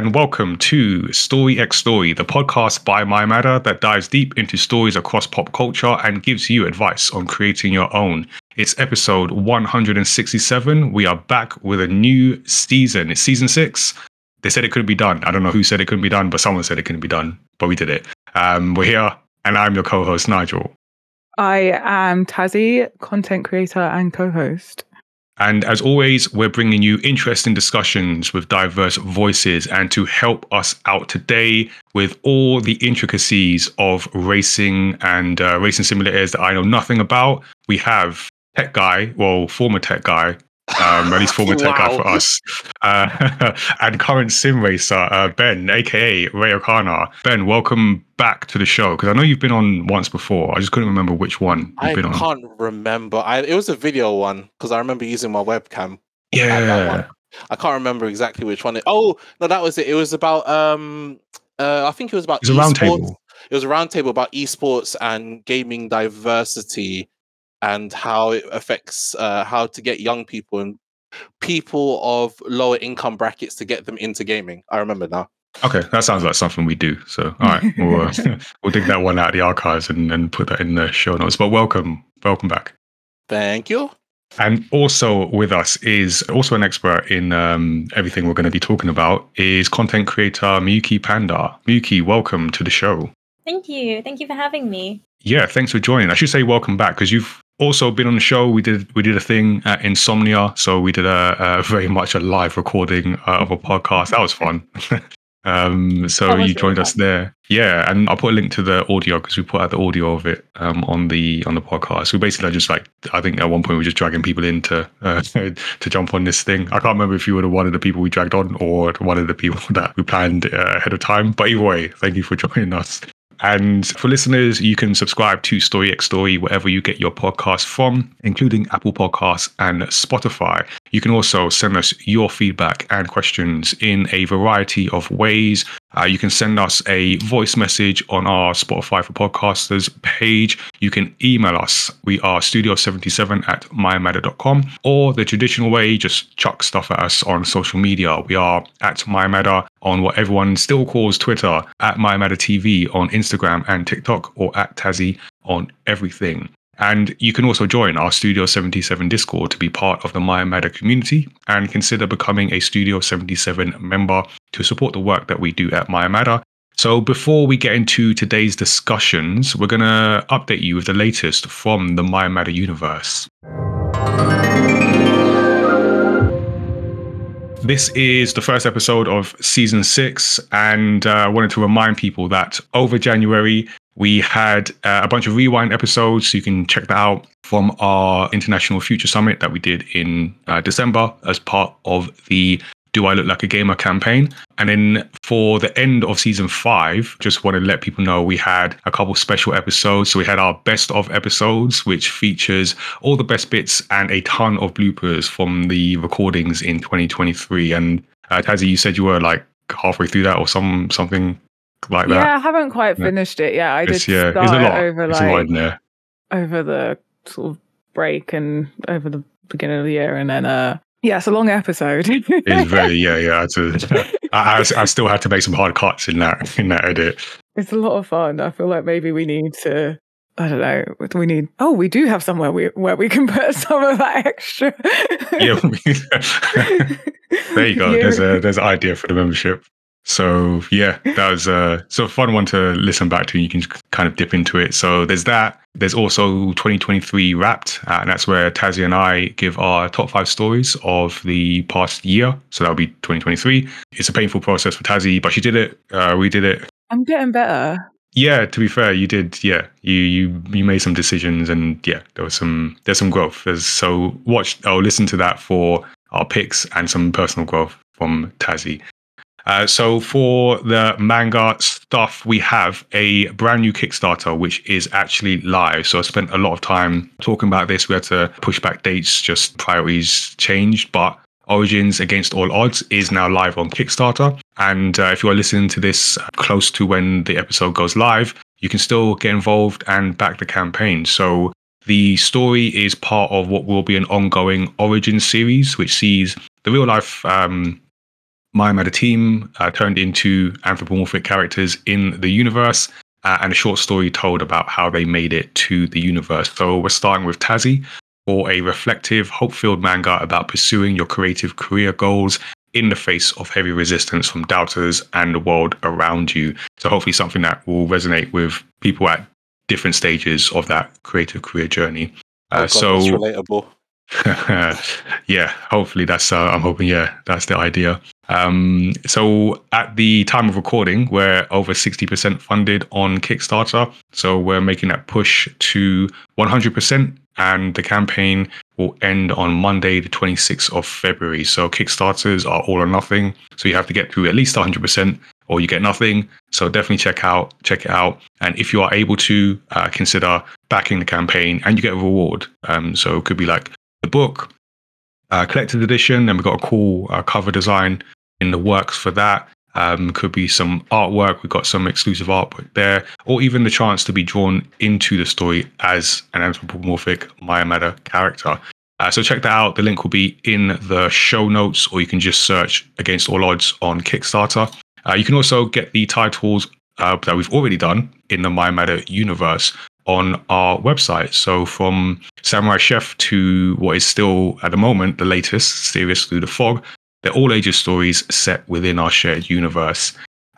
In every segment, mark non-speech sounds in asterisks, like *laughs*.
And welcome to Story X Story, the podcast by My Matter that dives deep into stories across pop culture and gives you advice on creating your own. It's episode 167. We are back with a new season. It's season six. They said it couldn't be done. I don't know who said it couldn't be done, but someone said it couldn't be done. But we did it. Um, we're here, and I'm your co-host Nigel. I am Tazzy, content creator and co-host. And as always, we're bringing you interesting discussions with diverse voices. And to help us out today with all the intricacies of racing and uh, racing simulators that I know nothing about, we have tech guy, well, former tech guy, um, at least former tech guy for us, uh, *laughs* and current sim racer, uh, Ben, aka Rayokarna. Ben, welcome back to the show because I know you've been on once before. I just couldn't remember which one you've I been on. can't remember. I, it was a video one because I remember using my webcam. Yeah. I can't remember exactly which one. It, oh no, that was it. It was about um, uh, I think it was about It's a round table. It was a roundtable about esports and gaming diversity and how it affects uh, how to get young people and people of lower income brackets to get them into gaming. I remember now. Okay, that sounds like something we do. So, all right, we'll, uh, *laughs* *laughs* we'll dig that one out of the archives and, and put that in the show notes. But welcome, welcome back. Thank you. And also with us is also an expert in um, everything we're going to be talking about is content creator Miyuki Panda. Miyuki, welcome to the show. Thank you. Thank you for having me. Yeah, thanks for joining. I should say welcome back because you've also been on the show. We did we did a thing at Insomnia, so we did a, a very much a live recording uh, of a podcast. That was fun. *laughs* um, so was you joined us there, yeah. And I'll put a link to the audio because we put out the audio of it um, on the on the podcast. We basically just like I think at one point we were just dragging people in to uh, *laughs* to jump on this thing. I can't remember if you were the one of the people we dragged on or one of the people *laughs* that we planned uh, ahead of time. But either way, thank you for joining us. And for listeners, you can subscribe to Story X Story wherever you get your podcast from, including Apple Podcasts and Spotify. You can also send us your feedback and questions in a variety of ways. Uh, you can send us a voice message on our Spotify for Podcasters page. You can email us. We are studio77 at mymatter.com or the traditional way, just chuck stuff at us on social media. We are at mymatter on what everyone still calls Twitter, at mymatter TV on Instagram and TikTok, or at Tazzy on everything. And you can also join our Studio 77 Discord to be part of the My Matter community and consider becoming a Studio 77 member to support the work that we do at My Matter. So before we get into today's discussions, we're going to update you with the latest from the My Matter universe. This is the first episode of season six, and uh, I wanted to remind people that over January, we had uh, a bunch of rewind episodes. So you can check that out from our International Future Summit that we did in uh, December as part of the Do I Look Like a Gamer campaign. And then for the end of season five, just wanted to let people know we had a couple special episodes. So we had our best of episodes, which features all the best bits and a ton of bloopers from the recordings in 2023. And uh, Tazzy, you said you were like halfway through that or some something like that. Yeah, I haven't quite Yeah. finished it yet. I did It's, yeah, start it's a it lot. over it's like over the sort of break and over the beginning of the year, and then uh, yeah, it's a long episode. It's very yeah yeah. I, had to, *laughs* I, I, I still had to make some hard cuts in that in that edit. it's a lot of fun. I feel like maybe we need to. I don't know. We need. Oh, we do have somewhere we, where we can *laughs* put some of that extra. Yeah, *laughs* there you go. There's a there's an idea for the membership. So yeah, that was uh, so a fun one to listen back to. And you can kind of dip into it. So there's that. There's also 2023 Wrapped, uh, and that's where Tazzy and I give our top five stories of the past year. So that'll be 2023. It's a painful process for Tazzy, but she did it. Uh, we did it. I'm getting better. Yeah, to be fair, you did. Yeah, you you you made some decisions, and yeah, there was some there's some growth. There's so watch. Oh, listen to that for our picks and some personal growth from Tazzy. Uh, so for the manga stuff, we have a brand new Kickstarter which is actually live. So I spent a lot of time talking about this. We had to push back dates, just priorities changed, but Origins Against All Odds is now live on Kickstarter. And uh, if you are listening to this close to when the episode goes live, you can still get involved and back the campaign. So the story is part of what will be an ongoing Origins series, which sees the real life um, My Matter team uh, turned into anthropomorphic characters in the universe, uh, and a short story told about how they made it to the universe. So we're starting with Tazzy for a reflective, hope filled manga about pursuing your creative career goals in the face of heavy resistance from doubters and the world around you. So hopefully something that will resonate with people at different stages of that creative career journey. Oh Uh, God, so relatable. *laughs* yeah, hopefully that's. Uh, I'm hoping. Yeah, that's the idea. Um, so at the time of recording, we're over 60% funded on Kickstarter. So we're making that push to 100%, and the campaign will end on Monday, the 26th of February. So Kickstarters are all or nothing. So you have to get through at least 100%, or you get nothing. So definitely check out check it out. And if you are able to uh, consider backing the campaign, and you get a reward. Um, so it could be like the book, uh, collector's edition, and we've got a cool uh, cover design in the works for that. Um, could be some artwork. We've got some exclusive artwork there, or even the chance to be drawn into the story as an anthropomorphic My Matter character. Uh, so check that out. The link will be in the show notes, or you can just search Against All Odds on Kickstarter. Uh, you can also get the titles uh, that we've already done in the Matter universe on our website. So from Samurai Chef to what is still at the moment the latest, Serious Through the Fog, they're all ages stories set within our shared universe.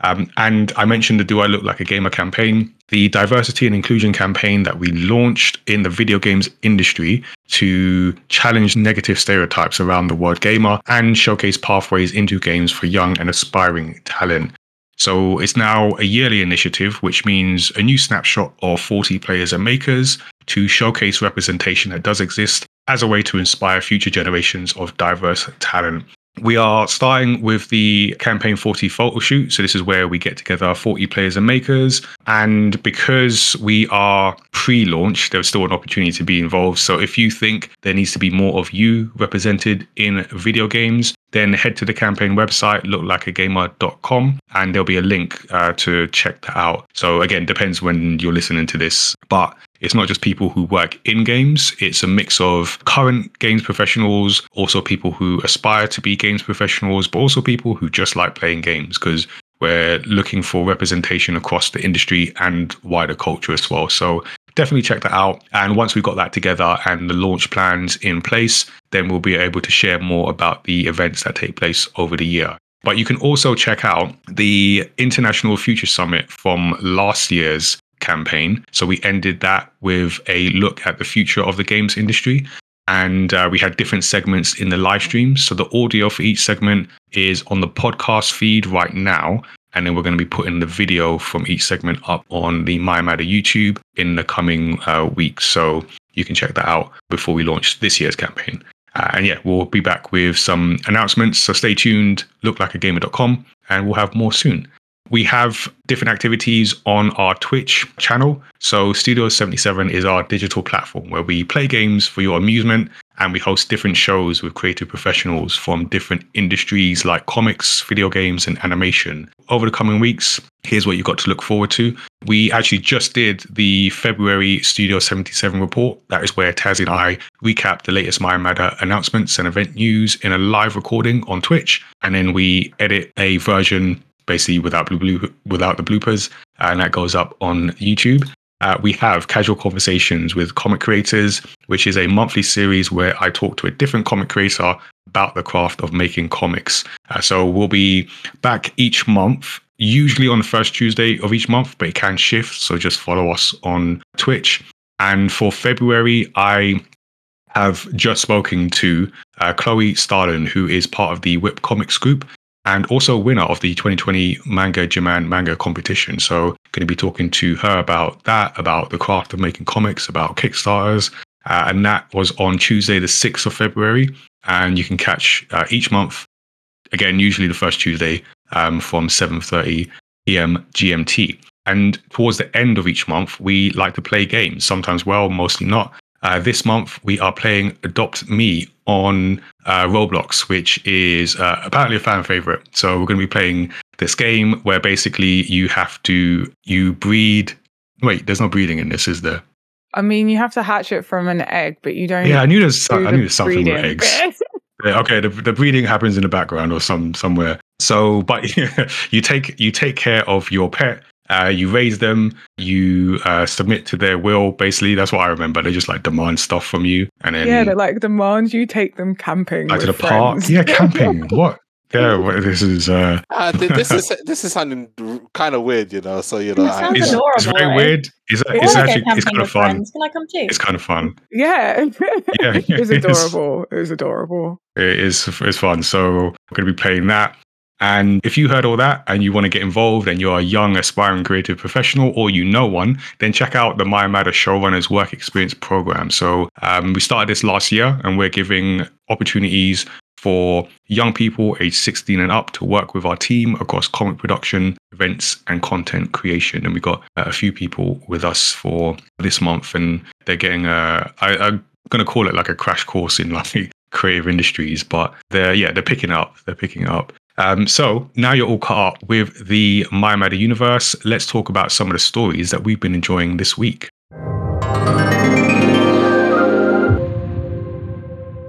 Um, and I mentioned the Do I Look Like a Gamer campaign, the diversity and inclusion campaign that we launched in the video games industry to challenge negative stereotypes around the word gamer and showcase pathways into games for young and aspiring talent. So it's now a yearly initiative, which means a new snapshot of 40 players and makers to showcase representation that does exist as a way to inspire future generations of diverse talent. We are starting with the campaign 40 photo shoot. So this is where we get together 40 players and makers. And because we are pre-launch, there's still an opportunity to be involved. So if you think there needs to be more of you represented in video games, then head to the campaign website, looklikeagamer.com, and there'll be a link uh, to check that out. So again, depends when you're listening to this, but it's not just people who work in games, it's a mix of current games professionals, also people who aspire to be games professionals, but also people who just like playing games because we're looking for representation across the industry and wider culture as well. So definitely check that out. And once we've got that together and the launch plans in place, then we'll be able to share more about the events that take place over the year. But you can also check out the International Future Summit from last year's campaign. So we ended that with a look at the future of the games industry. And uh, we had different segments in the live stream. So the audio for each segment is on the podcast feed right now. And then we're going to be putting the video from each segment up on the My Matter YouTube in the coming uh, weeks. So you can check that out before we launch this year's campaign. Uh, and yeah, we'll be back with some announcements. So stay tuned, looklikeagamer.com, and we'll have more soon. We have different activities on our Twitch channel. So Studio 77 is our digital platform where we play games for your amusement and we host different shows with creative professionals from different industries like comics, video games, and animation. Over the coming weeks, here's what you've got to look forward to. We actually just did the February Studio 77 report. That is where Taz and I recap the latest My Matter announcements and event news in a live recording on Twitch. And then we edit a version basically without blue, blue without the bloopers, and that goes up on YouTube. Uh, we have casual conversations with comic creators, which is a monthly series where I talk to a different comic creator about the craft of making comics. Uh, so we'll be back each month, usually on the first Tuesday of each month, but it can shift. So just follow us on Twitch. And for February, I have just spoken to uh, Chloe Starlin, who is part of the Whip Comics group and also winner of the 2020 Manga Jiman manga competition. So, going to be talking to her about that, about the craft of making comics, about Kickstarters. Uh, and that was on Tuesday, the 6th of February. And you can catch uh, each month, again, usually the first Tuesday um, from 7.30 p.m. GMT. And towards the end of each month, we like to play games, sometimes well, mostly not. Uh, this month, we are playing Adopt Me on uh, Roblox, which is uh, apparently a fan favorite. So we're going to be playing this game where basically you have to you breed. Wait, there's no breeding in this, is there? I mean, you have to hatch it from an egg, but you don't. Yeah, I knew there's I knew there's something with eggs. *laughs* Yeah, okay, the, the breeding happens in the background or some somewhere. So, but *laughs* you take you take care of your pet. Uh, you raise them. You uh, submit to their will. Basically, that's what I remember. They just like demand stuff from you, and then yeah, they like demand you take them camping. like to the with park. Yeah, *laughs* camping. what? Yeah, well, this is. uh Uh, th- this *laughs* is this is sounding kind of weird, you know. So you know, It I- It's, adorable, it's very weird. It's, I it's actually it's kind of fun. friends. Can I come too? It's kind of fun. Yeah, Yeah, *laughs* it was it is. adorable. It was adorable. It is it's fun. So I'm going to be playing that. And if you heard all that and you want to get involved and you're a young aspiring creative professional or you know one, then check out the My Matter Showrunners Work Experience Program. So um, we started this last year and we're giving opportunities for young people aged 16 and up to work with our team across comic production, events, and content creation. And we got uh, a few people with us for this month, and they're getting a. I, I'm going to call it like a crash course in like *laughs* creative industries, but they're yeah they're picking up. They're picking up. Um, so now you're all caught up with the My Matter universe. Let's talk about some of the stories that we've been enjoying this week.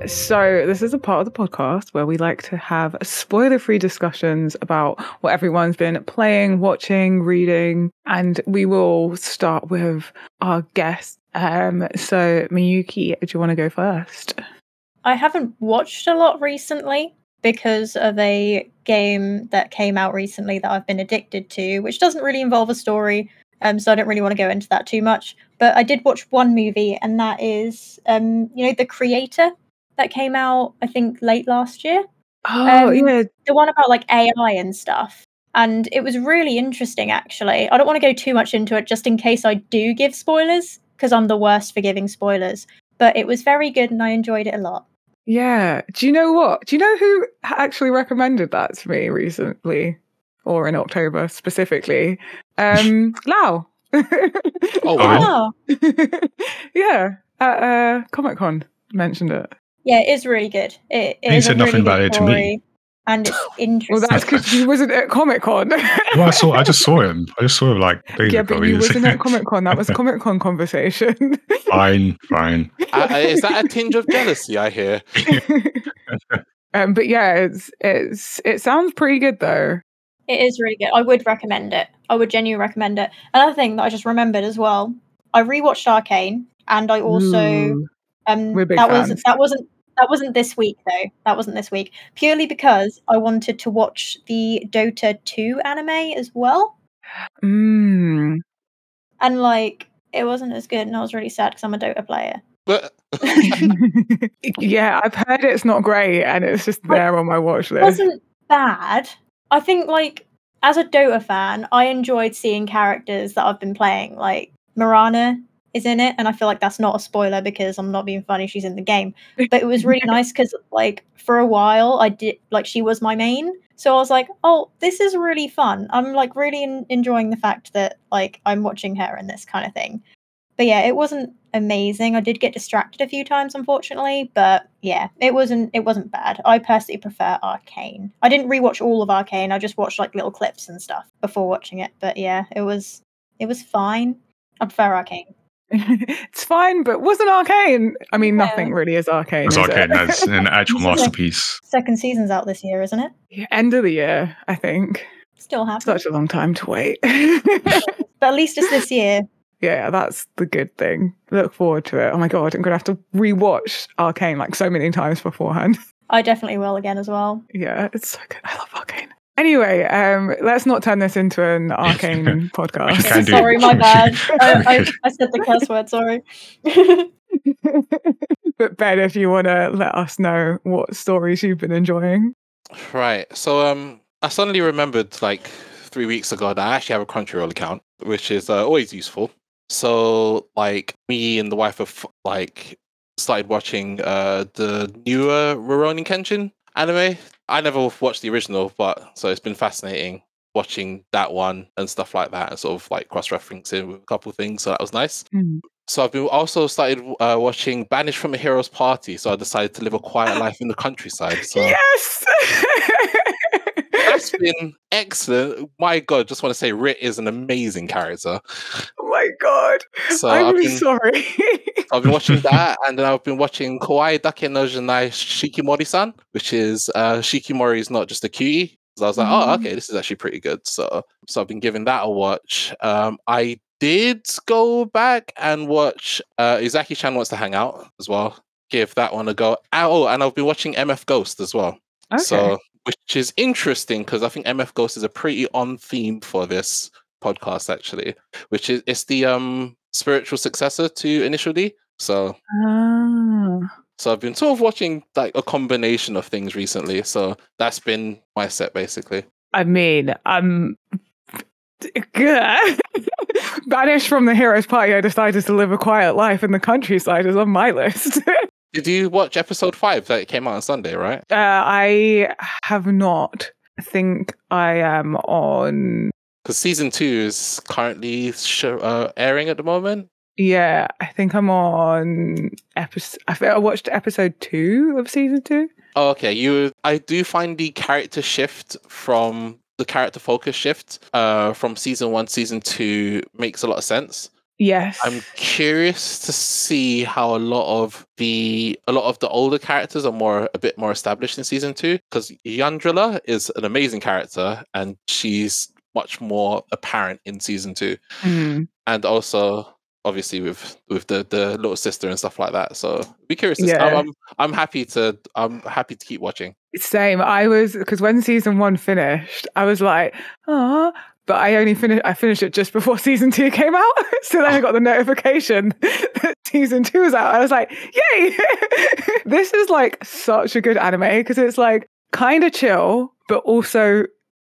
So, this is a part of the podcast where we like to have spoiler free discussions about what everyone's been playing, watching, reading. And we will start with our guest. Um, so, Miyuki, do you want to go first? I haven't watched a lot recently because of a game that came out recently that I've been addicted to, which doesn't really involve a story. Um, so I don't really want to go into that too much. But I did watch one movie, and that is, um, you know, The Creator that came out, I think, late last year. Oh, Um, yeah. The one about like AI and stuff. And it was really interesting, actually. I don't want to go too much into it just in case I do give spoilers, because I'm the worst for giving spoilers. But it was very good, and I enjoyed it a lot. Yeah. Do you know what? Do you know who actually recommended that to me recently or in October specifically? Um, *laughs* Lau. Oh, wow. Oh, *laughs* yeah. At uh, Comic Con mentioned it. Yeah, it is really good. It, it He is said nothing really about it to me. Story, and it's interesting. *laughs* Well, that's because you wasn't at Comic Con. *laughs* Well, I saw. I just saw him. I just saw him like yeah, ago. but you wasn't at Comic Con. That was *laughs* Comic Con conversation. fine, fine. Uh, uh, is that a tinge of jealousy? I hear. um, but yeah, it's it's it sounds pretty good though. It is really good. I would recommend it. I would genuinely recommend it. Another thing that I just remembered as well, I rewatched Arcane, and I also Ooh. um We're big that was that wasn't that wasn't this week though. That wasn't this week purely because I wanted to watch the Dota 2 anime as well, Mm. and like it wasn't as good, and I was really sad because I'm a Dota player. But *laughs* yeah, I've heard it's not great, and it's just Like, there on my watch It list. wasn't bad. I think like as a Dota fan, I enjoyed seeing characters that I've been playing. Like Mirana is in it, and I feel like that's not a spoiler because I'm not being funny. She's in the game, *laughs* but it was really nice because like for a while I did like she was my main, so I was like, oh, this is really fun. I'm like really en- enjoying the fact that like I'm watching her and this kind of thing. But yeah, it wasn't amazing. I did get distracted a few times, unfortunately. But yeah, it wasn't it wasn't bad. I personally prefer Arcane. I didn't rewatch all of Arcane. I just watched like little clips and stuff before watching it. But yeah, it was it was fine. I prefer Arcane. *laughs* it's fine, but wasn't arcane. I mean, Yeah. nothing really is arcane. It's is arcade. it? *laughs* That's an actual This is a- masterpiece. Second season's out this year, isn't it? Yeah, End of the year, I think. Still happening. Such a long time to wait. *laughs* But at least it's this year. yeah, that's the good thing. Look forward to it. Oh my god, I'm gonna have to rewatch Arcane like so many times beforehand. I definitely will again as well. yeah, it's so good. I love Arcane. Anyway, um, let's not turn this into an *laughs* Arcane podcast. *laughs* sorry, my bad. *laughs* I, I, I said the curse word. Sorry. but Ben, if you want to let us know what stories you've been enjoying. Right. So um I suddenly remembered like three weeks ago that I actually have a Crunchyroll account, which is uh, always useful. So like me and the wife of like started watching uh the newer Rurouni Kenshin anime. I never watched the original, but so it's been fascinating watching that one and stuff like that and sort of like cross referencing with a couple of things. So that was nice. Mm. So I've been also started uh, watching Banished from a Hero's Party. So I decided to live a quiet *laughs* life in the countryside. So Yes. *laughs* that's been excellent. My God, just want to say Rit is an amazing character. oh my god. So I'm I've really been sorry. I've been watching *laughs* that, and then I've been watching Kawaii Dake no Janai Shikimori-san, which is uh, Shikimori is not just a cutie. So I was like, oh, Mm. okay, this is actually pretty good. So, so I've been giving that a watch. Um, I did go back and watch. Uh, Uzaki Chan wants to hang out as well. Give that one a go. Oh, and I've been watching MF Ghost as well. Okay. So, which is interesting because I think MF Ghost is a pretty on theme for this podcast actually, which is it's the um spiritual successor to Initial D. So, Ah. so I've been sort of watching like a combination of things recently. So that's been my set basically. I mean, um, *laughs* banished from the heroes party, I decided to live a quiet life in the countryside is on my list. *laughs* Did you watch episode five that came out on Sunday? Right? uh, I have not. I think I am on. Because season two is currently show, uh, airing at the moment. Yeah, I think I'm on episode. I think I watched episode two of season two. Oh, okay. You, I do find the character shift from the character focus shift uh, from season one, season two makes a lot of sense. Yes. I'm curious to see how a lot of the a lot of the older characters are more a bit more established in season two because Yarandrala is an amazing character and she's much more apparent in season two, Mm. and also obviously with with the the little sister and stuff like that. So be curious. To see. Yeah. I'm, I'm I'm happy to I'm happy to keep watching. Same. I was because when season one finished, I was like, oh, but I only finished. I finished it just before *laughs* season two came out. *laughs* so then I got the notification *laughs* that season two was out. I was like, yay! this is like such a good anime because it's like kind of chill, but also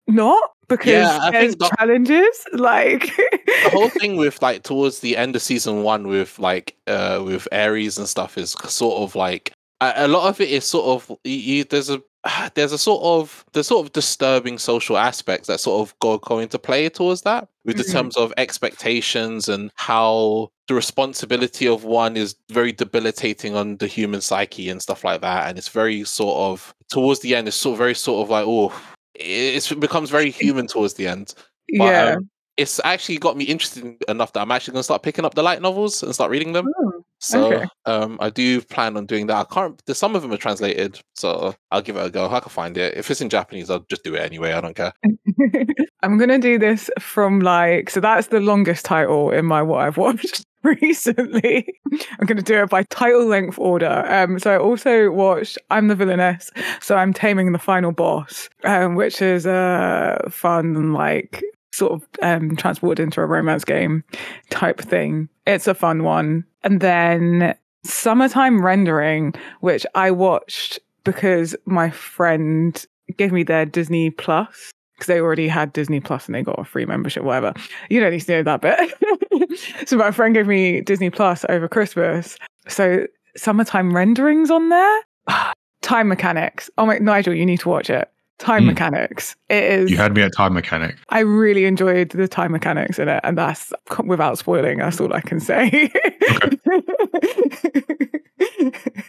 not because Yeah, there's the- challenges. Like, the whole thing with like towards the end of season one with like uh with Ares and stuff is sort of like a, a lot of it is sort of you, you, there's a *sighs* there's a sort of there's sort of disturbing social aspects that sort of go go into play towards that with the Mhm. terms of expectations and how the responsibility of one is very debilitating on the human psyche and stuff like that and it's very sort of towards the end it's sort of very sort of like oh it becomes very *laughs* human towards the end but, yeah. um, it's actually got me interested enough that I'm actually going to start picking up the light novels and start reading them. Oh, So okay. um, I do plan on doing that. I can't. Some of them are translated, so I'll give it a go. I can find it. If it's in Japanese, I'll just do it anyway. I don't care. *laughs* I'm gonna do this from like so that's the longest title in my what I've *laughs* watched recently. I'm gonna do it by title length order. Um so I also watched I'm the Villainess, so I'm taming the final boss, um, which is a fun and like sort of um transported into a romance game type thing. It's a fun one. And then Summertime Rendering, which I watched because my friend gave me their Disney Plus because they already had Disney Plus and they got a free membership, whatever. You don't need to know that bit. *laughs* so my friend gave me Disney Plus over Christmas. So summertime renderings on there. *sighs* Time mechanics. Oh my Nigel, you need to watch it. Time Hmm. mechanics. It is You had me at time mechanic. I really enjoyed the time mechanics in it, and that's without spoiling. That's all I can say. *laughs*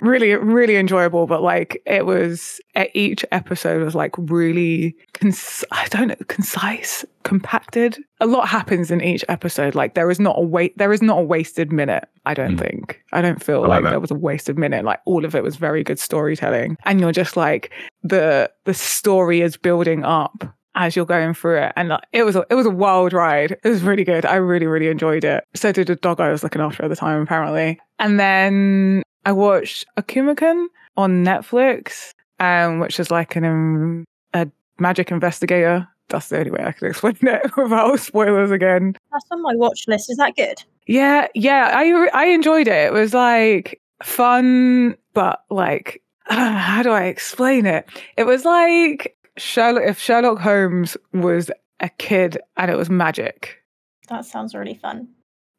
really, really enjoyable, but like it was. Each episode was like really, cons- I don't know, concise, compacted. A lot happens in each episode. Like there is not a wait. There is not a wasted minute. I don't Mm. think. I don't feel I like like there was a wasted minute. Like all of it was very good storytelling, and you're just like the the story is building up as you're going through it. And like, it was a, it was a wild ride. It was really good. I really really enjoyed it. So did the dog i was looking after at the time apparently. And then i watched Akuma-kun on netflix um which is like an um, a magic investigator. That's the only way i can explain *laughs* it without spoilers again. That's on my watch list. Is that good? yeah, yeah, I I enjoyed it. It was like fun, but like Ah, how do I explain it? It was like Sherlock if Sherlock Holmes was a kid and it was magic. That sounds really fun.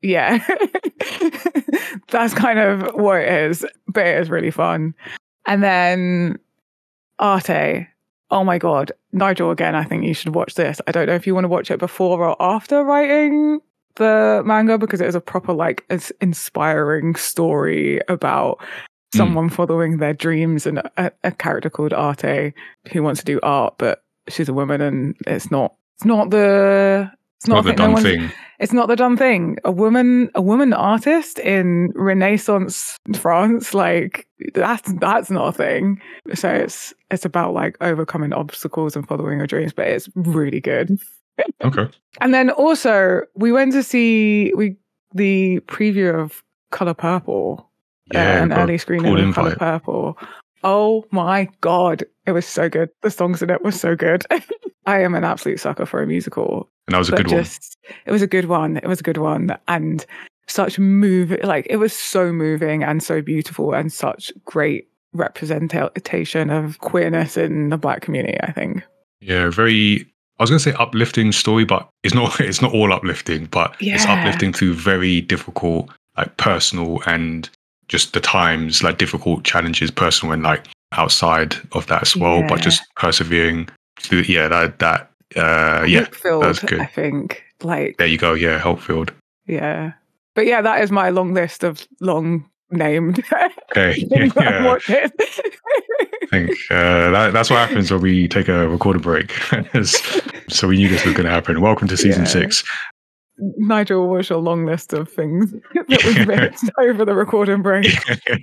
Yeah. *laughs* That's kind of what it is, but it is really fun. And then Arte. Oh my god, Nigel again, I think you should watch this. I don't know if you want to watch it before or after writing the manga because it is a proper like ins- inspiring story about Hmm. someone following their dreams and a, a character called Arte who wants to do art but she's a woman and it's not it's not the It's not, Not the thing. No dumb thing. It's not the dumb thing. A woman, a woman artist in Renaissance France, like that's that's not a thing. So it's it's about like overcoming obstacles and following your dreams, but it's really good. *laughs* Okay. And then also we went to see we the preview of Color Purple, Yeah. an got early screening cool of Color. Purple. Oh my god, it was so good. The songs in it were so good. *laughs* I am an absolute sucker for a musical, And that was a good one. it was a good one. It was a good one, and such move like it was so moving and so beautiful and such great representation of queerness in the black community. I think. Yeah, very. I was going to say uplifting story, but it's not. *laughs* It's not all uplifting, but it's uplifting through very difficult, like personal and just the times, like difficult challenges, personal and like outside of that as well. But just persevering through. Yeah, that that. Uh, yeah, that's good. I think. Like there you go. Yeah, help field. Yeah. But yeah, that is my long list of long named Okay. I've *laughs* *laughs* Yeah. I think uh, that, that's what happens when we take a recording break. *laughs* so we knew this was going to happen. Welcome to season Yeah. six. Nigel, what's a long list of things *laughs* that we've *laughs* missed over the recording break?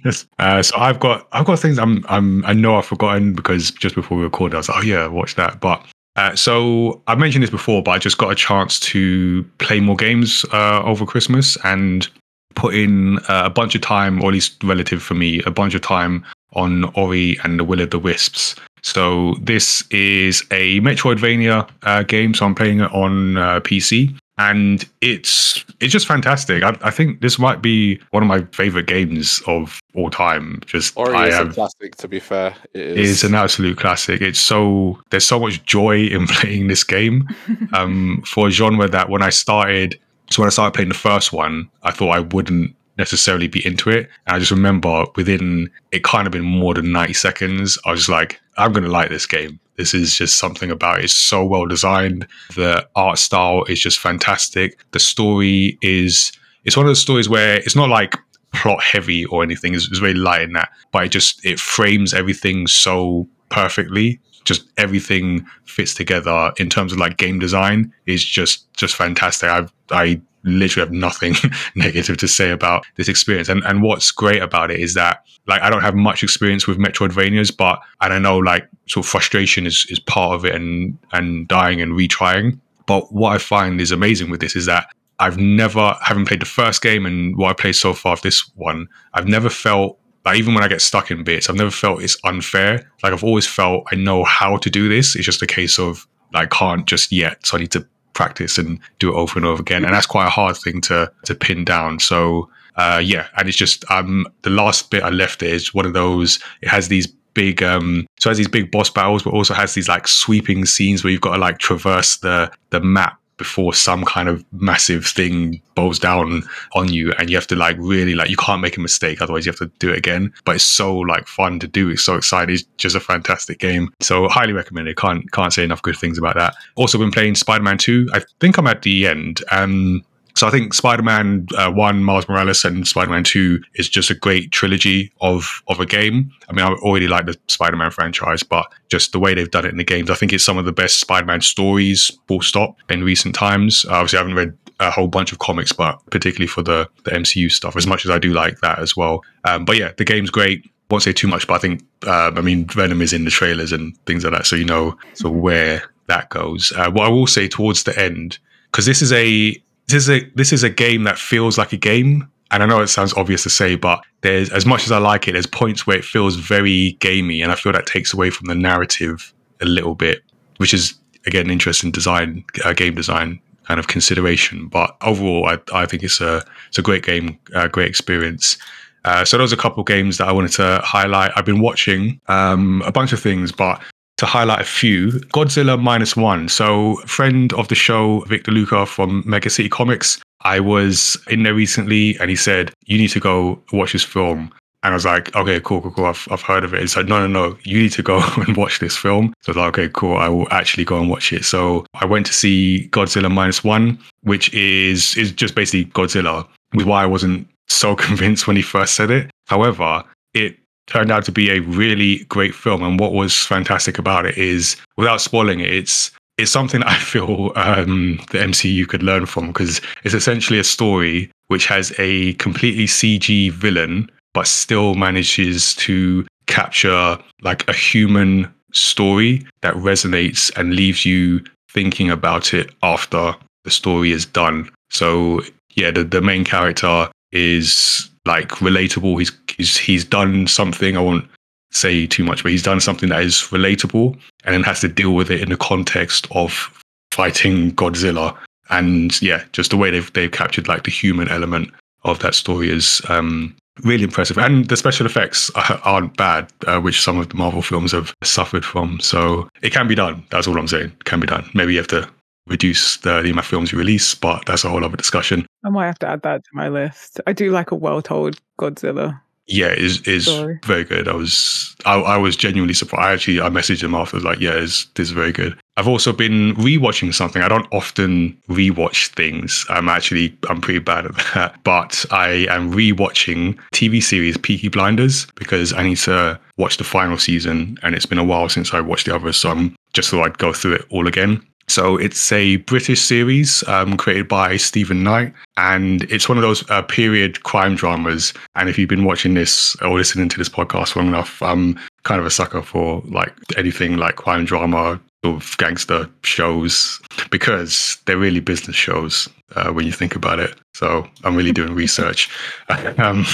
Yes. Uh, so I've got I've got things I'm I'm I know I've forgotten because just before we recorded I was like oh yeah watch that but uh, so I mentioned this before but I just got a chance to play more games uh, over Christmas and put in uh, a bunch of time or at least relative for me a bunch of time on Ori and the Will of the Wisps. So this is a Metroidvania uh, game so I'm playing it on uh, PC and it's it's just fantastic. I, I think this might be one of my favorite games of all time. Just Ori I is a classic, to be fair. It is. is an absolute classic. It's so there's so much joy in *laughs* playing this game um, for a genre that when I started, so when I started playing the first one, I thought I wouldn't necessarily be into it. And I just remember within it kind of been more than 90 seconds, I was just like, I'm going to like this game. This is just something about it. It's so well designed. The art style is just fantastic. The story is, it's one of the stories where it's not like plot heavy or anything. It's, it's very light in that, but it just, it frames everything so perfectly just everything fits together in terms of like game design is just just fantastic. I've I literally have nothing *laughs* negative to say about this experience. And and what's great about it is that like I don't have much experience with Metroidvanias, but and I know like sort of frustration is is part of it and and dying and retrying. But what I find is amazing with this is that I've never, having played the first game and what I played so far of this one, I've never felt like even when I get stuck in bits, I've never felt it's unfair. Like I've always felt I know how to do this. It's just a case of I can't just yet, so I need to practice and do it over and over again. And that's quite a hard thing to to pin down. So uh, yeah, and it's just um the last bit I left it is one of those. It has these big um so it has these big boss battles, but also has these like sweeping scenes where you've got to like traverse the the map before some kind of massive thing bows down on you and you have to like really like you can't make a mistake otherwise you have to do it again but it's so like fun to do it's so exciting it's just a fantastic game so highly recommend it can't can't say enough good things about that also been playing spider-man 2 i think i'm at the end um so I think Spider-Man uh, One, Miles Morales, and Spider-Man Two is just a great trilogy of of a game. I mean, I already like the Spider-Man franchise, but just the way they've done it in the games, I think it's some of the best Spider-Man stories, full stop, in recent times. Uh, obviously, I haven't read a whole bunch of comics, but particularly for the the MCU stuff, as much as I do like that as well. Um, but yeah, the game's great. Won't say too much, but I think uh, I mean Venom is in the trailers and things like that, so you know so where that goes. Uh, what I will say towards the end, because this is a this is a this is a game that feels like a game. And I know it sounds obvious to say, but there's as much as I like it, there's points where it feels very gamey, and I feel that takes away from the narrative a little bit, which is again an interesting design, uh, game design kind of consideration. But overall, I, I think it's a it's a great game, uh, great experience. Uh, so those are a couple of games that I wanted to highlight. I've been watching um, a bunch of things, but to highlight a few, Godzilla minus one. So, friend of the show, Victor Luca from Mega City Comics, I was in there recently and he said, You need to go watch this film. And I was like, Okay, cool, cool, cool. I've, I've heard of it. He's like, No, no, no, you need to go *laughs* and watch this film. So I was like, Okay, cool. I will actually go and watch it. So I went to see Godzilla minus one, which is, is just basically Godzilla, which is why I wasn't so *laughs* convinced when he first said it. However, it turned out to be a really great film. And what was fantastic about it is, without spoiling it, it's it's something *laughs* I feel um, the MCU could learn from because it's essentially a story which has a completely CG villain, but still manages to capture like a human story that resonates and leaves you thinking about it after the story is done. So yeah, the, the main character is like relatable. He's he's he's done something. I won't say too much, but he's done something that is relatable and then has to deal with it in the context of fighting Godzilla. And yeah, just the way they've they've captured like the human element of that story is um, really impressive. And the special effects aren't bad, uh, which some of the Marvel films have suffered from. So it can be done. That's all I'm saying. It can be done. Maybe you have to reduce the, the amount of films you release, but that's a whole other discussion. I might have to add that to my list. I do like a well told Godzilla yeah, is is very good. I was I, I was genuinely surprised. I actually I messaged him after like, yeah, it's this is very good. I've also been rewatching something. I don't often rewatch things. I'm actually I'm pretty bad at *laughs* that. But I am rewatching TV series Peaky Blinders because I need to watch the final season and it's been a while since I watched the others. So I'm just thought I'd go through it all again. So it's a British series um, created by Steven Knight, and it's one of those uh, period crime dramas. And if you've been watching this or listening to this podcast long enough, I'm kind of a sucker for like anything like crime drama, of gangster shows, because they're really business shows uh, when you think about it. So I'm really doing research. *laughs* um,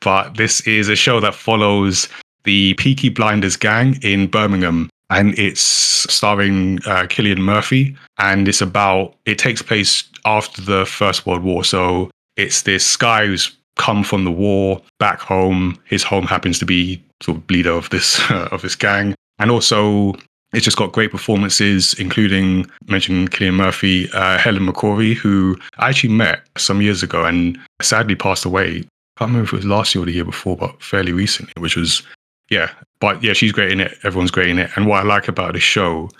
but this is a show that follows the Peaky Blinders gang in Birmingham and it's starring uh, Cillian Murphy, and it's about it takes place after the First World War. So it's this guy who's come from the war back home. His home happens to be sort of leader of this uh, *laughs* of this gang, and also it's just got great performances, including mentioning Cillian Murphy, uh, Helen McCrory, who I actually met some years ago and sadly passed away. I can't remember if it was last year or the year before, but fairly recently, which was yeah, but yeah, she's great in it. Everyone's great in it. And what I like about the show,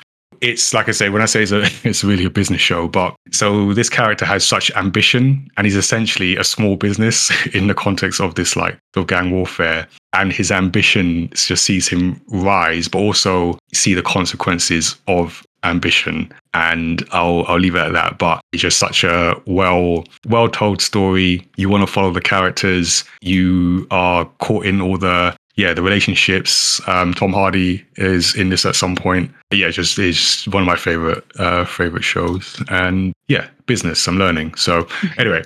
it's like I say, when I say it's, a, *laughs* it's really a business show, but so this character has such ambition and he's essentially a small business *laughs* in the context of this like gang warfare. And his ambition just sees him rise, but also see the consequences of ambition and I'll I'll leave it at that but it's just such a well well told story you want to follow the characters you are caught in all the yeah, the relationships. Um, Tom Hardy is in this at some point. Yeah, just is one of my favorite uh, favorite shows. And yeah, business. I'm learning. So *laughs* anyway,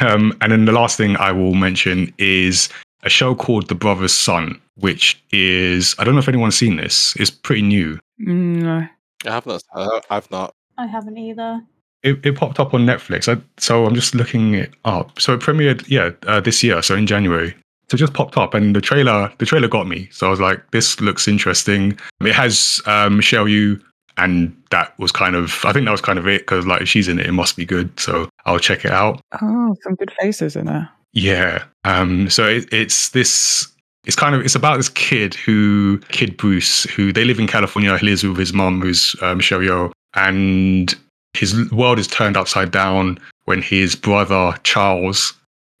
um, and then the last thing I will mention is a show called The Brothers Sun, which is I don't know if anyone's seen this. It's pretty new. Mm, No. I have not. I've not. I haven't either. It, it popped up on Netflix. I, so I'm just looking it up. So it premiered, yeah, uh, this year. So in January. So it just popped up, and the trailer, the trailer got me. So I was like, "This looks interesting." It has um, Michelle Yeoh, and that was kind of, I think that was kind of it because like if she's in it, it must be good. So I'll check it out. Oh, some good faces in there. Yeah. Um. So it, it's this. It's kind of it's about this kid who kid Bruce who they live in California. He lives with his mom, who's uh, Michelle Yeoh, and his world is turned upside down when his brother Charles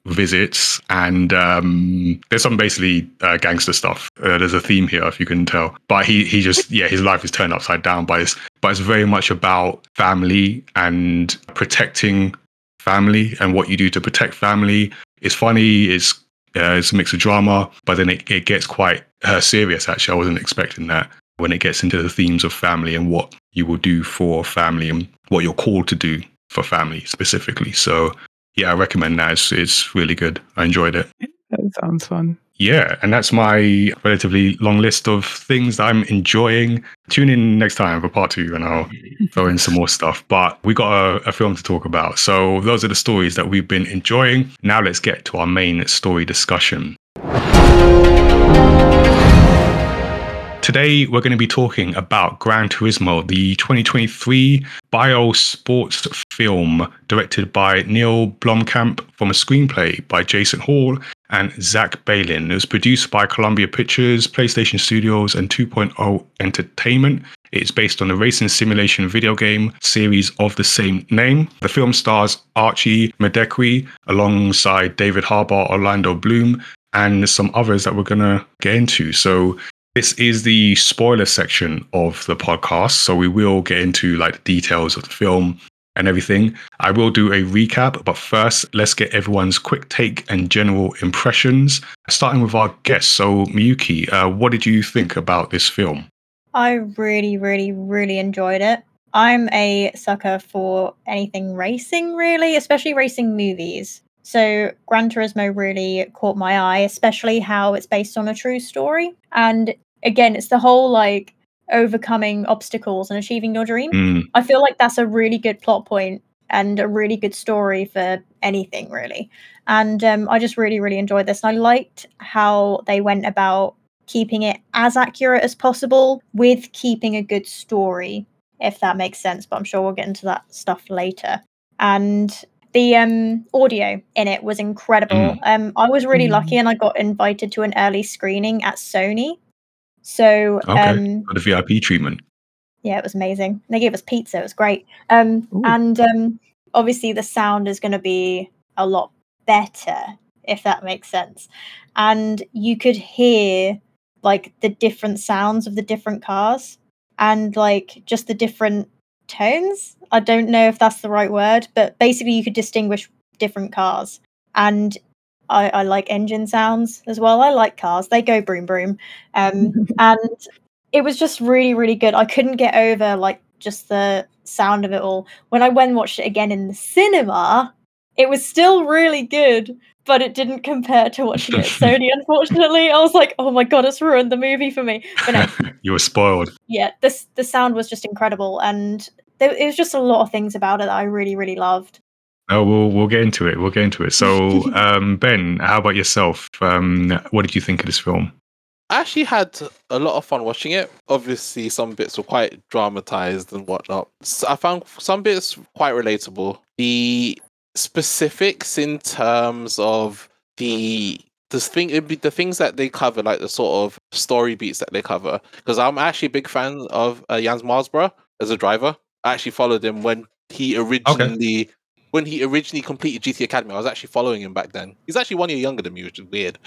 visits and um there's some basically uh, gangster stuff. Uh, there's a theme here if you can tell. But he he just yeah his life is turned upside down by this but it's very much about family and protecting family and what you do to protect family. It's funny it's uh, it's a mix of drama but then it, it gets quite uh, serious actually. I wasn't expecting that when it gets into the themes of family and what you will do for family and what you're called to do for family specifically. So yeah, I recommend that. It's, it's really good. I enjoyed it. That sounds fun. Yeah, and that's my relatively long list of things that I'm enjoying. Tune in next time for part two, and I'll *laughs* throw in some more stuff. But we got a, a, film to talk about. So those are the stories that we've been enjoying. Now let's get to our main story discussion. Today, we're going to be talking about Gran Turismo, the 2023 bio sports film directed by Neill Blomkamp from a screenplay by Jason Hall and Zach Baylin. It was produced by Columbia Pictures, PlayStation Studios, and 2.0 Entertainment. It's based on the racing simulation video game series of the same name. The film stars Archie Madekwe alongside David Harbour, Orlando Bloom, and some others that we're going to get into. So this is the spoiler section of the podcast. So we will get into like the details of the film and everything. I will do a recap, but first, let's get everyone's quick take and general impressions, starting with our guest. So, Miyuki, uh, what did you think about this film? I really, really, really enjoyed it. I'm a sucker for anything racing, really, especially racing movies. So, Gran Turismo really caught my eye, especially how it's based on a true story. And again, it's the whole like overcoming obstacles and achieving your dream. Mm, I feel like that's a really good plot point and a really good story for anything, really. And um, I just really, really enjoyed this. And I liked how they went about keeping it as accurate as possible with keeping a good story, if that makes sense. But I'm sure we'll get into that stuff later. And the um, audio in it was incredible. Mm. Um, I was really Mm. lucky and I got invited to an early screening at Sony. So Okay. um, for the VIP treatment. yeah, it was amazing. They gave us pizza. It was great. Um, Ooh. and um, obviously the sound is going to be a lot better, if that makes sense. And you could hear like the different sounds of the different cars and like just the different tones. I don't know if that's the right word, but basically you could distinguish different cars. And I, I like engine sounds as well. I like cars. They go broom broom. Um, *laughs* and it was just really really good i couldn't get over like just the sound of it all when i went and watched it again in the cinema it was still really good but it didn't compare to watching it at *laughs* sony unfortunately i was like oh my god it's ruined the movie for me but no *laughs* you were spoiled. yeah this the sound was just incredible and there it was just a lot of things about it that i really really loved Oh, we'll we'll get into it. We'll get into it. So, *laughs* um, Ben, how about yourself? Um, what did you think of this film? I actually had a lot of fun watching it. Obviously, some bits were quite dramatized and whatnot. So I found some bits quite relatable. The specifics in terms of the the thing, it'd be the things that they cover, like the sort of story beats that they cover. Because I'm actually a big fan of uh, Jans Mardenborough as a driver. I actually followed him when he originally when he originally completed GT Academy. I was actually following him back then. He's actually one year younger than me, which is weird.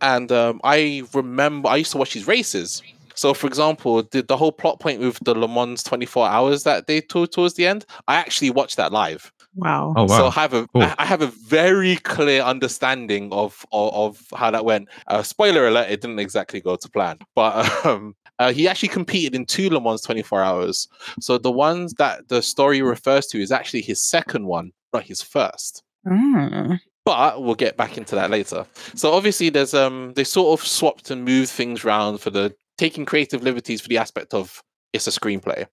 And um, I remember I used to watch his races. So, for example, the, the whole plot point with the Le Mans 24 hours that they told towards the end, I actually watched that live. Wow. Oh So wow! I have a Cool. I I have a very clear understanding of of, of how that went. Uh, spoiler alert: it didn't exactly go to plan, but *laughs* um, uh, he actually competed in two Le Mans 24 hours. So the ones that the story refers to is actually his second one, not his first Mm. but we'll get back into that later. So obviously, there's um they sort of swapped and moved things around for the taking creative liberties for the aspect of it's a screenplay.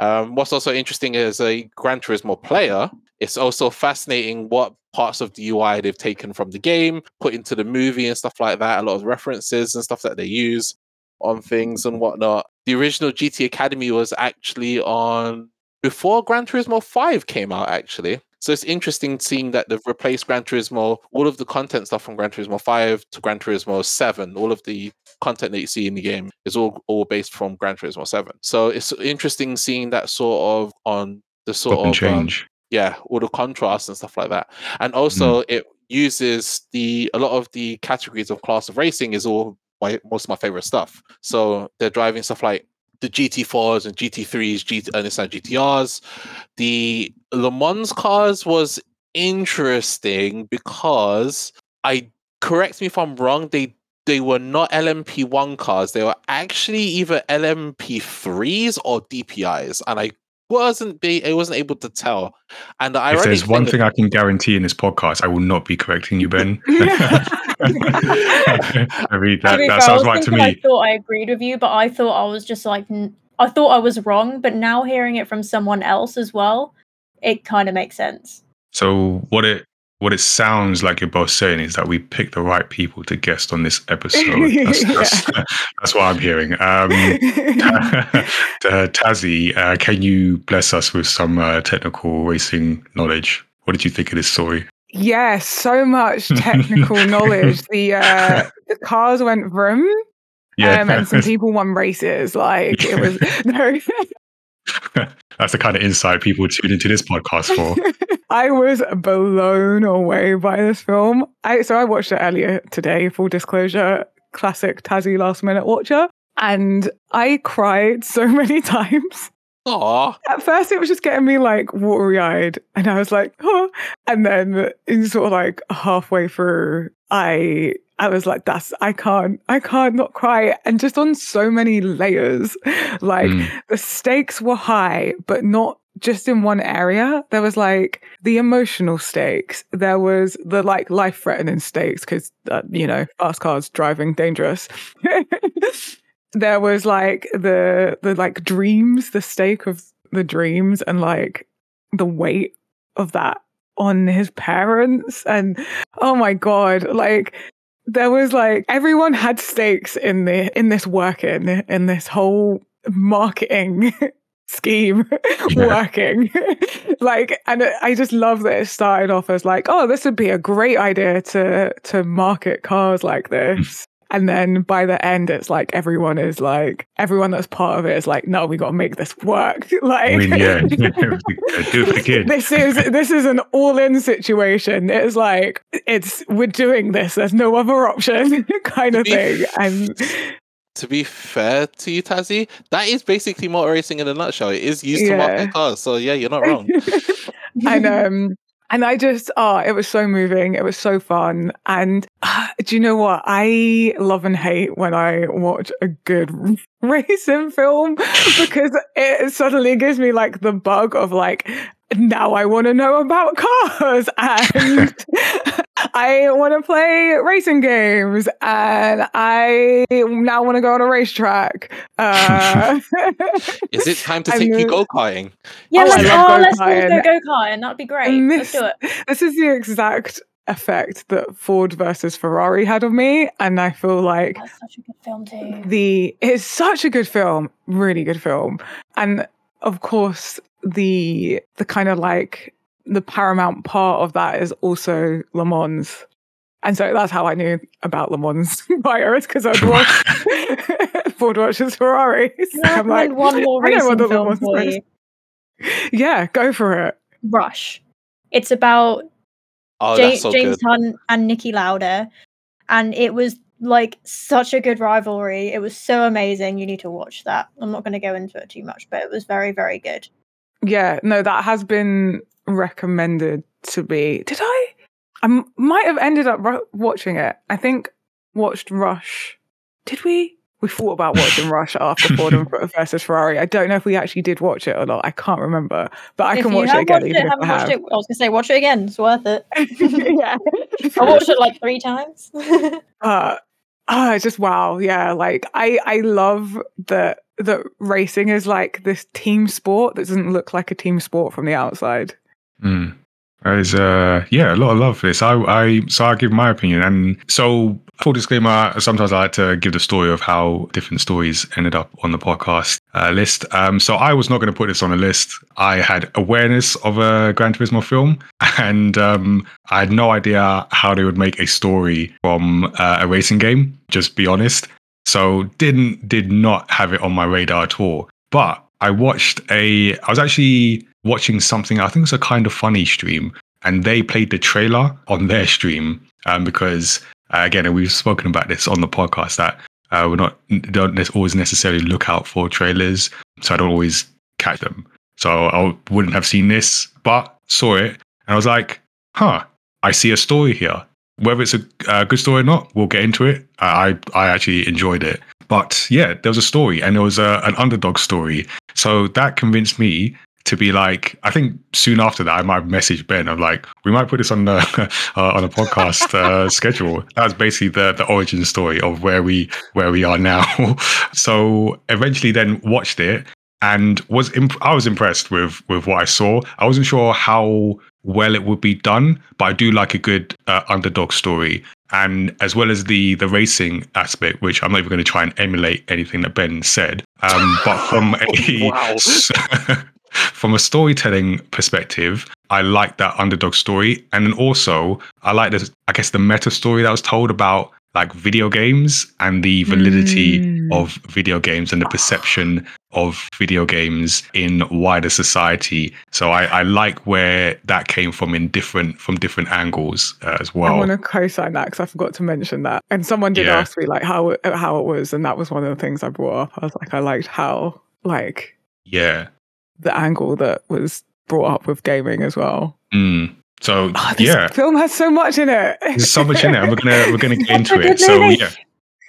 Um, what's also interesting as a Gran Turismo player, it's also fascinating what parts of the UI they've taken from the game, put into the movie and stuff like that. A lot of references and stuff that they use on things and whatnot. The original GT Academy was actually on before Gran Turismo 5 came out, actually. So it's interesting seeing that they've replaced Gran Turismo, all of the content stuff from Gran Turismo 5 to Gran Turismo 7, all of the content that you see in the game is all, all based from Gran Turismo 7. So it's interesting seeing that sort of on the sort of um, change. yeah, all the contrast and stuff like that. And also it uses the a lot of the categories of class of racing is all my most of my favorite stuff. So they're driving stuff like the GT4s and GT3s, GT, and Nissan GTRs. The Le Mans cars was interesting because I correct me if I'm wrong, they they were not LMP1 cars. They were actually either LMP3s or DPIs, and I wasn't be I wasn't able to tell. And I if there's one think thing I can guarantee in this podcast, I will not be correcting you, Ben. *laughs* *laughs* I mean, that, To be that fair, I sounds was right to thinking I me. thought I agreed with you, but I thought I was just like, n- I thought I was wrong, but now hearing it from someone else as well, it kind of makes sense. So what it what it sounds like you're both saying is that we picked the right people to guest on this episode. *laughs* That's, that's, that's what I'm hearing. Um, *laughs* *laughs* uh, Tazzy, uh, can you bless us with some uh, technical racing knowledge? What did you think of this story? Yes, so much technical knowledge. The uh, the cars went vroom, um, and some people won races. Like it was no. That's the kind of insight people tune into this podcast for. *laughs* I was blown away by this film. I so I watched it earlier today. Full disclosure, classic Tazzy last minute watcher. And I cried so *laughs* many times. Aw. At first, it was just getting me like watery eyed, and I was like, oh. And then, in sort of like halfway through, I I was like, that's I can't, I can't not cry. And just on so many layers. Like Mm. the stakes were high, but not just in one area. There was like the emotional stakes. There was the like life threatening stakes because, uh, you know, fast cars driving dangerous. *laughs* there was like the, the like dreams, the stake of the dreams and like the weight of that on his parents. And oh my God, like, there was like everyone had stakes in the in this working in this whole marketing *laughs* scheme *laughs* working. *laughs* Like and i just love that it started off as like oh this would be a great idea to to market cars like mm. this and then by the end it's like everyone is like everyone that's part of it is like no we got to make this work *laughs* like I mean, yeah, *laughs* do it for the kid. *laughs* this is this is an all-in situation. It's like it's we're doing this. There's no other option, kind of thing. And To be fair to you, Tazzy, that is basically motor racing in a nutshell. It is used to Yeah. market cars. So yeah, you're not wrong. and um and I just oh it was so moving. It was so fun. And uh, *sighs* do you know what? I love and hate when I watch a good *laughs* racing film *laughs* because it suddenly gives me like the bug of like now I want to know about cars *laughs* and I want to play racing games and I now want to go on a racetrack. Uh, *laughs* Is it time to *laughs* I take you knew- go karting? Yeah, Oh, let's, love oh, let's go-karting. go go karting. That'd be great. And Let's this- do it. this is the exact effect that Ford versus Ferrari had on me, and I feel like That's such a good film too. the it's such a good film, really good film, and of course the the kind of like the paramount part of that is also Le Mans. And so that's how I knew about Le Mans buyers because I'd watched Ford versus Ferrari. *laughs* So Can I I'm like, one *laughs* more I know racing what the Le film Mans for race- you? *laughs* yeah, go for it. Rush. It's about Oh, Ja- so James good. Hunt and Niki Lauda, and it was like such a good rivalry. It was so amazing. You need to watch that. I'm not going to go into it too much, but it was very, very good. Yeah, no, that has been recommended to me. Did I? I m- might have ended up ru- watching it. I think watched Rush. Did we? We thought about watching *laughs* Rush after Ford versus Ferrari. I don't know if we actually did watch it or not. I can't remember, but I if can you watch it again. watched it, if haven't I watched have. it, I was going to say watch it again. It's worth it. *laughs* *laughs* yeah, I watched it like three times. uh, ah, it's just wow. Yeah, like I I love that that racing is like this team sport that doesn't look like a team sport from the outside. Mm. Uh yeah, a lot of love for this. I I so I give my opinion and so full disclaimer, sometimes I like to give the story of how different stories ended up on the podcast uh, list. Um so I was not going to put this on a list. I had awareness of a Gran Turismo film *laughs* and um I had no idea how they would make a story from uh, a racing game, just be honest. So didn't did not have it on my radar at all. But I watched a I was actually watching something, I think it was a kind of funny stream, and they played the trailer on their stream. Um, because uh, again, we've spoken about this on the podcast that uh, we're not don't always necessarily look out for trailers, so I don't always catch them. So I wouldn't have seen this, but saw it, and I was like, "Huh, I see a story here. Whether it's a uh, good story or not, we'll get into it. I I actually enjoyed it, but yeah, there was a story, and there was a, an underdog story. So that convinced me to be like, I think soon after that, I might message Ben. I'm like, we might put this on the *laughs* uh, on a podcast uh, *laughs* schedule. That's basically the the origin story of where we where we are now. *laughs* so eventually, then watched it and was imp- I was impressed with with what I saw. I wasn't sure how well it would be done, but I do like a good uh, underdog story. And as well as the the racing aspect, which I'm not even going to try and emulate anything that Ben said, um, but from a Wow. From a storytelling perspective, I like that underdog story, and then also I like this. I guess the meta story that was told about like video games and the validity Mm. of video games and the perception of video games in wider society. So I, I like where that came from in different from different angles uh, as well. I want to co-sign that because I forgot to mention that. And someone did Yeah. ask me like how how it was, and that was one of the things I brought up. I was like, I liked how like yeah. The angle that was brought up with gaming as well. Mm. So Oh, this yeah, film has so much in it. there's so much in it. We're gonna we're gonna get into it. *laughs* So yeah.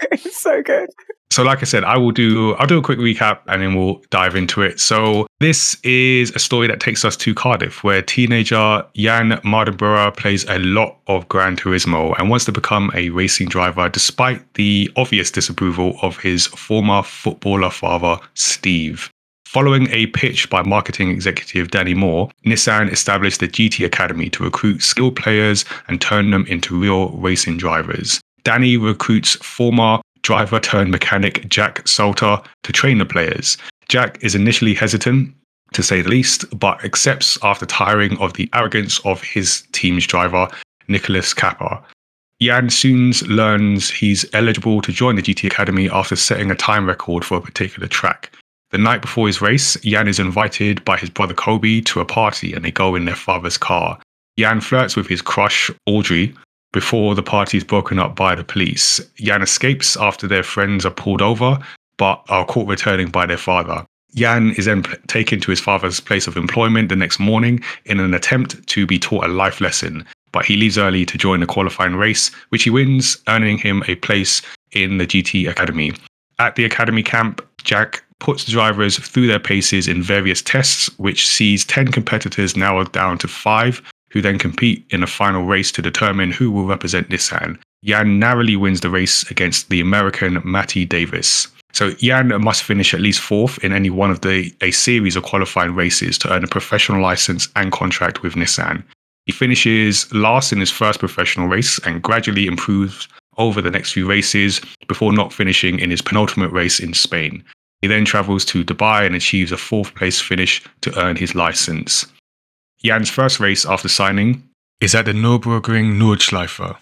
*laughs* it's so good. So, like I said, I will do. I'll do a quick recap and then we'll dive into it. So, this is a story that takes us to Cardiff, where teenager Jann Mardenborough plays a lot of Gran Turismo and wants to become a racing driver, despite the obvious disapproval of his former footballer father, Steve. Following a pitch by marketing executive Danny Moore, Nissan established the GT Academy to recruit skilled players and turn them into real racing drivers. Danny recruits former driver turned mechanic Jack Salter to train the players. Jack is initially hesitant, to say the least, but accepts after tiring of the arrogance of his team's driver, Nicholas Capa. Jann soon learns he's eligible to join the GT Academy after setting a time record for a particular track. The night before his race, Jann is invited by his brother Coby to a party and they go in their father's car. Jann flirts with his crush, Audrey, before the party is broken up by the police. Jann escapes after their friends are pulled over, but are caught returning by their father. Jann is then taken to his father's place of employment the next morning in an attempt to be taught a life lesson, but he leaves early to join the qualifying race, which he wins, earning him a place in the GT Academy. At the Academy camp, Jack puts drivers through their paces in various tests, which sees 10 competitors narrowed down to five, who then compete in a final race to determine who will represent Nissan. Yan narrowly wins the race against the American Matty Davis. So Yan must finish at least fourth in any one of the a series of qualifying races to earn a professional license and contract with Nissan. He finishes last in his first professional race and gradually improves over the next few races before not finishing in his penultimate race in Spain. He then travels to Dubai and achieves a fourth place finish to earn his license. Jann's first race after signing is at the Nürburgring Nordschleife.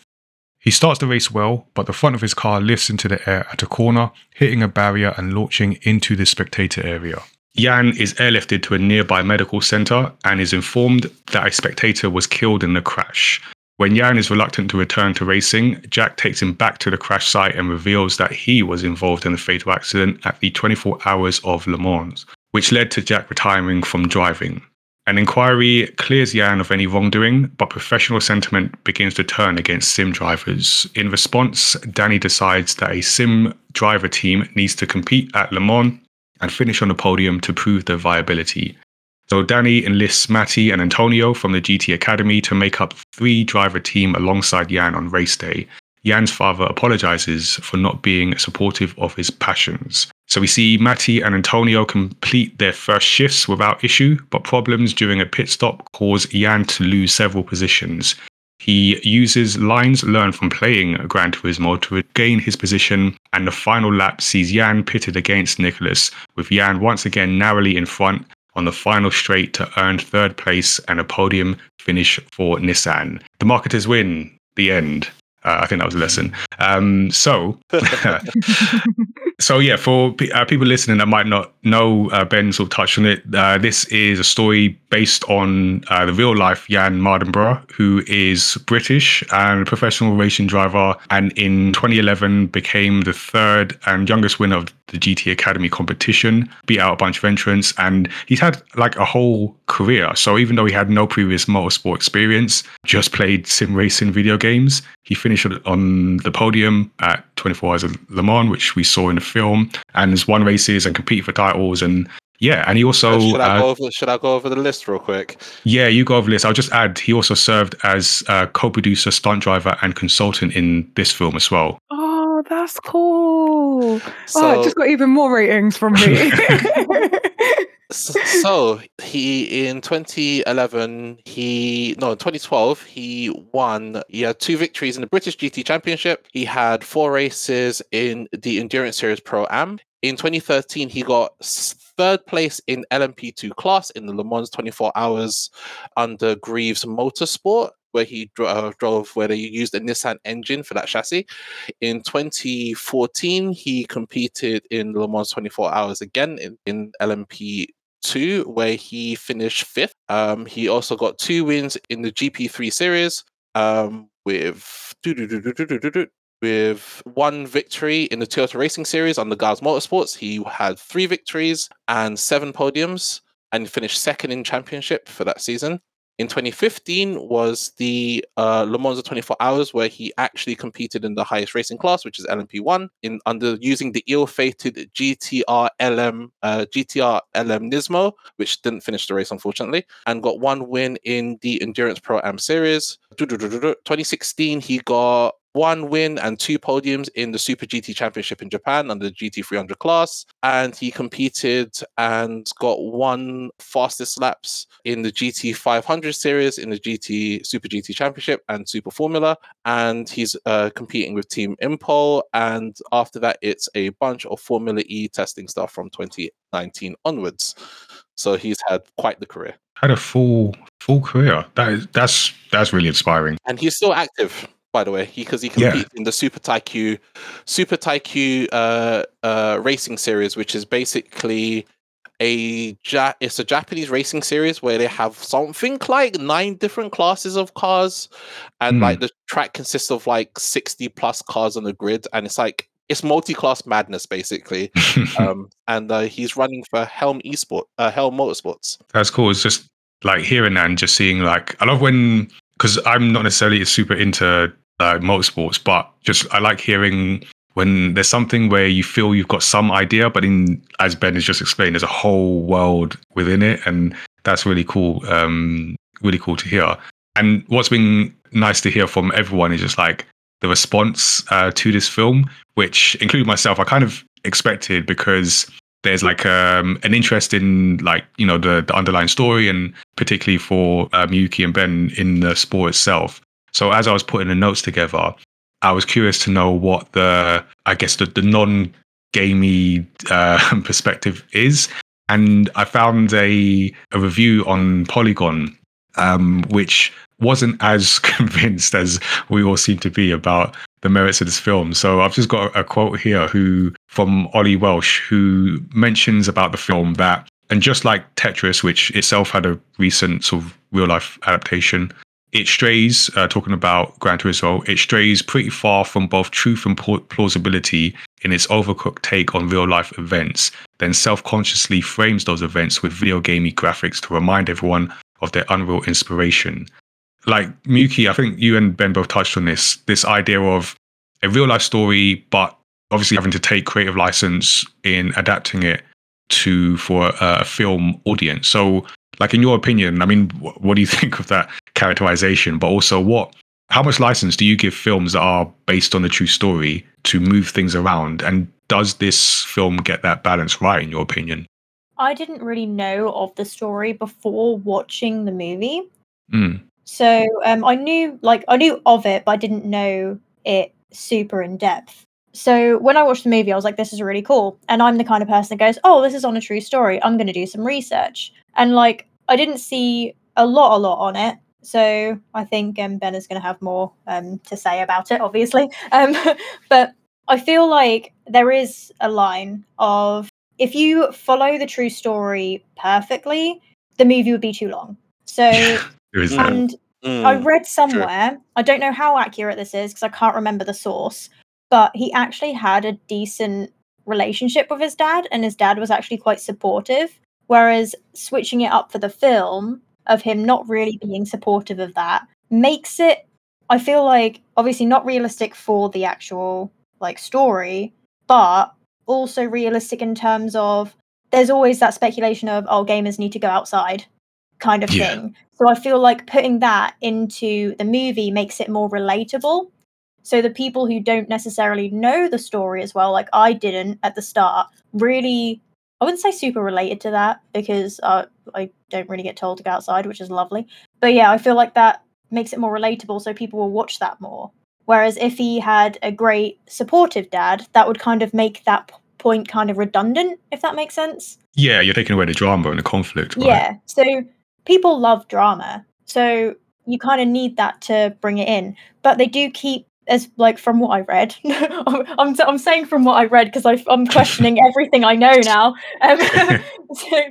He starts the race well, but the front of his car lifts into the air at a corner, hitting a barrier and launching into the spectator area. Jann is airlifted to a nearby medical center and is informed that a spectator was killed in the crash. When Jann is reluctant to return to racing, Jack takes him back to the crash site and reveals that he was involved in the fatal accident at the 24 hours of Le Mans, which led to Jack retiring from driving. An inquiry clears Yan of any wrongdoing, but professional sentiment begins to turn against sim drivers. In response, Danny decides that a sim driver team needs to compete at Le Mans and finish on the podium to prove their viability. So Danny enlists Matty and Antonio from the GT Academy to make up three driver team alongside Jann on race day. Jann's father apologizes for not being supportive of his passions. So we see Matty and Antonio complete their first shifts without issue, but problems during a pit stop cause Jann to lose several positions. He uses lines learned from playing Gran Turismo to regain his position, and the final lap sees Jann pitted against Nicholas, with Jann once again narrowly in front on the final straight to earn third place and a podium finish for Nissan. The marketers win. The end. Uh, I think that was a lesson. Um, so, *laughs* so yeah, for pe- uh, people listening that might not know, uh, Ben sort of touched on it. Uh, this is a story based on uh, the real life Jann Mardenborough, who is British and a professional racing driver, and in 2011 became the third and youngest winner of the GT Academy competition, beat out a bunch of entrants, and he's had like a whole career. So even though he had no previous motorsport experience, just played sim racing video games, he finished on the podium at 24 Hours of Le Mans, which we saw in the film, and has won races and competed for titles. And yeah, and he also should, I uh, go over, should I go over the list real quick? yeah, you go over the list. I'll just add he also served as uh, co-producer, stunt driver, and consultant in this film as well. Oh, that's cool. oh, So, it just got even more ratings from me. *laughs* *laughs* so he in 2011 he no in 2012 he won he had two victories in the british gt championship he had four races in the endurance series pro am in 2013 he got third place in lmp2 class in the le mans 24 hours under greaves motorsport where he uh, drove, where they used a Nissan engine for that chassis. In 2014, he competed in Le Mans 24 Hours again in, in LMP two, where he finished fifth. Um, he also got two wins in the GP3 series um, with with one victory in the Toyota Racing Series on the Gars Motorsports. He had three victories and seven podiums, and finished second in championship for that season in 2015 was the uh, Le Mans 24 Hours, where he actually competed in the highest racing class, which is LMP1, in under using the ill-fated GTR LM uh, GTR LM Nismo, which didn't finish the race unfortunately, and got one win in the Endurance Pro Am Series. 2016, he got one win and two podiums in the Super GT Championship in Japan under the GT300 class. And he competed and got one fastest laps in the GT500 series, in the GT Super GT Championship and Super Formula. And he's uh, competing with Team Impul. And after that, it's a bunch of Formula E testing stuff from 2019 onwards. So he's had quite the career. Had a full full career. That is that's that's really inspiring. And he's still active by the way, because he, he competes yeah. in the Super Taikyu, Super Taikyu uh, uh, racing series, which is basically a ja- it's a Japanese racing series where they have something like nine different classes of cars, and mm. like the track consists of like sixty plus cars on the grid, and it's like it's multi-class madness basically. *laughs* um, and uh, he's running for Helm Esport, uh, Helm Motorsports. That's cool. It's just like hearing that and just seeing like I love when because I'm not necessarily super into uh, motorsports, but just I like hearing when there's something where you feel you've got some idea, but in as Ben has just explained, there's a whole world within it, and that's really cool. Um, really cool to hear. And what's been nice to hear from everyone is just like the response uh, to this film, which including myself, I kind of expected because there's like um, an interest in like you know the, the underlying story and particularly for um, Yuki and Ben in the sport itself. So as I was putting the notes together, I was curious to know what the, I guess, the, the non gamey uh, *laughs* perspective is. And I found a, a review on Polygon, um, which wasn't *laughs* as convinced as we all seem to be about the merits of this film. So I've just got a, quote here who from Oli Welsh, who mentions about the film that, and just like Tetris, which itself had a recent sort of real life adaptation, it strays, uh, talking about Gran Turismo, it strays pretty far from both truth and plausibility in its overcooked take on real life events, then self consciously frames those events with video gamey graphics to remind everyone of their unreal inspiration. Like Miyuki, I think you and Ben both touched on this this idea of a real life story, but obviously having to take creative license in adapting it to for a film audience. So like in your opinion, I mean, what do you *laughs* think of that characterization? But also, what, how much license do you give films that are based on a true story to move things around? And does this film get that balance right, in your opinion? I didn't really know of the story before watching the movie. Mm. So um, I knew, like, I knew of it, but I didn't know it super in depth. So when I watched the movie, I was like, this is really cool. And I'm the kind of person that goes, oh, this is on a true story. I'm going to do some research. And like, I didn't see a lot, a lot on it. So I think um, Ben is going to have more um, to say about it, obviously. *laughs* Um, but I feel like there is a line of if you follow the true story perfectly, the movie would be too long. So, *laughs* and mm, I read somewhere, true. I don't know how accurate this is because I can't remember the source, but he actually had a decent relationship with his dad, and his dad was actually quite supportive. Whereas switching it up for the film of him not really being supportive of that makes it, I feel like, obviously not realistic for the actual like story, but also realistic in terms of there's always that speculation of oh gamers need to go outside kind of yeah. thing. So I feel like putting that into the movie makes it more relatable. So the people who don't necessarily know the story as well, like I didn't at the start, really I wouldn't say super related to that because uh, I don't really get told to go outside, which is lovely. But yeah, I feel like that makes it more relatable, so people will watch that more. Whereas if he had a great supportive dad, that would kind of make that point kind of redundant, if that makes sense. Yeah, you're taking away the drama and the conflict. Right? Yeah, so people love drama. So you kind of need that to bring it in. But they do keep as like from what I read, *laughs* I'm I'm saying from what I read because I'm questioning *laughs* everything I know now. Um, *laughs* so,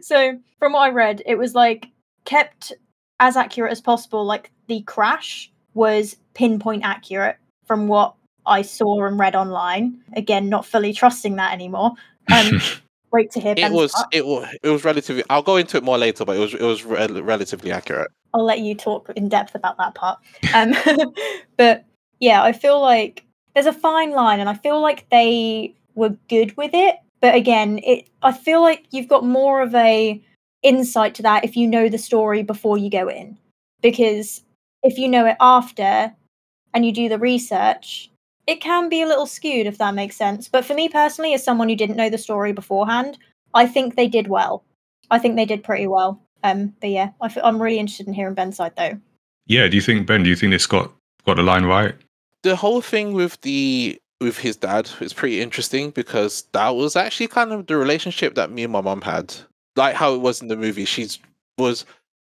so from what I read, it was like kept as accurate as possible. Like the crash was pinpoint accurate from what I saw and read online. Again, not fully trusting that anymore. Um, wait to hear. It was it was it was relatively. I'll go into it more later, but it was it was re- relatively accurate. I'll let you talk in depth about that part. Um, but yeah, I feel like there's a fine line, and I feel like they were good with it. But again, it I feel like you've got more of a insight to that if you know the story before you go in, because if you know it after and you do the research, it can be a little skewed if that makes sense. But for me personally, as someone who didn't know the story beforehand, I think they did well. I think they did pretty well. Um, but yeah, I f- I'm really interested in hearing Ben's side though. Yeah, do you think Ben? Do you think this got got the line right? The whole thing with the with his dad is pretty interesting because that was actually kind of the relationship that me and my mom had, like how it was in the movie. She was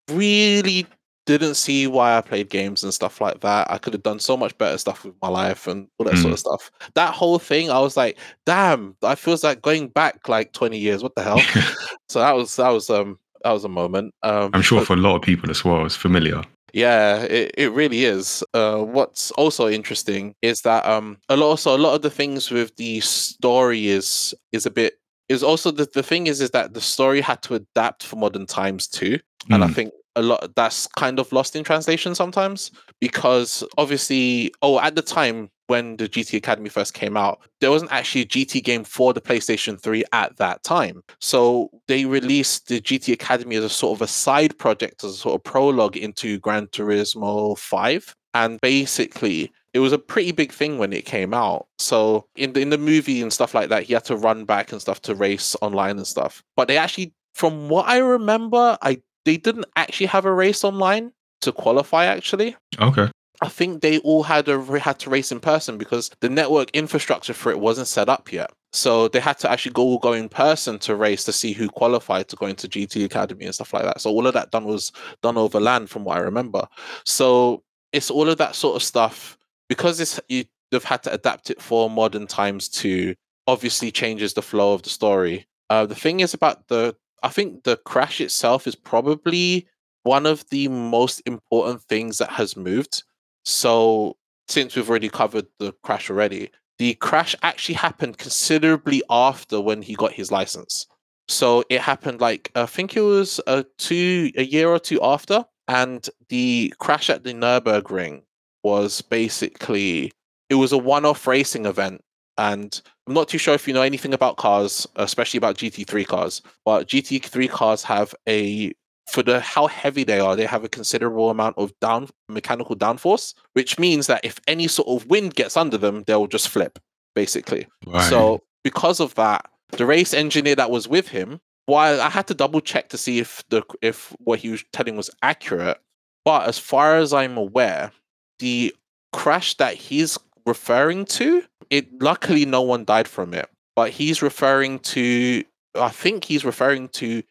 really didn't see why I played games and stuff like that. I could have done so much better stuff with my life and all that mm. sort of stuff. That whole thing, I was like, damn, I feels like going back like 20 years. What the hell? *laughs* so that was that was um that was a moment. Um, I'm sure but, for a lot of people as well, it's familiar. Yeah, it, it really is. Uh, what's also interesting is that um a lot also a lot of the things with the story is is a bit is also the, the thing is is that the story had to adapt for modern times too. And mm. I think a lot that's kind of lost in translation sometimes because obviously oh at the time when the GT Academy first came out, there wasn't actually a GT game for the PlayStation 3 at that time. So they released the GT Academy as a sort of a side project, as a sort of prologue into Gran Turismo 5. And basically, it was a pretty big thing when it came out. So in the in the movie and stuff like that, he had to run back and stuff to race online and stuff. But they actually, from what I remember, I they didn't actually have a race online to qualify. Actually, okay. I think they all had a had to race in person because the network infrastructure for it wasn't set up yet. So they had to actually go go in person to race to see who qualified to go into GT Academy and stuff like that. So all of that done was done over land, from what I remember. So it's all of that sort of stuff because it's you, they've had to adapt it for modern times to obviously changes the flow of the story. Uh, the thing is about the I think the crash itself is probably one of the most important things that has moved so, since we've already covered the crash already, the crash actually happened considerably after when he got his license. So it happened like I think it was a two a year or two after, and the crash at the Nurburgring was basically it was a one-off racing event. And I'm not too sure if you know anything about cars, especially about GT3 cars, but GT3 cars have a for the how heavy they are, they have a considerable amount of down mechanical downforce, which means that if any sort of wind gets under them, they'll just flip, basically. Right. So because of that, the race engineer that was with him, while I had to double check to see if the if what he was telling was accurate, but as far as I'm aware, the crash that he's referring to, it luckily no one died from it. But he's referring to I think he's referring to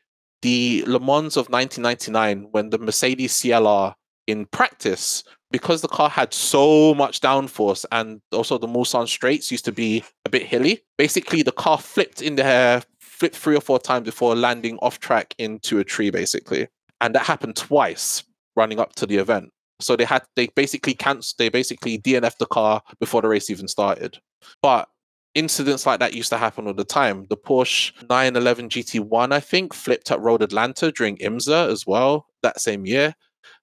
the Le Mans of 1999 when the Mercedes CLR in practice because the car had so much downforce and also the Mulsanne straights used to be a bit hilly. Basically, the car flipped in the air, flipped three or four times before landing off track into a tree, basically. And that happened twice running up to the event. So they had they basically cancelled they basically DNF'd the car before the race even started. But incidents like that used to happen all the time. The Porsche 911 GT1, I think, flipped at Road Atlanta during IMSA as well that same year.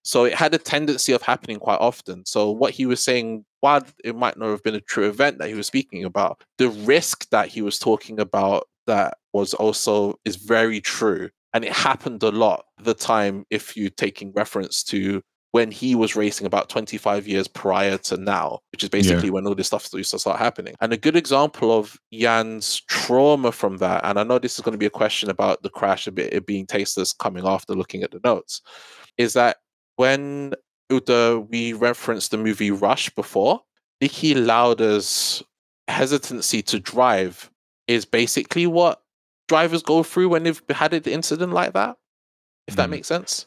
So it had a tendency of happening quite often. So what he was saying, while it might not have been a true event that he was speaking about, the risk that he was talking about that was also is very true. And it happened a lot the time if you're taking reference to when he was racing about 25 years prior to now, which is basically yeah. when all this stuff used to start happening. And a good example of Jann's trauma from that, and I know this is going to be a question about the crash, a bit it being tasteless coming after looking at the notes, is that when we referenced the movie Rush before, Niki Lauda's hesitancy to drive is basically what drivers go through when they've had an incident like that, if mm. that makes sense.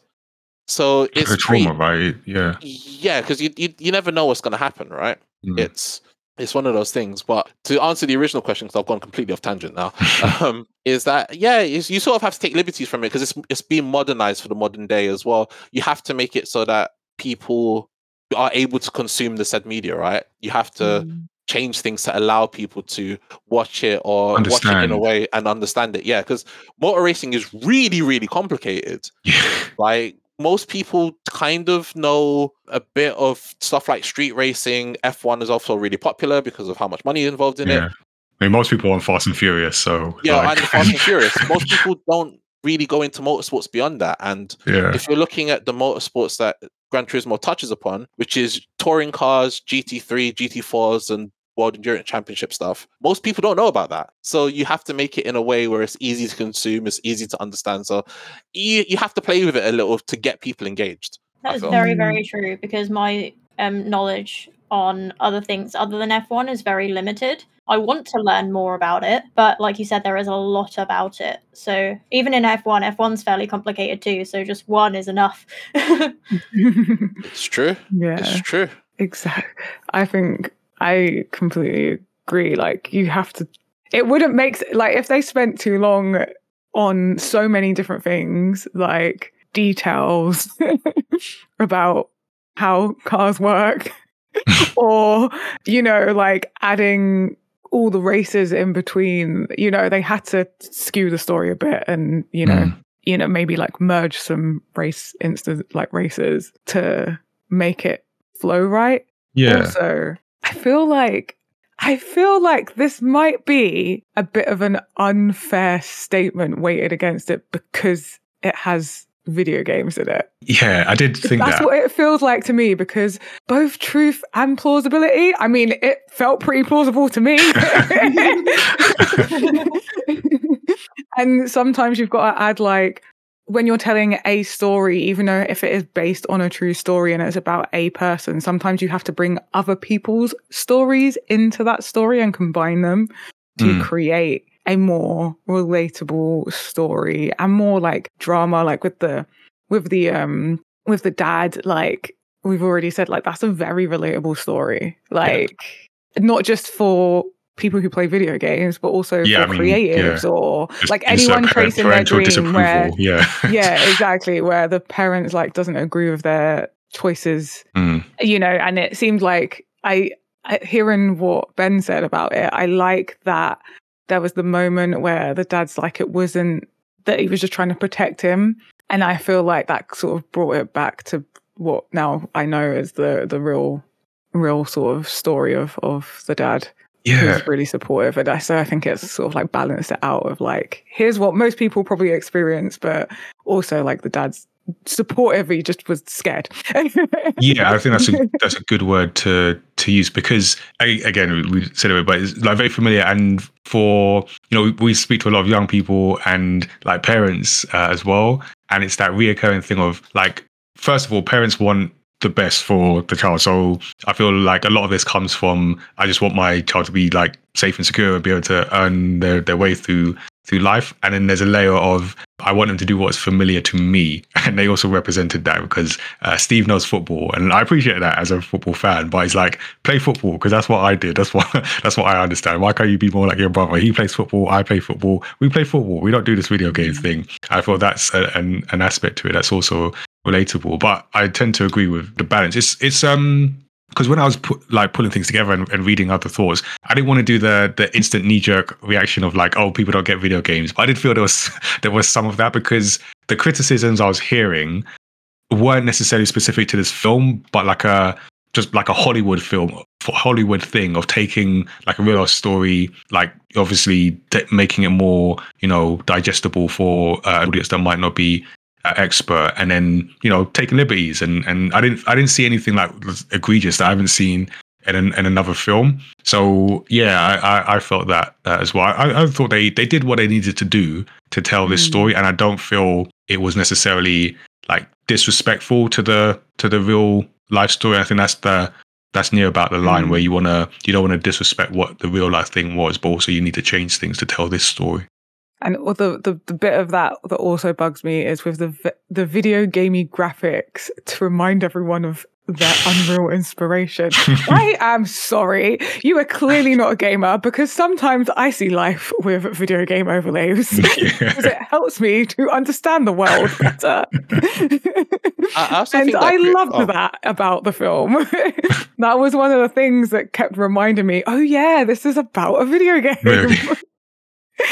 So it's a pretty- trauma, right? Yeah. yeah, because you, you you never know what's going to happen, right? Mm. It's it's one of those things. But to answer the original question, because I've gone completely off tangent now, *laughs* um, is that yeah, you sort of have to take liberties from it because it's it's being modernized for the modern day as well. You have to make it so that people are able to consume the said media, right? You have to Mm. change things to allow people to watch it or watch it in a way and understand it. Yeah, because motor racing is really really complicated *laughs* Yeah. like most people kind of know a bit of stuff like street racing. F1 is also really popular because of how much money is involved in yeah. it I mean, most people are on Fast and Furious, so yeah like- and fast and *laughs* furious. Most people don't really go into motorsports beyond that and yeah, if you're looking at the motorsports that gran turismo touches upon which is touring cars gt3 gt4s and world endurance championship stuff most people don't know about that so you have to make it in a way where it's easy to consume it's easy to understand so you, you have to play with it a little to get people engaged That is very, very true because my um, knowledge on other things other than F1 is very limited. I want to learn more about it, but like you said, there is a lot about it. So even in F1, F1's fairly complicated too. So just one is enough. *laughs* It's true. yeah. It's true. Exactly. I think I completely agree. Like you have to. It wouldn't make like if they spent too long on so many different things, like details *laughs* about how cars work, *laughs* or you know, like adding all the races in between. You know, they had to skew the story a bit, and you know, Mm. you know, maybe like merge some race instant like races to make it flow right. yeah. Also, I feel like I feel like this might be a bit of an unfair statement weighted against it because it has video games in it. Yeah, I did think That's that. what it feels like to me because both truth and plausibility, I mean, it felt pretty plausible to me. *laughs* *laughs* and sometimes you've got to add like when you're telling a story, even though if it is based on a true story and it's about a person, sometimes you have to bring other people's stories into that story and combine them to Mm. create a more relatable story and more like drama, like with the with the um with the dad, like we've already said, like that's a very relatable story. Like not just for people who play video games, but also Yeah, for I mean, creatives yeah. or Just like anyone chasing their dream where. Yeah. *laughs* yeah, *laughs* exactly. Where the parents like doesn't agree with their choices, Mm. you know, and it seemed like I, I hearing what Ben said about it, I like that there was the moment where the dad's like it wasn't that he was just trying to protect him, and I feel like that sort of brought it back to what now I know is the the real real sort of story of of the dad Yeah. who's really supportive and I so I think it's sort of like balanced it out of like here's what most people probably experience but also like the dad's supportive he just was scared *laughs* yeah, I think that's a that's a good word to to use because I, again we said it, but it's like very familiar. And for you know, we speak to a lot of young people and like parents uh, as well, and it's that reoccurring thing of like, first of all, parents want the best for the child. So I feel like a lot of this comes from I just want my child to be like safe and secure and be able to earn their, their way through through life. And then there's a layer of I want them to do what's familiar to me. *laughs* And they also represented that because uh, Steve knows football, and I appreciate that as a football fan. But he's like, play football because that's what I did. That's what *laughs* that's what I understand. Why can't you be more like your brother? He plays football. I play football. We play football. We don't do this video games thing. I thought that's a, an an aspect to it that's also relatable. But I tend to agree with the balance. It's it's um because when I was put, like pulling things together and, and reading other thoughts, I didn't want to do the the instant knee jerk reaction of like, oh, people don't get video games. But I did feel there was *laughs* there was some of that because the criticisms I was hearing weren't necessarily specific to this film, but like a just like a Hollywood film, Hollywood thing of taking like a real life story, like obviously making it more you know digestible for uh, an audience that might not be expert and then you know taking liberties. And and I didn't I didn't see anything like egregious that I haven't seen in, an, in another film. So yeah I I, I felt that as well. I, I thought they they did what they needed to do to tell this Mm. story. And I don't feel it was necessarily like disrespectful to the to the real life story. I think that's the that's near about the line Mm. where you want to you don't want to disrespect what the real life thing was but also you need to change things to tell this story And the, the the bit of that that also bugs me is with the the video gamey graphics to remind everyone of their *laughs* unreal inspiration. *laughs* I am sorry. You are clearly not a gamer because sometimes I see life with video game overlays *laughs* because it helps me to understand the world better. I, I and I cre- loved oh, that about the film. that was one of the things that kept reminding me, oh yeah, this is about a video game.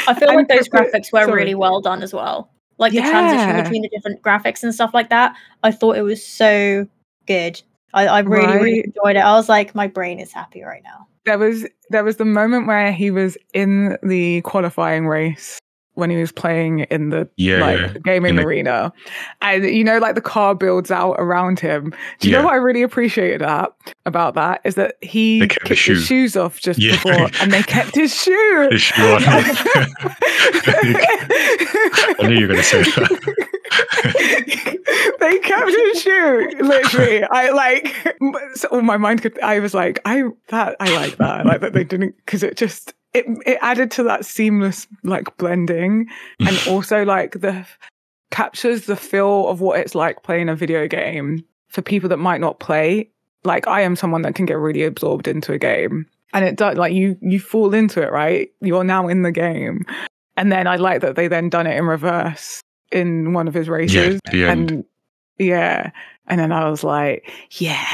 I feel And like those graphics were sorry. really well done as well. Like the transition between the different graphics and stuff like that. I thought it was so good. I, I really, really enjoyed it. I was like, my brain is happy right now. there was there was the moment where he was in the qualifying race when he was playing in the Yeah, like yeah. gaming the- arena and you know like the car builds out around him do you Yeah. know what i really appreciated that about that is that he kicked kept the his shoes off just before *laughs* and they kept his shoe His shoe on. *laughs* *laughs* I knew you were going to say that. they kept his shoe literally i like so my mind could i was like i that i like that I like that they didn't because it just it, it added to that seamless like blending *laughs* and also like the captures the feel of what it's like playing a video game for people that might not play. Like i am someone that can get really absorbed into a game and it does like you you fall into it right? You're now in the game. And then i like that they then done it in reverse in one of his races at the end. and yeah. And then i was like yeah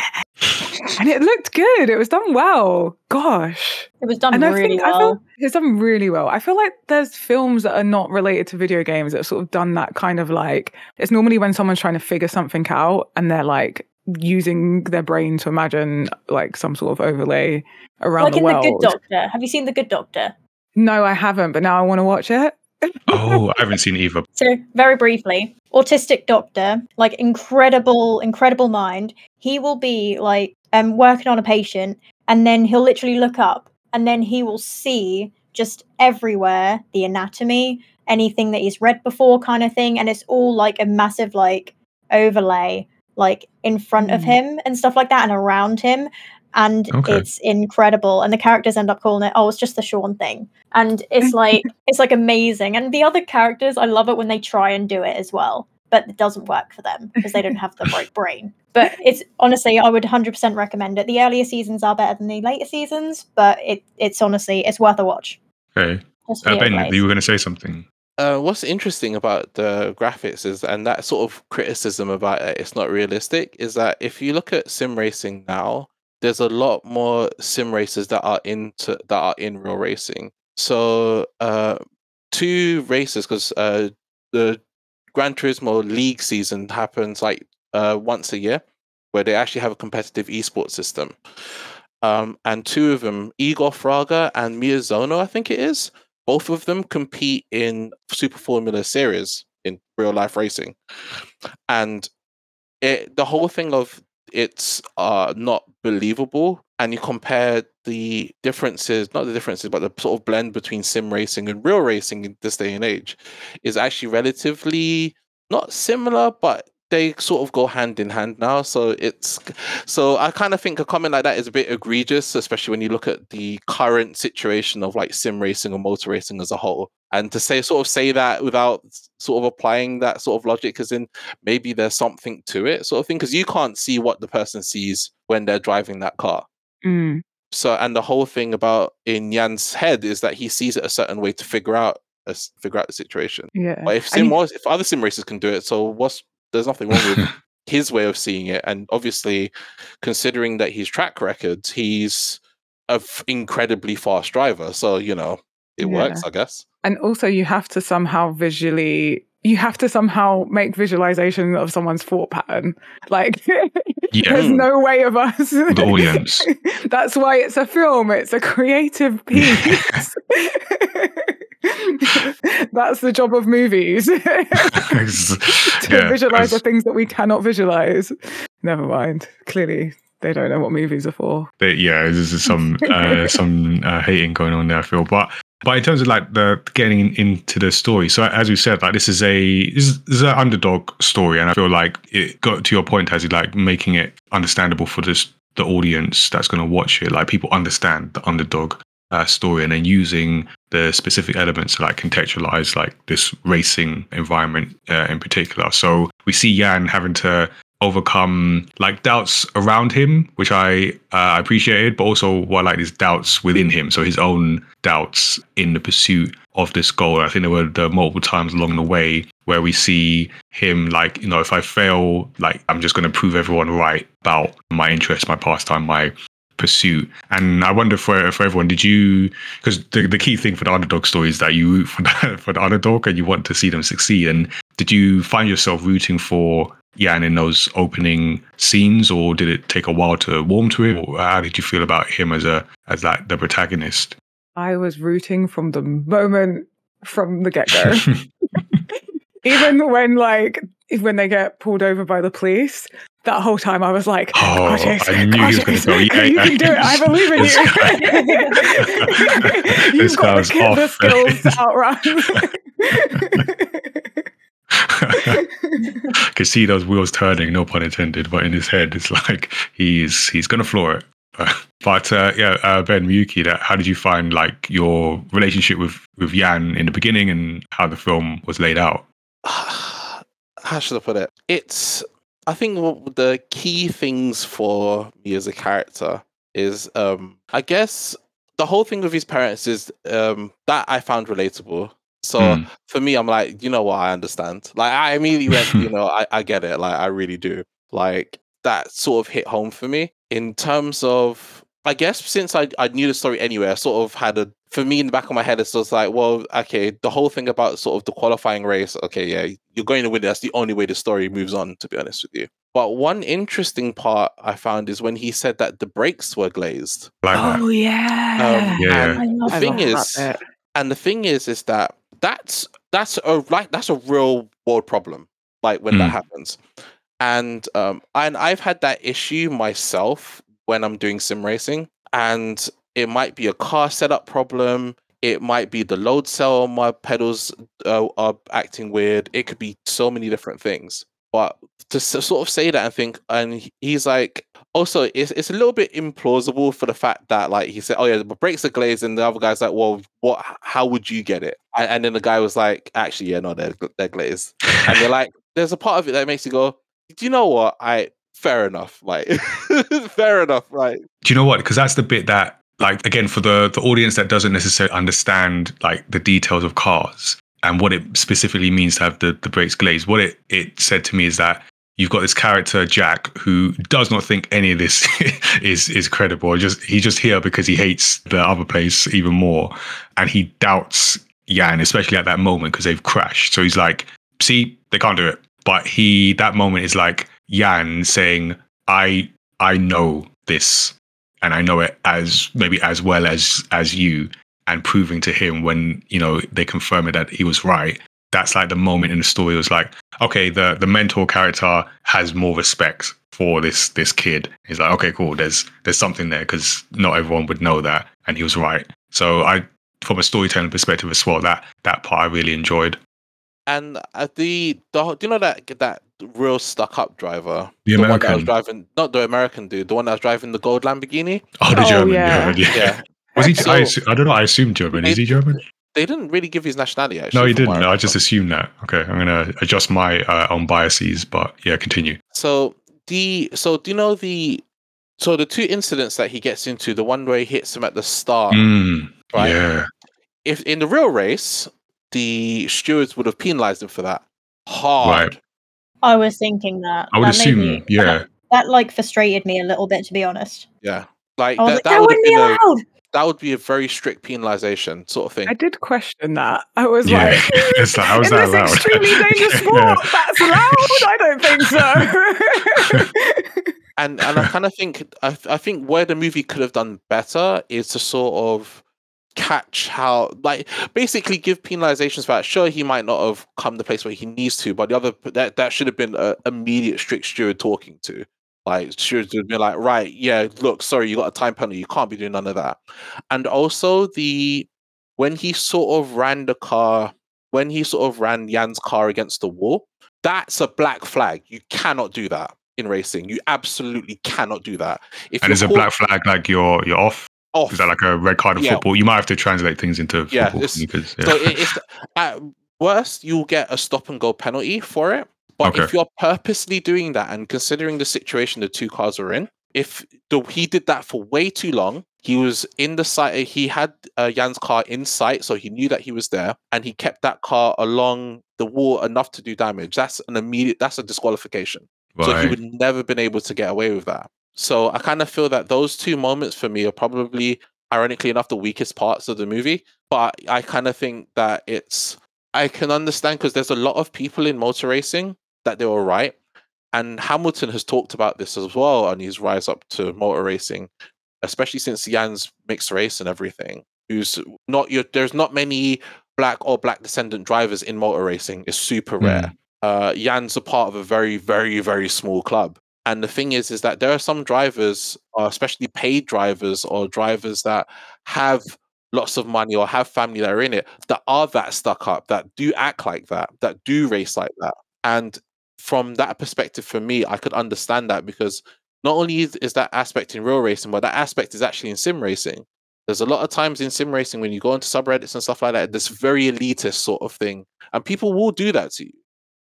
and it looked good it was done well gosh It was done and I really think I well. feel it's done really well. I feel like there's films that are not related to video games that have sort of done that kind of like it's normally when someone's trying to figure something out and they're like using their brain to imagine like some sort of overlay around like the in world. The Good Doctor. Have you seen The Good Doctor? no, I haven't, but now I want to watch it. *laughs* Oh, I haven't seen either. So, very briefly, autistic doctor, like incredible, incredible mind. He will be like um working on a patient, and then he'll literally look up, and then he will see just everywhere the anatomy, anything that he's read before, kind of thing, and it's all like a massive like overlay, like in front of Mm. him and stuff like that, and around him. And Okay. it's incredible. And the characters end up calling it, oh, it's just the Sean thing. And it's *laughs* like it's like amazing. And the other characters, I love it when they try and do it as well, but it doesn't work for them because they don't have the right brain. But it's honestly, I would 100% recommend it. The earlier seasons are better than the later seasons, but it it's honestly it's worth a watch. Okay. Uh, ben, overlays. you were going to say something. Uh, what's interesting about the graphics is, and that sort of criticism about it, it's not realistic, is that if you look at sim racing now, there's a lot more sim racers that are into that are in real racing. So, uh, two races because uh, the Gran Turismo League season happens like uh, once a year, where they actually have a competitive esports system. Um, and two of them, Igor Fraga and Miyazono, I think it is, both of them compete in Super Formula Series in real life racing, and it the whole thing of it's uh not believable, and you compare the differences, not the differences, but the sort of blend between sim racing and real racing in this day and age, is actually relatively not similar, but they sort of go hand in hand now. So it's so I kind of think a comment like that is a bit egregious, especially when you look at the current situation of like sim racing or motor racing as a whole. And to say sort of say that without sort of applying that sort of logic, as in maybe there's something to it, sort of thing, because you can't see what the person sees when they're driving that car. Mm. So, and the whole thing about in Jann's head is that he sees it a certain way to figure out figure out the situation. Yeah. But if sim you- was, if other sim racers can do it, so what's there's nothing wrong with *laughs* his way of seeing it. And obviously, considering that his track records, he's a f- incredibly fast driver. So you know, it Yeah. works, I guess. and also you have to somehow visually you have to somehow make visualization of someone's thought pattern like *laughs* Yeah. there's no way of us The audience. *laughs* that's why it's a film it's a creative piece *laughs* that's the job of movies. *laughs* To *laughs* Yeah, visualize the things that we cannot visualize. Never mind. Clearly they don't know what movies are for. But yeah, this is some uh, some uh, hating going on there. I feel, but but in terms of like the getting into the story, so as we said, like this is a this is, this is an underdog story, and I feel like it got to your point as like making it understandable for this the audience that's going to watch it. Like people understand the underdog uh, story and then using the specific elements to like contextualize like this racing environment uh, in particular. So we see Jann having to overcome like doubts around him, which I uh, appreciated, but also what like these doubts within him. So his own doubts in the pursuit of this goal. I think there were the multiple times along the way where we see him like, you know, if I fail, like I'm just going to prove everyone right about my interest, my pastime, my pursuit. And I wonder for for everyone, did you? Because the, the key thing for the underdog story is that you root *laughs* for the, for the underdog and you want to see them succeed. And did you find yourself rooting for Jann in those opening scenes, or did it take a while to warm to him? Or how did you feel about him as a as like the protagonist? I was rooting from the moment from the get go. *laughs* *laughs* Even when like when they get pulled over by the police, that whole time I was like, Oh, "Curtis, I knew he was going to go. Yeah, *laughs* you yeah. can do it. I believe in you. *laughs* *laughs* This You've got the, kid, the off. skills to outrun. Could see those wheels turning, no pun intended, but in his head, it's like he's he's gonna floor it. But uh, yeah, uh, Ben Miyuki, that how did you find like your relationship with with Jann in the beginning and how the film was laid out? *sighs* how should I put it? It's I think what the key things for me as a character is um I guess the whole thing with his parents is um that I found relatable. So Mm. for me, I'm like, you know what, I understand. Like I immediately went, you *laughs* know, I, I get it. Like I really do. Like that sort of hit home for me in terms of I guess since I, I knew the story anyway, I sort of had a for me in the back of my head it's just like, well, okay, the whole thing about sort of the qualifying race, okay, yeah, you're going to win. It. That's the only way the story moves on, to be honest with you. But one interesting part I found is when he said that the brakes were glazed. Like that. oh yeah. Um, Yeah. and the thing is, that and the thing is, is that that's that's a like that's a real world problem. Like when that Mm. happens, and um, and I've had that issue myself when I'm doing sim racing, and it might be a car setup problem. It might be the load cell on my pedals uh, are acting weird. It could be so many different things. But to sort of say that and think, and he's like, also, it's, it's a little bit implausible for the fact that, like, he said, "Oh yeah, the brakes are glazed," and the other guy's like, "Well, what? How would you get it?" And, and then the guy was like, "Actually, yeah, no, they're they're glazed." And they're like, "There's a part of it that makes you go, do you know what? I fair enough, like, *laughs* fair enough, right?" Do you know what? Because that's the bit that, like, again, for the the audience that doesn't necessarily understand like the details of cars and what it specifically means to have the the brakes glazed. What it it said to me is that you've got this character Jack who does not think any of this *laughs* is is credible. Just he's just here because he hates the other place even more, and he doubts Jann, especially at that moment because they've crashed. So he's like, "See, they can't do it." But he that moment is like Jann saying, "I I know this." and I know it as maybe as well as as you, and proving to him when you know they confirm it that he was right. That's like the moment in the story. Was like, okay, the the mentor character has more respect for this this kid. He's like, okay, cool. There's there's something there because not everyone would know that, and he was right. So I, from a storytelling perspective as well, that that part I really enjoyed. And uh, the the do you know that that real stuck up driver, The one that was American, driving, not the American dude, the one that was driving the gold Lamborghini. oh, the Oh, German, yeah. yeah, yeah. *laughs* Yeah, Was he? I, So- assu- I don't know. I assume German. Is he German? they didn't really give his nationality. Actually, No, he didn't. I just assumed that. Okay, I'm gonna adjust my uh, own biases, but yeah, continue. So the so do you know the so the two incidents that he gets into, the one where he hits him at the start, Mm, right? Yeah, If in the real race, the stewards would have penalized him for that hard. Right. I was thinking that. I would That assume. me- yeah, That, that like frustrated me a little bit, to be honest. Yeah, like that, like, that that would have wouldn't be been a, allowed. that would be a very strict penalization sort of thing. I did question that. I was yeah. like, *laughs* it's like, how is in that this allowed? extremely *laughs* dangerous sport, Yeah. that's allowed? I don't think so. and and I kind of think I, I think where the movie could have done better is to sort of catch how like basically give penalizations for that. Sure, he might not have come the place where he needs to, but the other that that should have been a immediate strict steward talking to. Like stewards would be like, right, yeah, look, sorry, you got a time penalty, you can't be doing none of that. And also the when he sort of ran the car, when he sort of ran Jann's car against the wall, that's a black flag. You cannot do that in racing. You absolutely cannot do that. If and you're a black flag like you're you're off? Off. Is that like a red card of Yeah. football? You might have to translate things into Yeah, football because yeah. So it's at worst you'll get a stop and go penalty for it. But if you're purposely doing that and considering the situation the two cars were in, if the, he did that for way too long, he was in the sight. He had uh, Jann's car in sight, so he knew that he was there, and he kept that car along the wall enough to do damage. That's an immediate. That's a disqualification. So he would never been able to get away with that. So I kind of feel that those two moments for me are probably, ironically enough, the weakest parts of the movie. But I kind of think that it's I can understand because there's a lot of people in motor racing that they were right. And Hamilton has talked about this as well on his rise up to motor racing, especially since Jann's mixed race and everything. Who's not your there's not many black or black descendant drivers in motor racing. It's super Mm. rare. Uh Jann's a part of a very, very, very small club. And the thing is, is that there are some drivers, uh, especially paid drivers or drivers that have lots of money or have family that are in it that are that stuck up, that do act like that, that do race like that. And from that perspective, for me, I could understand that because not only is, that aspect in real racing, but that aspect is actually in sim racing. There's a lot of times in sim racing when you go into subreddits and stuff like that, this very elitist sort of thing, and people will do that to you.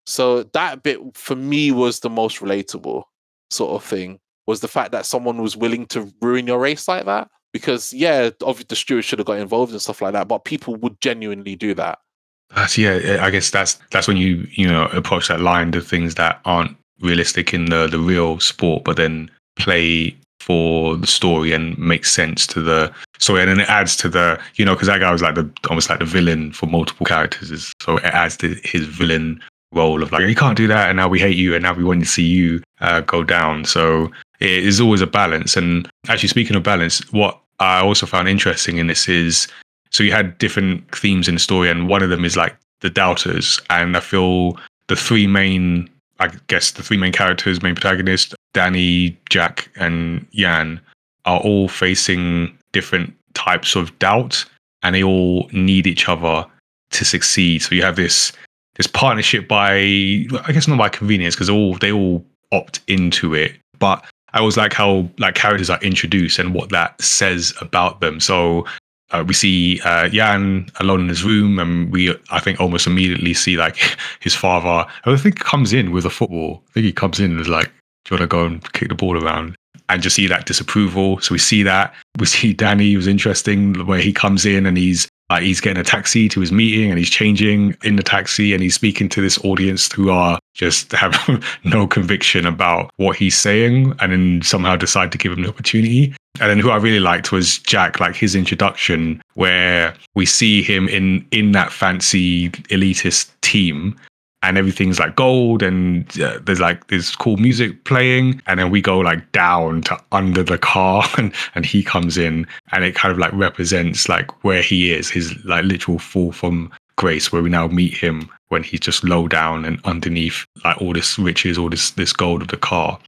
So that bit for me was the most relatable sort of thing was the fact that someone was willing to ruin your race like that. Because yeah, obviously the steward should have got involved and stuff like that, but people would genuinely do that. That's yeah. I guess that's that's when you you know approach that line to things that aren't realistic in the the real sport, but then play for the story and make sense to the story, and then it adds to the you know because that guy was like the almost like the villain for multiple characters, so it adds to his villain role of like you can't do that, and now we hate you, and now we want to see you uh, go down. So it is always a balance. And actually, speaking of balance, what I also found interesting in this is so you had different themes in the story, and one of them is like the doubters. And I feel the three main, I guess, the three main characters, main protagonist Danny, Jack, and Jann are all facing different types of doubt, and they all need each other to succeed. So you have this this partnership by, I guess, not by convenience, because all they all opt into it, but I always like how like characters are introduced and what that says about them. So uh, we see uh, Jann alone in his room, and we I think almost immediately see like *laughs* his father. I think comes in with a football. I think he comes in and is like, "Do you want to go and kick the ball around?" And just see that disapproval. So we see that. We see *laughs* Danny was interesting where he comes in and he's like he's getting a taxi to his meeting and he's changing in the taxi and he's speaking to this audience who are just *laughs* have no conviction about what he's saying and then somehow decide to give him the opportunity. And then who I really liked was Jack, like his introduction, where we see him in in that fancy elitist team and everything's like gold and uh, there's like this cool music playing. And then we go like down to under the car *laughs* and, and he comes in and it kind of like represents like where he is his like literal fall from grace where we now meet him when he's just low down and underneath like all this riches all this this gold of the car.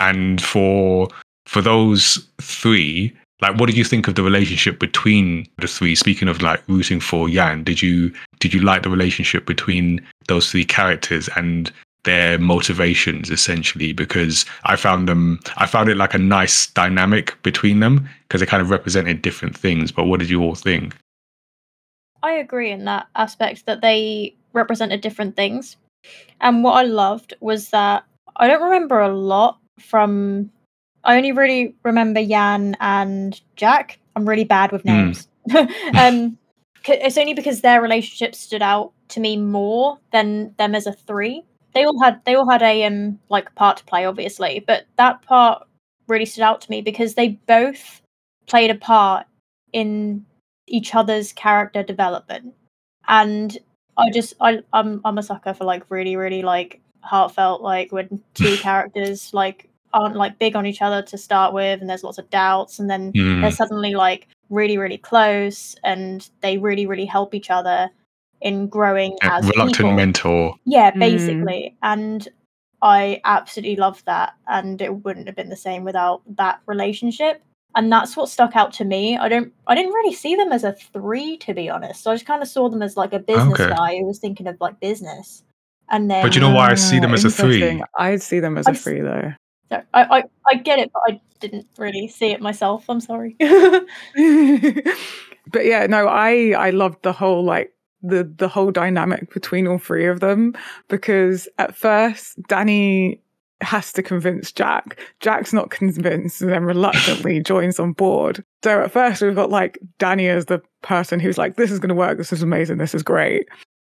And for for those three like what did you think of the relationship between the three? Speaking of like rooting for Jann did you did you like the relationship between those three characters and their motivations essentially because i found them i found it like a nice dynamic between them because they kind of represented different things but what did you all think I agree in that aspect that they represented different things. And what I loved was that I don't remember a lot from. I only really remember Jann and Jack. I'm really bad with Hmm. names. *laughs* um, c- it's only because their relationship stood out to me more than them as a three. They all had they all had a um like part to play, obviously, but that part really stood out to me because they both played a part in each other's character development and i just i i'm i'm a sucker for like really really like heartfelt like when two *laughs* characters like aren't like big on each other to start with and there's lots of doubts and then Mm, they're suddenly like really really close and they really really help each other in growing as a as reluctant people. mentor Yeah, Mm. basically. And I absolutely love that. And it wouldn't have been the same without that relationship. And that's what stuck out to me. I don't I didn't really see them as a three, to be honest. So I just kind of saw them as like a business Okay. guy who was thinking of like business. And then But you know why I see them as a three? I'd see them as I'd three though. So I, I, I get it, but I didn't really see it myself. I'm sorry. *laughs* but yeah, no, I I loved the whole like the the whole dynamic between all three of them because at first Danny has to convince Jack. Jack's not convinced and then reluctantly *laughs* joins on board. So at first we've got like Danny as the person who's like, this is going to work. This is amazing. This is great.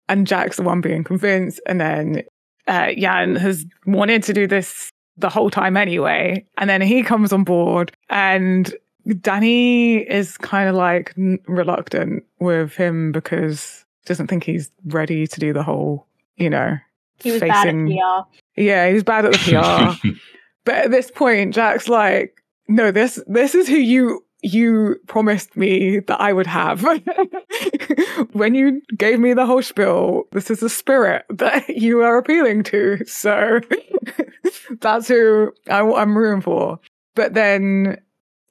And Jack's the one being convinced. And then uh, Jann has wanted to do this the whole time anyway. And then he comes on board and Danny is kind of like reluctant with him because doesn't think he's ready to do the whole, you know, he was facing... bad at PR. Yeah, he's bad at the PR. *laughs* but at this point, Jack's like, no, this this is who you you promised me that I would have. *laughs* when you gave me the whole spiel, this is the spirit that *laughs* you are appealing to. So *laughs* that's who I, I'm rooting for. But then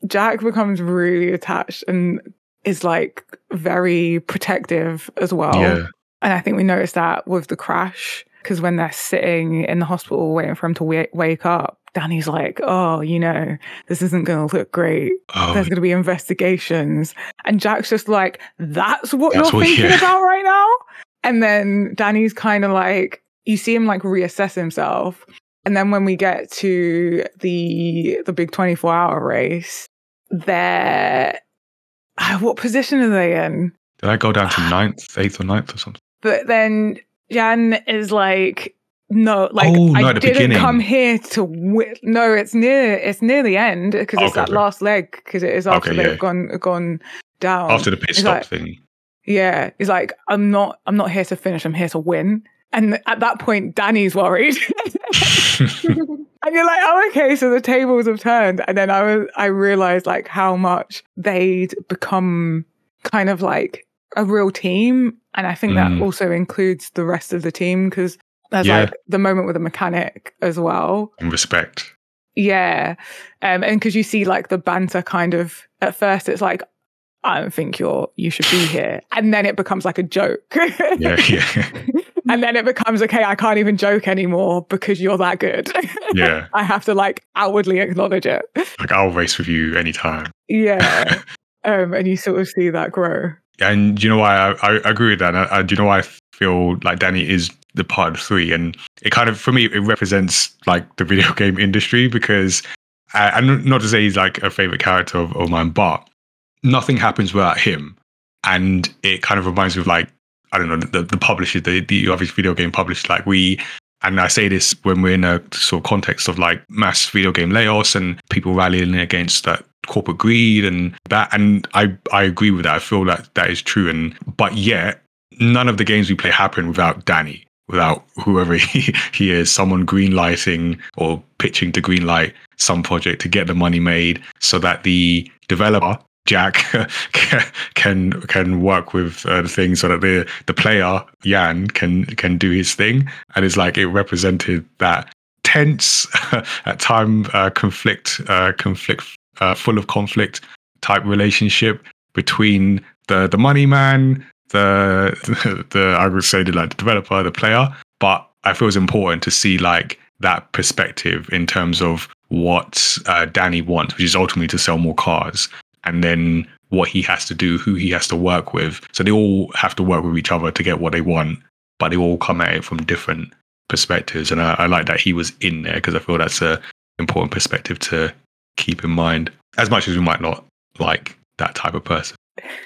Jack becomes really attached and is like very protective as well. Yeah. And I think we noticed that with the crash because when they're sitting in the hospital waiting for him to w- wake up, Danny's like, oh, you know, this isn't going to look great. Oh. There's going to be investigations. And Jack's just like, that's what that's you're what, thinking yeah. about right now? And then Danny's kind of like, you see him like reassess himself. And then when we get to the the big 24 hour race, they're uh, what position are they in? Did I go down to *sighs* ninth, eighth or ninth or something? But then Jann is like, no, like oh, I didn't beginning. come here to win. No, it's near. It's near the end because it's that last leg because it is after okay, they've yeah. gone gone down after the pit stop like, thing. Yeah, he's like, I'm not. I'm not here to finish. I'm here to win. And at that point, Danny's worried. *laughs* *laughs* and you're like, oh, okay, so the tables have turned. And then I was, I realized like how much they'd become kind of like a real team. And I think mm. that also includes the rest of the team because there's yeah. like the moment with the mechanic as well. And respect. Yeah. Um, and because you see like the banter kind of at first, it's like, I don't think you're you should be here. And then it becomes like a joke. yeah, *laughs* yeah. and then it becomes okay, I can't even joke anymore because you're that good. *laughs* Yeah. I have to like outwardly acknowledge it. Like I'll race with you anytime. Yeah. *laughs* um, and you sort of see that grow. And do you know why I, I agree with that? And do you know why I feel like Danny is the part three? And it kind of, for me, it represents like the video *laughs* game industry because, uh, and not to say he's like a favorite character of, of mine, but nothing happens without him. And it kind of reminds me of like, I don't know, the, the publishers, the, the obvious video game publishers, like we, and I say this when we're in a sort of context of like mass video game layoffs and people rallying against that corporate greed and that. And I, I agree with that. I feel that that is true. And, but yet none of the games we play happen without Danny, without whoever *laughs* he, he is, someone green lighting or pitching to green light some project to get the money made so that the developer Jack *laughs* can can work with uh, the thing so that the the player Jann can can do his thing, and it's like it represented that tense *laughs* at time uh, conflict uh, conflict uh, full of conflict type relationship between the the money man, the the, *laughs* the I would say the like the developer, the player. But I feel it's important to see like that perspective in terms of what uh, Danny wants, which is ultimately to sell more cars, and then what he has to do, who he has to work with. So they all have to work with each other to get what they want, but they all come at it from different perspectives. And I, I like that he was in there because I feel that's a important perspective to keep in mind, as much as we might not like that type of person.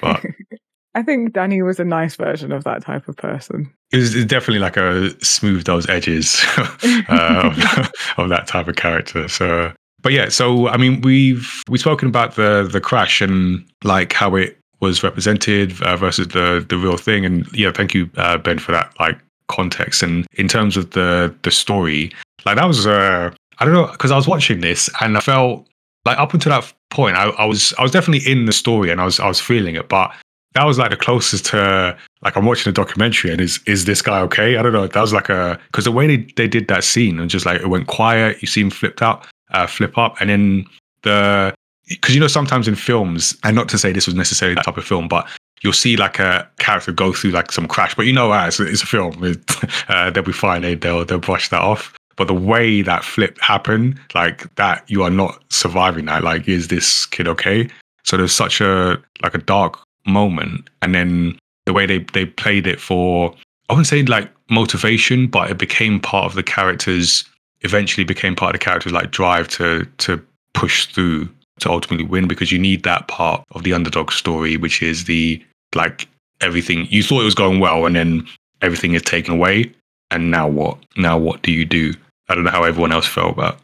But *laughs* I think Danny was a nice version of that type of person. It was definitely like a smooth those edges *laughs* uh, *laughs* of that type of character. So, but yeah, so I mean, we've we've spoken about the the crash and like how it was represented uh, versus the the real thing. And yeah, thank you, uh, Ben, for that like context. And in terms of the the story, like that was uh, I don't know because I was watching this and I felt like up until that point, I, I, was I was definitely in the story and I was I was feeling it, but that was like the closest to like I'm watching a documentary and is is this guy okay? I don't know. That was like a because the way they, they did that scene and just like it went quiet, you see him flipped out, uh, flip up, and then the because you know sometimes in films, and not to say this was necessarily that type of film, but you'll see like a character go through like some crash, but you know as it's a film, *laughs* it, uh, they'll be fine. They, they'll they'll brush that off. But the way that flip happened, like that, you are not surviving that. Like, is this kid okay? So there's such a like a dark moment, and then the way they they played it for I wouldn't say like motivation, but it became part of the characters. Eventually, became part of the characters like drive to to push through to ultimately win because you need that part of the underdog story, which is the like everything you thought it was going well, and then everything is taken away, and now what? Now what do you do? I don't know how everyone else felt about.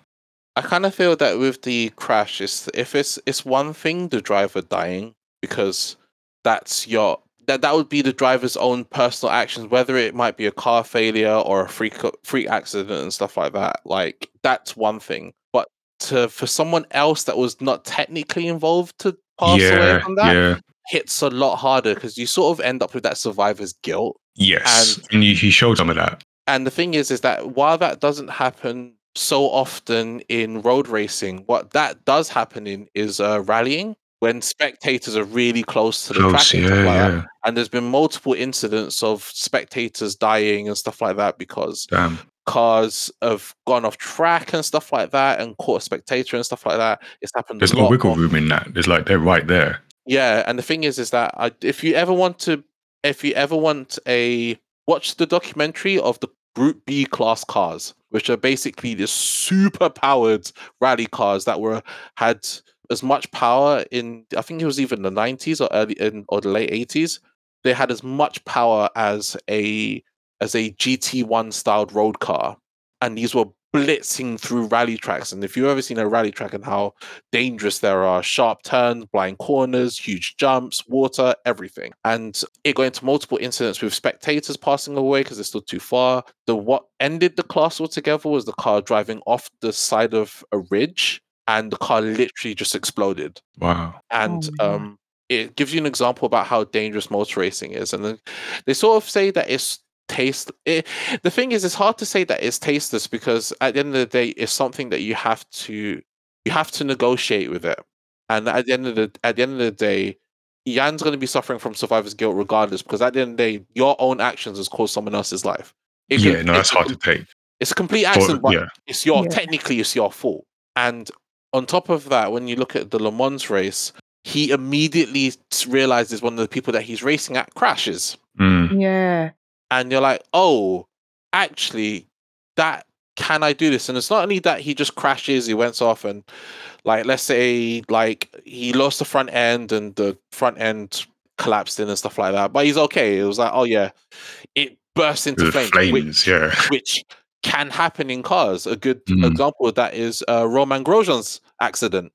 I kind of feel that with the crash, it's if it's it's one thing the driver dying because that's your that that would be the driver's own personal actions, whether it might be a car failure or a freak freak accident and stuff like that. Like that's one thing, but to for someone else that was not technically involved to pass away yeah, from that yeah, hits a lot harder because you sort of end up with that survivor's guilt. yes, And- and, you, he showed some of that. And the thing is, is that while that doesn't happen so often in road racing, what that does happen in is uh, rallying when spectators are really close to the Close, track and yeah, like yeah. And there's been multiple incidents of spectators dying and stuff like that because Damn. cars have gone off track and stuff like that and caught a spectator and stuff like that. It's happened. There's a no lot wiggle room in that. It's like they're right there. Yeah, and the thing is, is that I, if you ever want to, if you ever want a watch the documentary of the Group B class cars, which are basically the super powered rally cars that were had as much power in I think it was even the nineties or early in or the late eighties. They had as much power as a as a GT one styled road car, and these were blitzing through rally tracks. And if you've ever seen a rally track and how dangerous there are sharp turns, blind corners, huge jumps, water, everything. And it got into multiple incidents with spectators passing away because they're still too far. The what ended the class altogether was the car driving off the side of a ridge and the car literally just exploded. Wow. And Oh, um it gives you an example about how dangerous motor racing is. And then they sort of say that it's taste it, the thing is it's hard to say that it's tasteless because at the end of the day it's something that you have to you have to negotiate with it and at the end of the at the end of the day Jann's going to be suffering from survivor's guilt regardless because at the end of the day your own actions has caused someone else's life It yeah, could- no, that's it's a hard to take. it's a complete But, accident but yeah, it's your Yeah. technically it's your fault. And on top of that, when you look at the Le Mans race, he immediately realizes one of the people that he's racing at crashes, Mm, Yeah. and you're like, oh, actually, that can I do this? And it's not only that he just crashes, he went off and like let's say like he lost the front end and the front end collapsed in and stuff like that, but he's okay. It was like, oh yeah, it burst into the flames. which- flames, yeah. which can happen in cars. A good Mm. example of that is uh, Romain Grosjean's accident.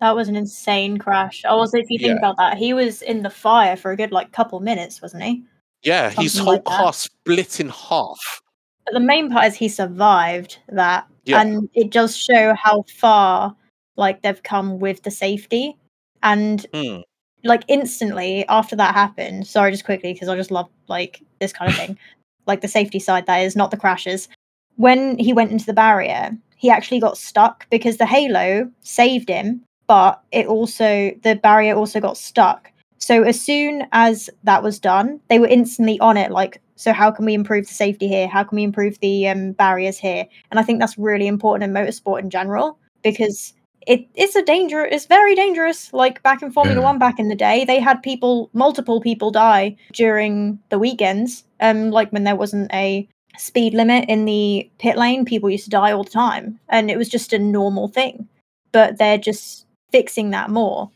That was an insane crash. Also, if you think Yeah. about that, he was in the fire for a good like couple minutes, wasn't he? Yeah, his whole like car split in half. But the main part is he survived that, Yeah. and it does show how far like they've come with the safety. And Hmm. like instantly after that happened, sorry, just quickly because I just love like this kind of thing, *laughs* like the safety side that is not the crashes. When he went into the barrier, he actually got stuck because the halo saved him, but it also the barrier also got stuck. So as soon as that was done, they were instantly on it. Like, so how can we improve the safety here? How can we improve the um, barriers here? And I think that's really important in motorsport in general because it it's a danger. It's very dangerous. Like back in Formula Yeah. One back in the day, they had people, multiple people die during the weekends. Um, like when there wasn't a speed limit in the pit lane, people used to die all the time, and it was just a normal thing. But they're just fixing that more.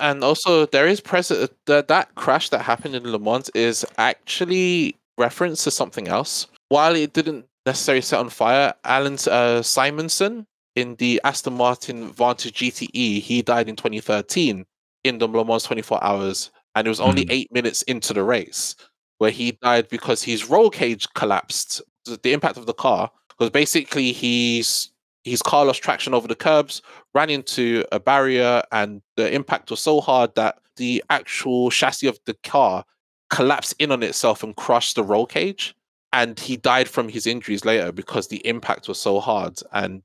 And also, there is precedent that that crash that happened in Le Mans is actually reference to something else. While it didn't necessarily set on fire, Allan uh, Simonsen in the Aston Martin Vantage GTE, he died in 2013 in the Le Mans 24 hours, and it was only Hmm. eight minutes into the race where he died because his roll cage collapsed. The impact of the car, because basically he's his car lost traction over the curbs, ran into a barrier, and the impact was so hard that the actual chassis of the car collapsed in on itself and crushed the roll cage. And he died from his injuries later because the impact was so hard. And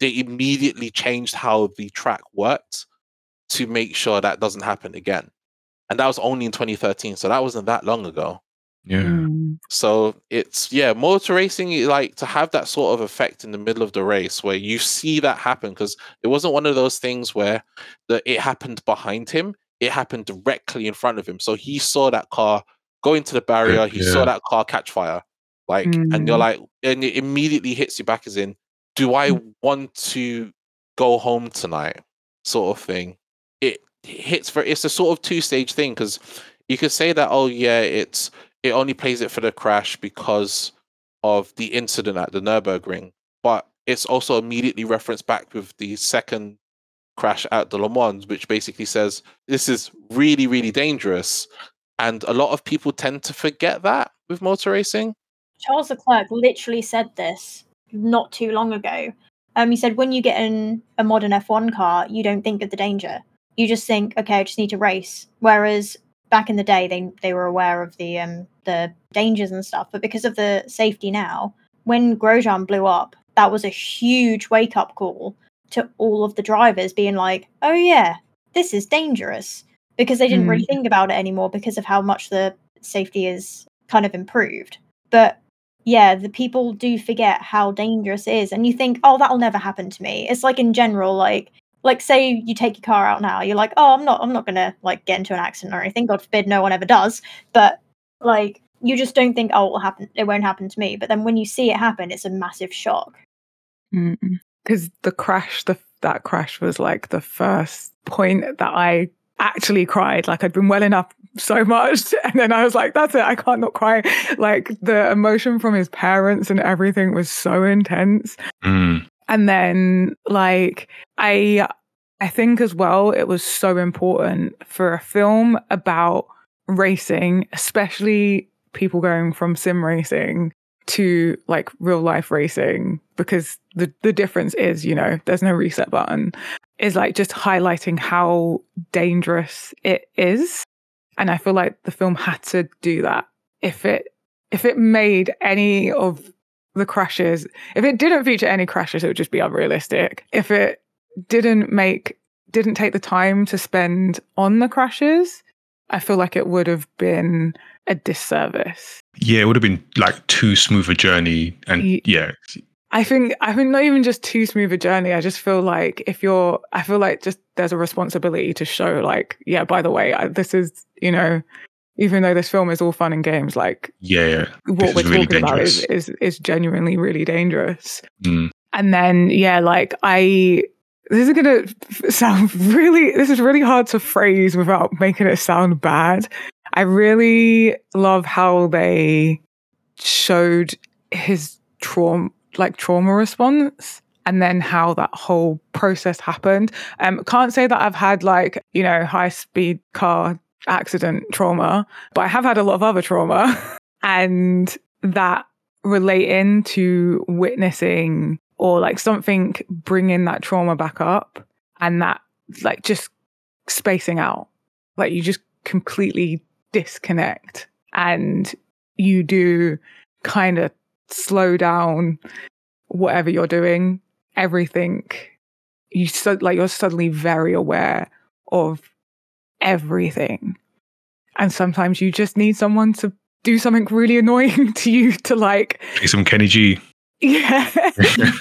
they immediately changed how the track worked to make sure that doesn't happen again. And that was only in 2013. So that wasn't that long ago. Yeah. Mm. So it's yeah, motor racing like to have that sort of effect in the middle of the race where you see that happen because it wasn't one of those things where the, it happened behind him; it happened directly in front of him. So he saw that car go into the barrier, he saw that car catch fire, like, and you're Mm. like, and it immediately hits you back as in, do I want to go home tonight, sort of thing. It hits for it's a sort of two stage thing because you could say that oh yeah, it's it only plays it for the crash because of the incident at the Nurburgring, but it's also immediately referenced back with the second crash at the Le Mans, which basically says this is really, really dangerous. And a lot of people tend to forget that with motor racing. Charles Leclerc literally said this not too long ago. Um, he said when you get in a modern F1 car, you don't think of the danger. You just think, okay, I just need to race. Whereas back in the day, they they were aware of the um the dangers and stuff. But because of the safety now, when Grosjean blew up, that was a huge wake up call to all of the drivers, being like, oh yeah, this is dangerous because they didn't really think about it anymore because of how much the safety is kind of improved. But yeah, the people do forget how dangerous it is, and you think, oh, that'll never happen to me. It's like in general, like like say you take your car out now, you're like, oh, I'm not, I'm not gonna like get into an accident or anything. God forbid, no one ever does. But like, you just don't think, oh, it will happen. It won't happen to me. But then when you see it happen, it's a massive shock. Because the crash, the that crash was like the first point that I actually cried. Like I'd been well enough so much, *laughs* and then I was like, "That's it, I can't not cry." Like the emotion from his parents and everything was so intense. Mm. And then like I I think as well it was so important for a film about racing, especially people going from sim racing to like real life racing because the the difference is, you know, there's no reset button. Is like just highlighting how dangerous it is. And I feel like the film had to do that. If it if it made any of the crashes, if it didn't feature any crashes, it would just be unrealistic. If it didn't make didn't take the time to spend on the crashes, I feel like it would have been a disservice. Yeah, it would have been like too smooth a journey, and yeah, I think I think not even just too smooth a journey. I just feel like if you're, I feel like just there's a responsibility to show like, yeah, by the way, I, this is you know, even though this film is all fun and games, like yeah, yeah. what This we're really talking about is, is is genuinely really dangerous. Mm. And then yeah, like I this is gonna *laughs* sound really this is really hard to phrase without making it sound bad. I really love how they showed his trauma like trauma response and then how that whole process happened. Um can't say that I've had like, you know, high speed car accident trauma, but I have had a lot of other trauma. *laughs* and that relating to witnessing or like something bringing that trauma back up and that like just spacing out like you just completely disconnect and you do kind of slow down whatever you're doing everything you so like you're suddenly very aware of everything and sometimes you just need someone to do something really annoying *laughs* to you to like Play some Kenny G. yeah *laughs*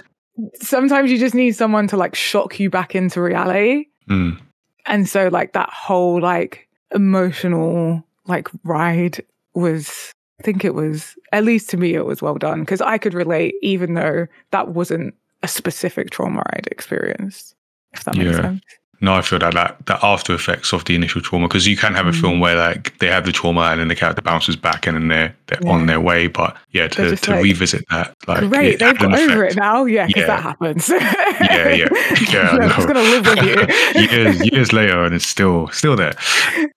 sometimes you just need someone to like shock you back into reality Mm. and so like that whole like emotional like ride was i think it was at least to me it was well done because i could relate even though that wasn't a specific trauma i'd experienced if that makes Yeah. sense No, I feel that that the after effects of the initial trauma because you can have a Mm. film where like they have the trauma and then the character bounces back and then they're they're Yeah. on their way. But yeah, to, to like, revisit that, like great it they've had an got over effect. it now yeah because Yeah. that happens *laughs* Yeah, yeah, *laughs* yeah. I i'm just gonna live with you *laughs* years years later, and it's still still there.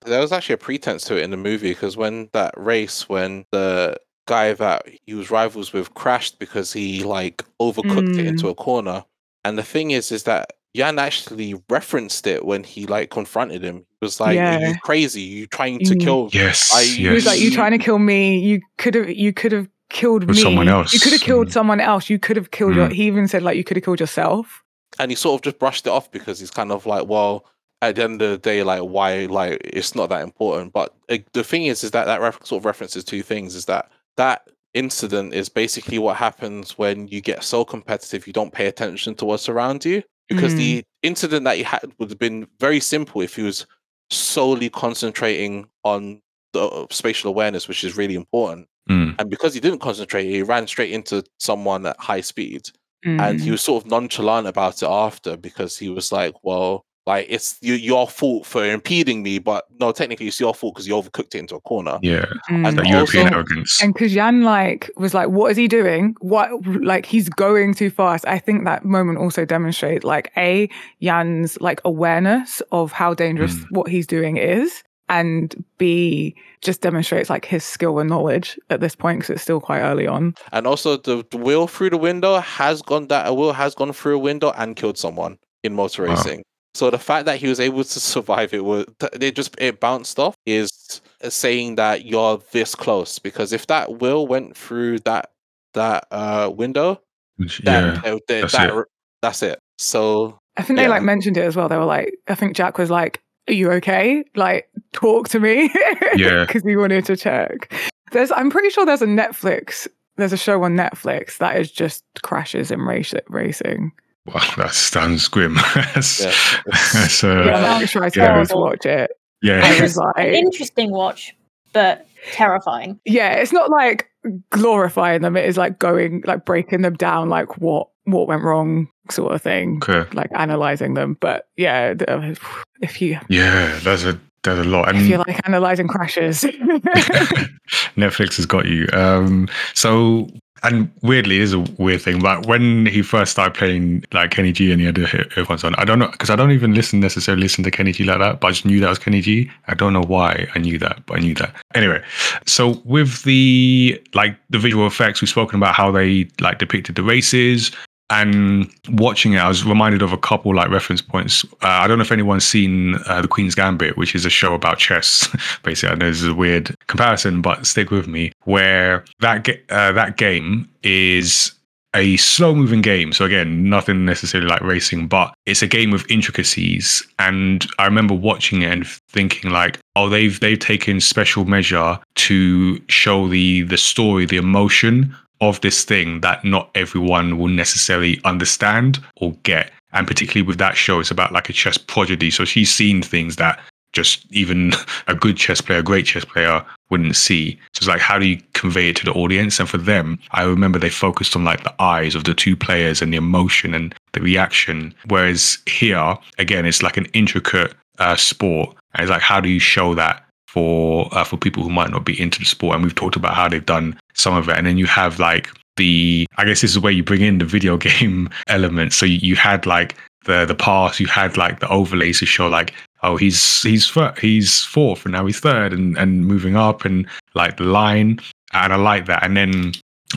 There was actually a pretense to it in the movie because when that race, when the guy that he was rivals with crashed because he like overcooked it Mm. into a corner. And the thing is, is that Jann actually referenced it when he like confronted him. He was like, "Are you crazy? you trying to Mm. kill?" Yes, I- He yes. was like, "You trying to kill me? You could have, you could have killed With me. someone else. You could have killed Mm. someone else. You could have killed your." Mm. He even said like, "You could have killed yourself." And he sort of just brushed it off because he's kind of like, "Well." at the end of the day, like why, like it's not that important. But uh, the thing is, is that that ref- sort of references two things. Is that that incident is basically what happens when you get so competitive you don't pay attention to what's around you. Because Mm. the incident that he had would have been very simple if he was solely concentrating on the uh, spatial awareness, which is really important. Mm. And because he didn't concentrate, he ran straight into someone at high speed and Mm. he was sort of nonchalant about it after because he was like, "Well, like it's you, your fault for impeding me, but no, technically it's your fault because you overcooked it into a corner." Yeah, Mm. And that also- European arrogance. And because Jann like was like, "What is he doing? What like he's going too fast?" I think that moment also demonstrates like a Jann's like awareness of how dangerous Mm. what he's doing is, and b just demonstrates like his skill and knowledge at this point because it's still quite early on. And also, the, the wheel through the window has gone that a wheel has gone through a window and killed someone in motor Wow. racing. So the fact that he was able to survive it was it just it bounced off is saying that you're this close because if that will went through that that uh window, then yeah, uh, th- that's that, it. that's it. So I think they like mentioned it as well. They were like, I think Jack was like, "Are you okay? Like, talk to me." *laughs* Yeah. because he wanted to check. There's, I'm pretty sure there's a Netflix. There's a show on Netflix that is just crashes in race, racing. Wow, *laughs* that sounds grim. that's, *laughs* Yeah. *laughs* that's, uh, Yeah, Yeah. I tried to Yeah. always watch it. yeah. I It's was an interesting watch, but terrifying. yeah, it's not like glorifying them. It is like going, like breaking them down, like what what went wrong, sort of thing. Okay. Like analyzing them. But yeah, if you Yeah, there's a there's a lot. if And you like analyzing crashes, Netflix has got you. Um, so and weirdly, it is a weird thing. But when he first started playing like Kenny G and he had the he- earphones on, I don't know because I don't even listen necessarily listen to Kenny G like that. But I just knew that was Kenny G. I don't know why I knew that, but I knew that. Anyway, so with the like the visual effects, we've spoken about how they like depicted the races. And watching it, I was reminded of a couple like reference points. Uh, I don't know if anyone's seen uh, the Queen's Gambit, which is a show about chess. *laughs* Basically, I know this is a weird comparison, but stick with me. Where that ga- uh, that game is a slow moving game. So again, nothing necessarily like racing, but it's a game with intricacies. And I remember watching it and thinking like, oh, they've they've taken special measure to show the the story, the emotion of this thing that not everyone will necessarily understand or get. And particularly with that show, it's about like a chess prodigy. So she's seen things that just even *laughs* a good chess player, a great chess player wouldn't see. So it's like, how do you convey it to the audience? And for them, I remember they focused on like the eyes of the two players and the emotion and the reaction. Whereas here, again, it's like an intricate uh, sport. And it's like, how do you show that for uh, for people who might not be into the sport? And we've talked about how they've done some of it. And then you have like the, I guess this is where you bring in the video *laughs* game element. So you, you had like the the pass, you had like the overlays to show like oh he's he's he's fourth and now he's third and and moving up and like the line and I like that. And then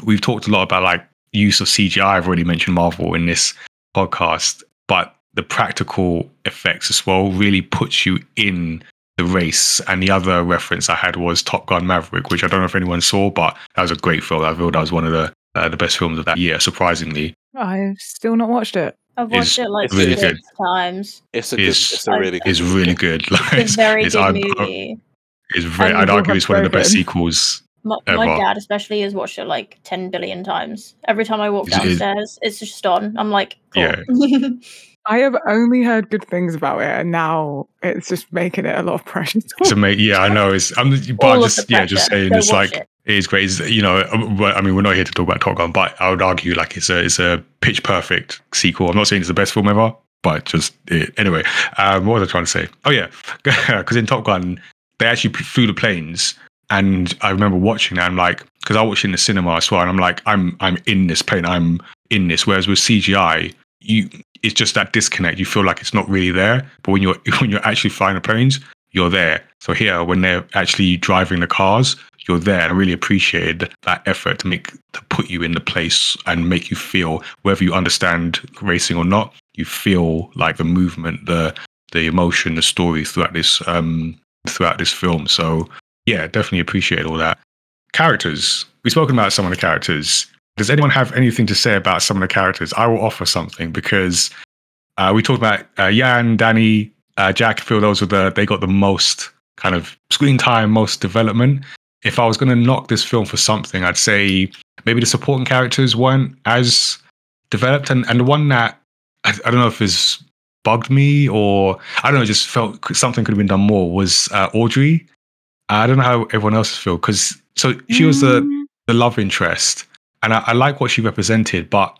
we've talked a lot about like use of CGI. I've already mentioned Marvel in this podcast, but the practical effects as well really puts you in the race. And the other reference I had was Top Gun Maverick, which I don't know if anyone saw, but that was a great film. I feel that was one of the uh, the best films of that year, surprisingly. I've still not watched it. I've watched It's it like really six good. times. it's a good, Is- it's a really good It's really good. Like, *laughs* It's a very it's, good I, movie. It's very. I'd argue it's one of the best sequels. My, my dad especially has watched it like 10 billion times. Every time I walk Is it- downstairs, it's just on. I'm like, cool. Yeah. *laughs* I have only heard good things about it, and now it's just making it a lot of pressure. *laughs* It's amazing. Yeah, I know. It's, I'm, but All I'm just, yeah, just saying Go it's like, it. it is great. It's, you know, um, I mean, we're not here to talk about Top Gun, but I would argue like it's a it's a pitch perfect sequel. I'm not saying it's the best film ever, but just it, anyway. Um, what was I trying to say? Oh yeah, *laughs* because in Top Gun they actually flew the planes, and I remember watching that. I'm like, because I watched it in the cinema as well, and I'm like, I'm I'm in this plane. I'm in this. Whereas with CGI, you it's just that disconnect. You feel like it's not really there, but when you're *laughs* when you're actually flying the planes, you're there. So here, when they're actually driving the cars, you're there. And I really appreciated that effort to make to put you in the place and make you feel whether you understand racing or not, you feel like the movement, the the emotion, the story throughout this um throughout this film. So yeah, definitely appreciate all that. Characters. We've spoken about some of the characters. Does anyone have anything to say about some of the characters? I will offer something because uh, we talked about uh, Jann, Danny, uh, Jack, I feel those were the they got the most kind of screen time, most development. If I was going to knock this film for something, I'd say maybe the supporting characters weren't as developed, and and the one that I, I don't know if is bugged me or I don't know, just felt something could have been done more was uh, Audrey. I don't know how everyone else feel because so she was the Mm, the love interest, and I, I like what she represented, but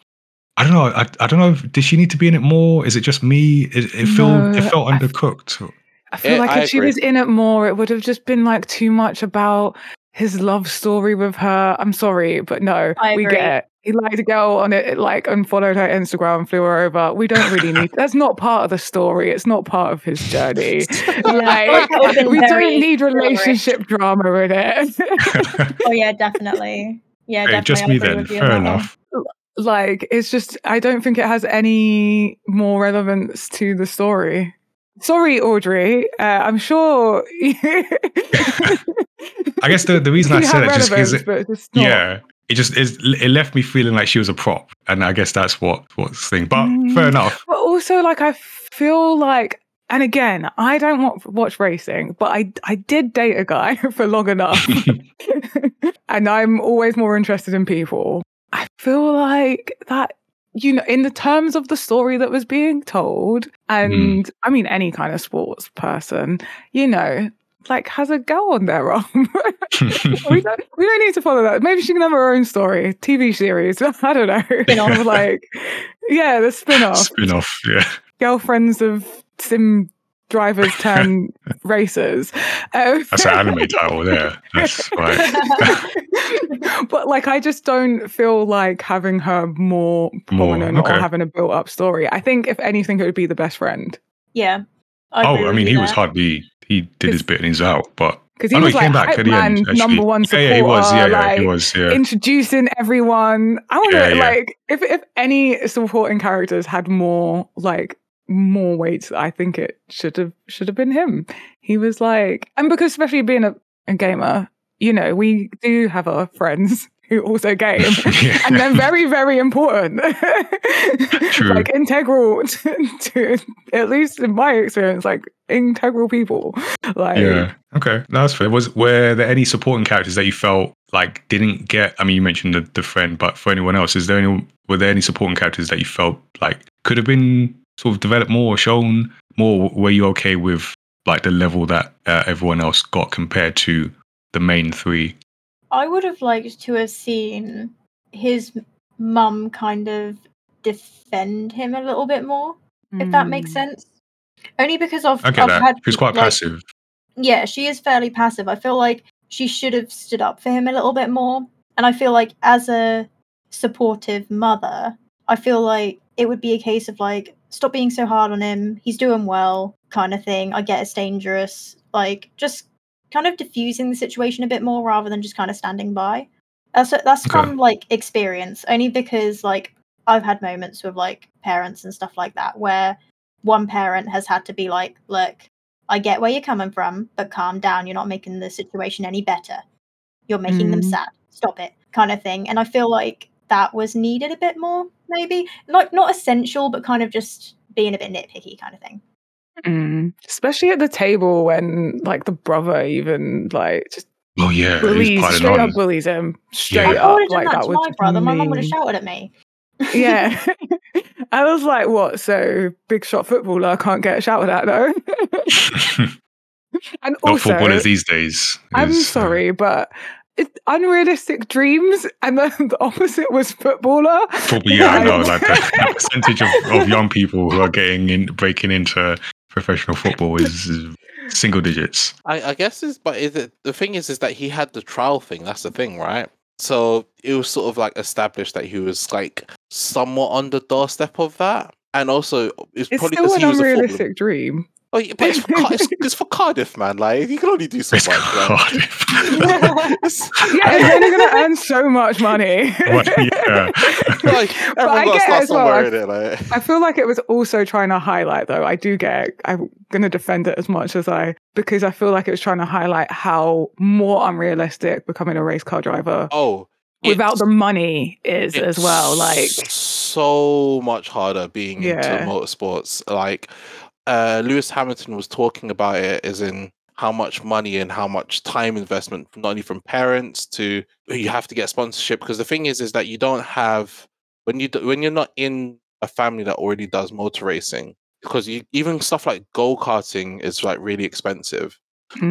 I don't know. I, I don't know. If, did she need to be in it more? Is it just me? It, it felt it felt I- undercooked. I feel Yeah, like if she was in it more, it would have just been like too much about his love story with her. I'm sorry, but no, I we get it. He liked a girl on it, like, and followed her Instagram, flew her over. We don't really need. That's not part of the story. It's not part of his journey. *laughs* *laughs* Yeah, like that would've been we don't need relationship drama in it. *laughs* Oh yeah, definitely. Yeah, Hey, just me then. with you on Fair that one. enough. like, it's just. I don't think it has any more relevance to the story. Sorry, Audrey. Uh, I'm sure. *laughs* I guess the, the reason *laughs* I said it just because relevance, just yeah, it just is it left me feeling like she was a prop, and I guess that's what what's the thing. But Mm. fair enough. But also, like, I feel like, and again, I don't want watch racing, but I I did date a guy *laughs* for long enough, *laughs* and I'm always more interested in people. I feel like that. You know, in the terms of the story that was being told, and mm. I mean, any kind of sports person, you know, like has a girl on their arm. *laughs* we don't we don't need to follow that. Maybe she can have her own story, TV series. I don't know. Spin-off. like, yeah, the spin-off. Spin off, yeah. Girlfriends of sim drivers *laughs* turn racers. Um, That's an anime title there. That's right. *laughs* but like, I just don't feel like having her more More, prominent okay. or having a built-up story. I think if anything, it would be the best friend Yeah. I oh, agree I mean, you he was there. hardly. He did his bit and he's out, but because he oh, no, was he like came back hype at the man, end. Actually. number one supporter. yeah, yeah, he was. Yeah, yeah, like, he was. Yeah. introducing everyone. I want to Yeah, yeah. like if if any supporting characters had more like more weight, I think it should have should have been him. He was like, and because especially being a, a gamer, you know, we do have our friends *laughs* who also game. *laughs* Yeah. And they're very, very important. *laughs* True. Like integral to, to, at least in my experience, like integral people. Like Yeah. Okay. That's fair. Was were there any supporting characters that you felt like didn't get? I mean, you mentioned the, the friend, but for anyone else, is there any? Were there any supporting characters that you felt like could have been sort of developed more or shown more? Were you okay with like the level that uh, everyone else got compared to the main three? I would have liked to have seen his mum kind of defend him a little bit more, if that makes mm, sense. Only because I've, I get I've that. had She was quite like, passive. yeah, she is fairly passive. I feel like she should have stood up for him a little bit more. And I feel like as a supportive mother, I feel like it would be a case of like, stop being so hard on him. He's doing well, kind of thing. I get it's dangerous. Like, just kind of diffusing the situation a bit more rather than just kind of standing by. That's that's Okay. from like experience, only because like I've had moments with like parents and stuff like that where one parent has had to be like, look, I get where you're coming from, but calm down. You're not making the situation any better. You're making them Mm. sad. Stop it, kind of thing. And I feel like that was needed a bit more, maybe. Like not essential, but kind of just being a bit nitpicky, kind of thing. mm. Especially at the table when like the brother even like just Oh yeah, he bullies was straight piling up bullies him straight Yeah. If I up would have done like that, that to was my brother, my mum would have shouted at me. yeah *laughs* *laughs* i was like what so big shot footballer I can't get shouted at that, though *laughs* and Not also footballers these days. i'm is, uh, sorry but it's unrealistic dreams and then the opposite was footballer Football, yeah, I know. Like- Like the, the percentage of, of young people who are getting in, breaking into professional football is, is single digits. I, I guess is but is it the thing is is that he had the trial thing. That's the thing, right? So it was sort of like established that he was like somewhat on the doorstep of that, and also it's, it's probably still because an he was a footballer. unrealistic dream Oh, yeah, but it's for, Car- it's, *laughs* it's for Cardiff, man. Like you can only do so It's much. man. Cardiff. *laughs* It's- yeah it's only going to earn so much money What- yeah. *laughs* like But I everyone got to get it as well. I- it. Like I feel like it was also trying to highlight, though. I do get. I'm going to defend it as much as I, because I feel like it was trying to highlight how more unrealistic becoming a race car driver oh, without it's- the money is as well. Like, so much harder being Yeah. into motorsports. Like uh, Lewis Hamilton was talking about it is in how much money and how much time investment, not only from parents to you have to get sponsorship. Because the thing is, is that you don't have when you do, when you're not in a family that already does motor racing, because you, even stuff like go karting is like really expensive.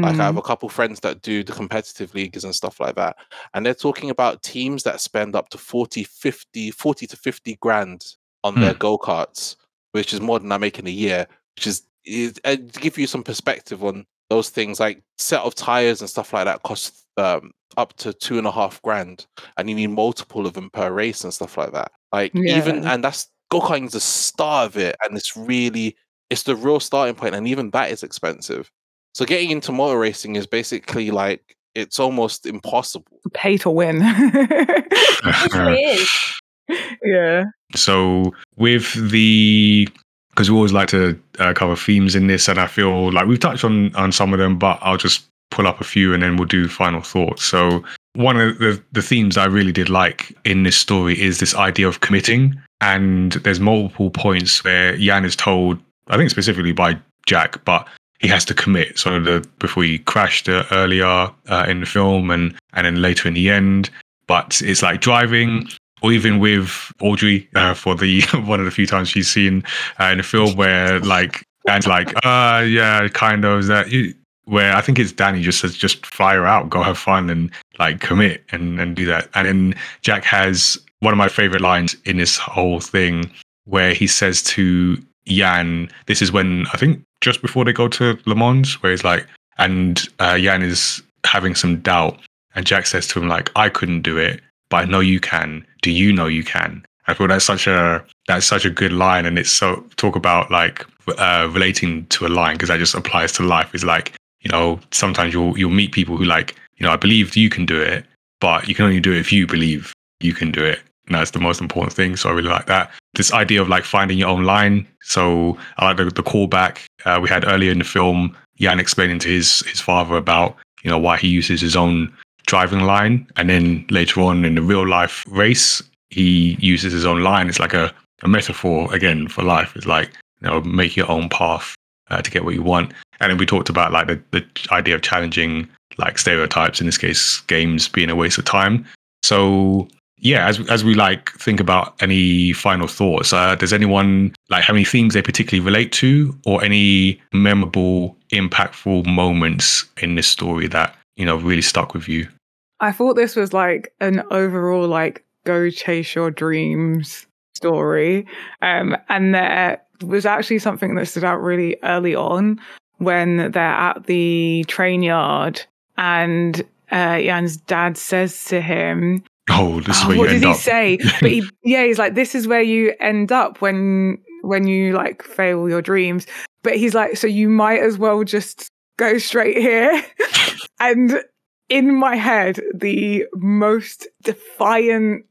Like I have Mm. a couple friends that do the competitive leagues and stuff like that. And they're talking about teams that spend up to 40, 50, 40 to 50 grand on their go-karts, which is more than I make in a year, which is, is uh, to give you some perspective on those things, like set of tires and stuff like that cost um, up to two and a half grand. And you need multiple of them per race and stuff like that. Like even, and that's go-karting is the start of it. And it's really, it's the real starting point, And even that is expensive. So getting into motor racing is basically like it's almost impossible. Pay to win. *laughs* *laughs* It literally is. *laughs* yeah. So with the because we always like to uh, cover themes in this, and I feel like we've touched on on some of them, but I'll just pull up a few and then we'll do final thoughts. So one of the the themes I really did like in this story is this idea of committing, and there's multiple points where Jann is told, I think specifically by Jack, but he has to commit. So the before he crashed uh, earlier uh, in the film, and and then later in the end. But it's like driving or even with Audrey uh, for the *laughs* one of the few times she's seen uh, in a film where like and like uh yeah kind of that you, where I think it's Danny just says just fly her out go have fun and like commit and and do that and then Jack has one of my favorite lines in this whole thing where he says to Jann this is when I think just before they go to Le Mans where he's like and uh, Jann is having some doubt and Jack says to him like I couldn't do it but I know you can. Do you know you can? I feel that's such a that's such a good line, and it's so talk about like uh, relating to a line because that just applies to life. Is like you know sometimes you'll you'll meet people who like you know I believe you can do it, but you can only do it if you believe you can do it. And that's the most important thing. So I really like that. This idea of like finding your own line. So I like the, the callback uh, we had earlier in the film. Jann explaining to his his father about you know why he uses his own driving line and then later on in the real life race he uses his own line. It's like a, a metaphor again for life. It's like you know make your own path uh, to get what you want. And then we talked about like the, the idea of challenging like stereotypes in this case games being a waste of time. So yeah as, as we like think about any final thoughts uh, does anyone like have any themes they particularly relate to or any memorable impactful moments in this story that you know really stuck with you I thought this was like an overall like go chase your dreams story. Um, and there was actually something that stood out really early on when they're at the train yard and uh, Jann's dad says to him, oh this is Oh, where what you did he say? *laughs* But he, yeah, he's like, this is where you end up when when you like fail your dreams. But he's like, so you might as well just go straight here. *laughs* and in my head, the most defiantness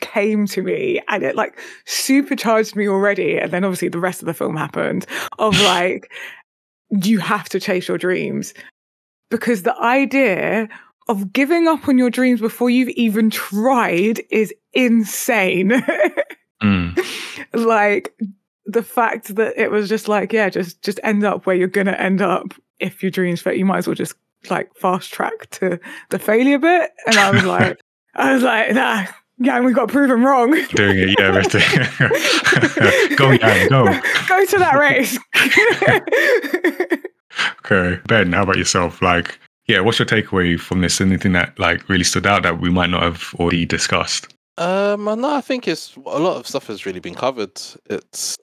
came to me, and it like supercharged me already. And then obviously the rest of the film happened of *laughs* like, you have to chase your dreams because the idea of giving up on your dreams before you've even tried is insane. *laughs* Mm. like the fact that it was just like, yeah, just just end up where you're gonna end up if your dreams fail. You might as well just like fast track to the failure bit. And I was like, *laughs* I was like, nah, yeah, we got proven wrong. doing it yeah *laughs* right. *laughs* go yeah go Go to that race. okay ben how about yourself like yeah what's your takeaway from this anything that like really stood out that we might not have already discussed Um, no, I think it's a lot of stuff has really been covered. It's,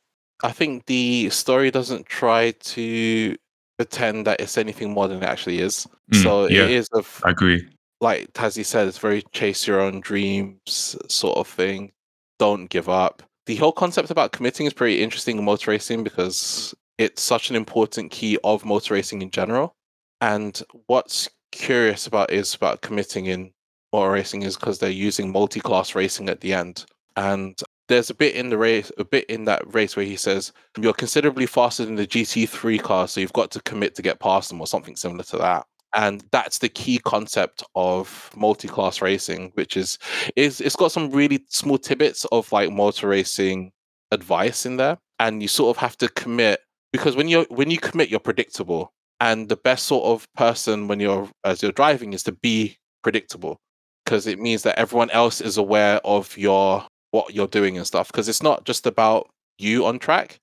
I think the story doesn't try to pretend that it's anything more than it actually is. Mm, so yeah. it is of i agree like Tazzy said, it's very chase your own dreams sort of thing. Don't give up. The whole concept about committing is pretty interesting in motor racing because it's such an important key of motor racing in general. And what's curious about is about committing in motor racing is because they're using multi-class racing at the end. And there's a bit in the race, a bit in that race where he says you're considerably faster than the GT3 car, so you've got to commit to get past them, or something similar to that. And that's the key concept of multi-class racing, which is is it's got some really small tidbits of like motor racing advice in there. and you sort of have to commit because when you when you commit, you're predictable. And the best sort of person when you're as you're driving is to be predictable because it means that everyone else is aware of your what you're doing and stuff. Because it's not just about you on track;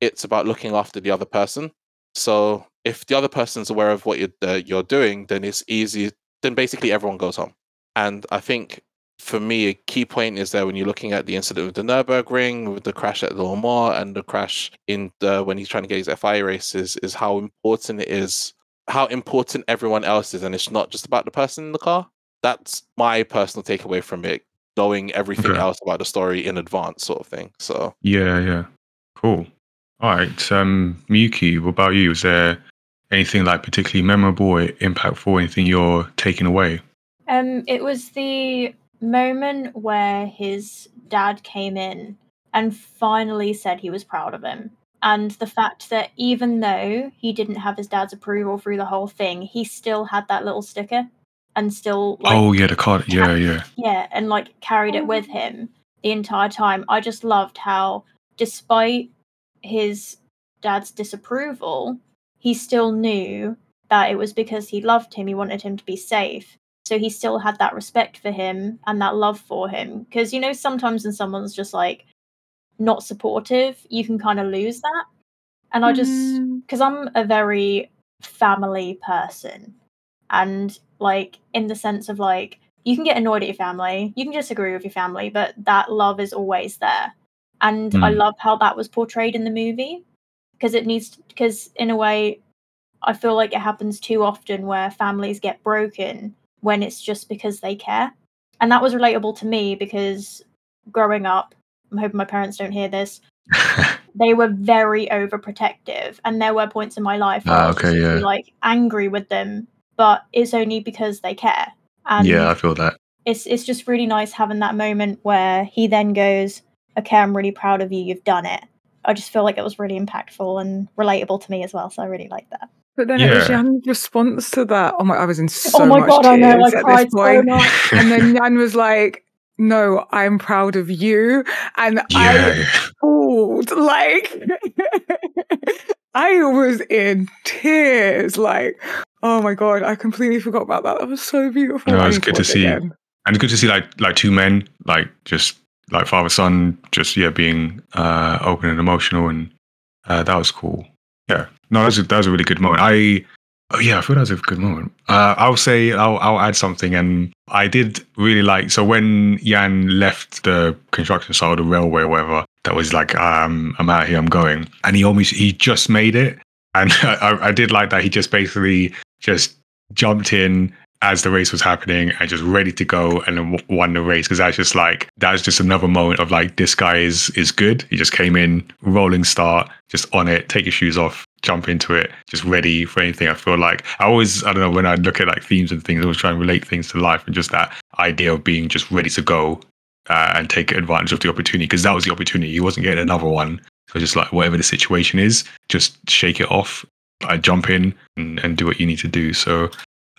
it's about looking after the other person. So if the other person's aware of what you're uh, you're doing, then it's easy. Then basically everyone goes home. And I think for me, a key point is that when you're looking at the incident with the Nurburgring, with the crash at the Le Mans, and the crash in the, when he's trying to get his fi races, is how important it is, how important everyone else is, and it's not just about the person in the car. That's my personal takeaway from it, knowing everything Okay. else about the story in advance, sort of thing. So Yeah, yeah. Cool. All right. Um, Miyuki, what about you? Is there anything like particularly memorable or impactful, anything you're taking away? Um, it was the moment where his dad came in and finally said he was proud of him. And the fact that even though he didn't have his dad's approval through the whole thing, he still had that little sticker and still like oh, yeah, the card. Yeah, yeah. yeah, and like carried it with him the entire time. I just loved how, despite his dad's disapproval, he still knew that it was because he loved him. He wanted him to be safe. So he still had that respect for him and that love for him. Because, you know, sometimes when someone's just like not supportive, you can kind of lose that. And I just, Mm. because I'm a very family person and like in the sense of like you can get annoyed at your family you can disagree with your family but that love is always there and i Mm. love how that was portrayed in the movie because it needs because in a way i feel like it happens too often where families get broken when it's just because they care and that was relatable to me because growing up i'm hoping my parents don't hear this *laughs* they were very overprotective and there were points in my life where Ah, I was okay, yeah. like angry with them but it's only because they care and yeah, I feel that. it's it's just really nice having that moment where he then goes okay i'm really proud of you you've done it i just feel like it was really impactful and relatable to me as well so i really like that But then it was Yeah. Jann's response to that. Oh my! I was in oh so oh my much god i know i tears at cried this so point. much and then Jann was like, "No, I'm proud of you," and I yeah. bawled like *laughs* I was in tears. Like, oh my god, I completely forgot about that. That was so beautiful. No, it's good to see. again. and it's good to see like like two men like just like father son just yeah being uh open and emotional and uh that was cool yeah no that was a, that was a really good moment i oh yeah i thought that was a good moment uh i'll say i'll i'll add something and i did really like so when Jann left the construction site or the railway or whatever that was like um i'm out here i'm going and he almost he just made it and *laughs* i i did like that he just basically just jumped in as the race was happening and just ready to go and won the race. Because that's just like that's just another moment of like this guy is is good. He just came in rolling start just on it take your shoes off jump into it just ready for anything. I feel like i always i don't know when i look at like themes and things i always try and relate things to life and just that idea of being just ready to go uh, and take advantage of the opportunity. Because that was the opportunity. He wasn't getting another one. So just like whatever the situation is just shake it off like jump in and, and do what you need to do so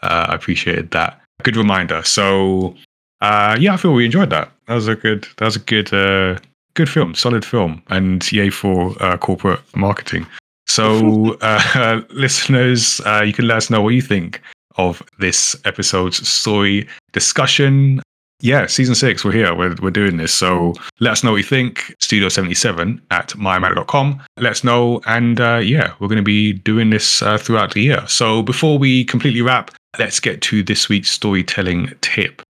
uh, I appreciated that. Good reminder. So, uh, yeah, I feel we enjoyed that. That was a good. That was a good. Uh, good film. Solid film. And yay for uh, corporate marketing. So, *laughs* uh, *laughs* listeners, uh, you can let us know what you think of this episode's story discussion. Yeah, season six, we're here. We're, we're doing this. So let us know what you think. Studio77 at mymatter.com. Let us know. And uh, yeah, we're going to be doing this uh, throughout the year. So before we completely wrap, let's get to this week's storytelling tip.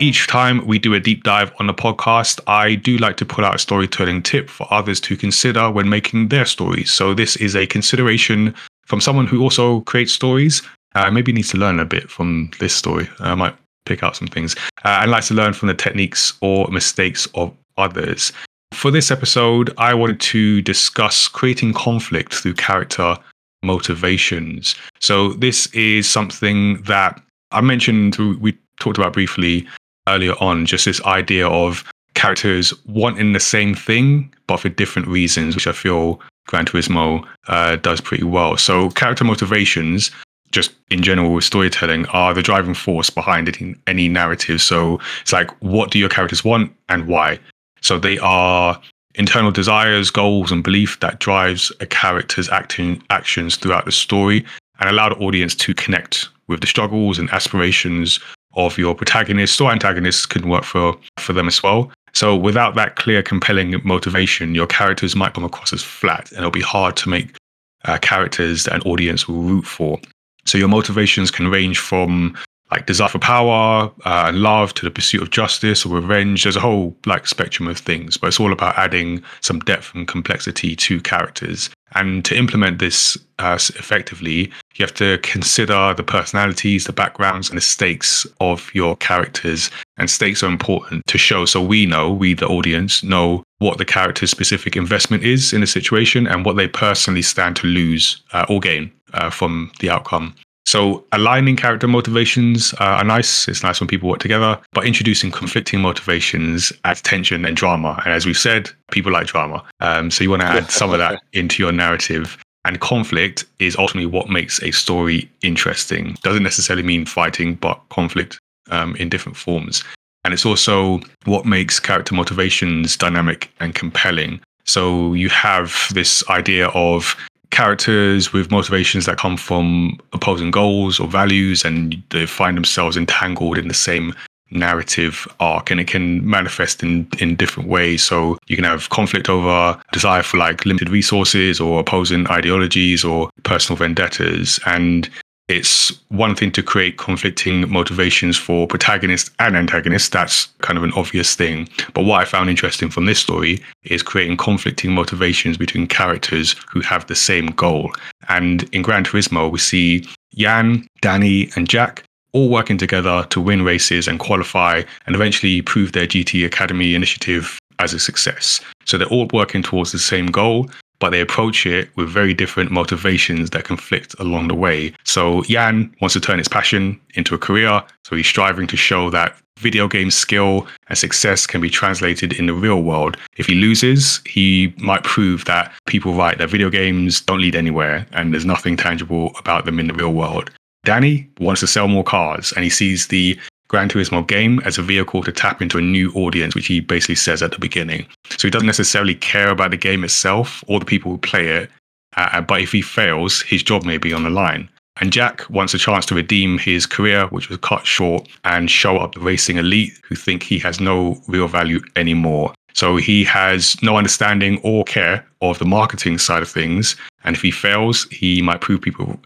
Each time we do a deep dive on the podcast, I do like to put out a storytelling tip for others to consider when making their stories. So, this is a consideration from someone who also creates stories. Uh, maybe need to learn a bit from this story. I might pick out some things uh, and likes to learn from the techniques or mistakes of others. For this episode, I wanted to discuss creating conflict through character motivations. So, this is something that I mentioned, we talked about briefly earlier on, just this idea of characters wanting the same thing, but for different reasons, which I feel Gran Turismo uh, does pretty well. So, character motivations, just in general with storytelling, are the driving force behind it in any narrative. So, it's like, what do your characters want and why? So they are internal desires, goals, and belief that drives a character's acting actions throughout the story and allow the audience to connect with the struggles and aspirations of your protagonists or antagonists can work for for them as well. So without that clear, compelling motivation, your characters might come across as flat, and it'll be hard to make uh, characters that an audience will root for. So your motivations can range from like desire for power uh, and love to the pursuit of justice or revenge. There's a whole like spectrum of things, but it's all about adding some depth and complexity to characters. And to implement this uh, effectively, you have to consider the personalities, the backgrounds, and the stakes of your characters. And stakes are important to show. So we know, we, the audience, know what the character's specific investment is in a situation and what they personally stand to lose uh, or gain uh, from the outcome. So aligning character motivations uh, are nice. It's nice when people work together, but introducing conflicting motivations adds tension and drama. And as we've said, people like drama. Um, so you want to add some of that *laughs* into your narrative. And conflict is ultimately what makes a story interesting. Doesn't necessarily mean fighting, but conflict um, in different forms. And it's also what makes character motivations dynamic and compelling. So you have this idea of characters with motivations that come from opposing goals or values and they find themselves entangled in the same narrative arc and it can manifest in in different ways so you can have conflict over desire for like limited resources or opposing ideologies or personal vendettas and it's one thing to create conflicting motivations for protagonists and antagonists. That's kind of an obvious thing. But what I found interesting from this story is creating conflicting motivations between characters who have the same goal. And in Gran Turismo, we see Jann, Danny, and Jack all working together to win races and qualify and eventually prove their GT Academy initiative as a success. So they're all working towards the same goal, but they approach it with very different motivations that conflict along the way. So Jann wants to turn his passion into a career. So he's striving to show that video game skill and success can be translated in the real world. If he loses, he might prove that people write that video games don't lead anywhere and there's nothing tangible about them in the real world. Danny wants to sell more cars and he sees the Gran Turismo game as a vehicle to tap into a new audience, which he basically says at the beginning. So he doesn't necessarily care about the game itself or the people who play it, uh, but if he fails, his job may be on the line. And Jack wants a chance to redeem his career, which was cut short, and show up the racing elite who think he has no real value anymore. So he has no understanding or care of the marketing side of things. And if he fails, he might prove people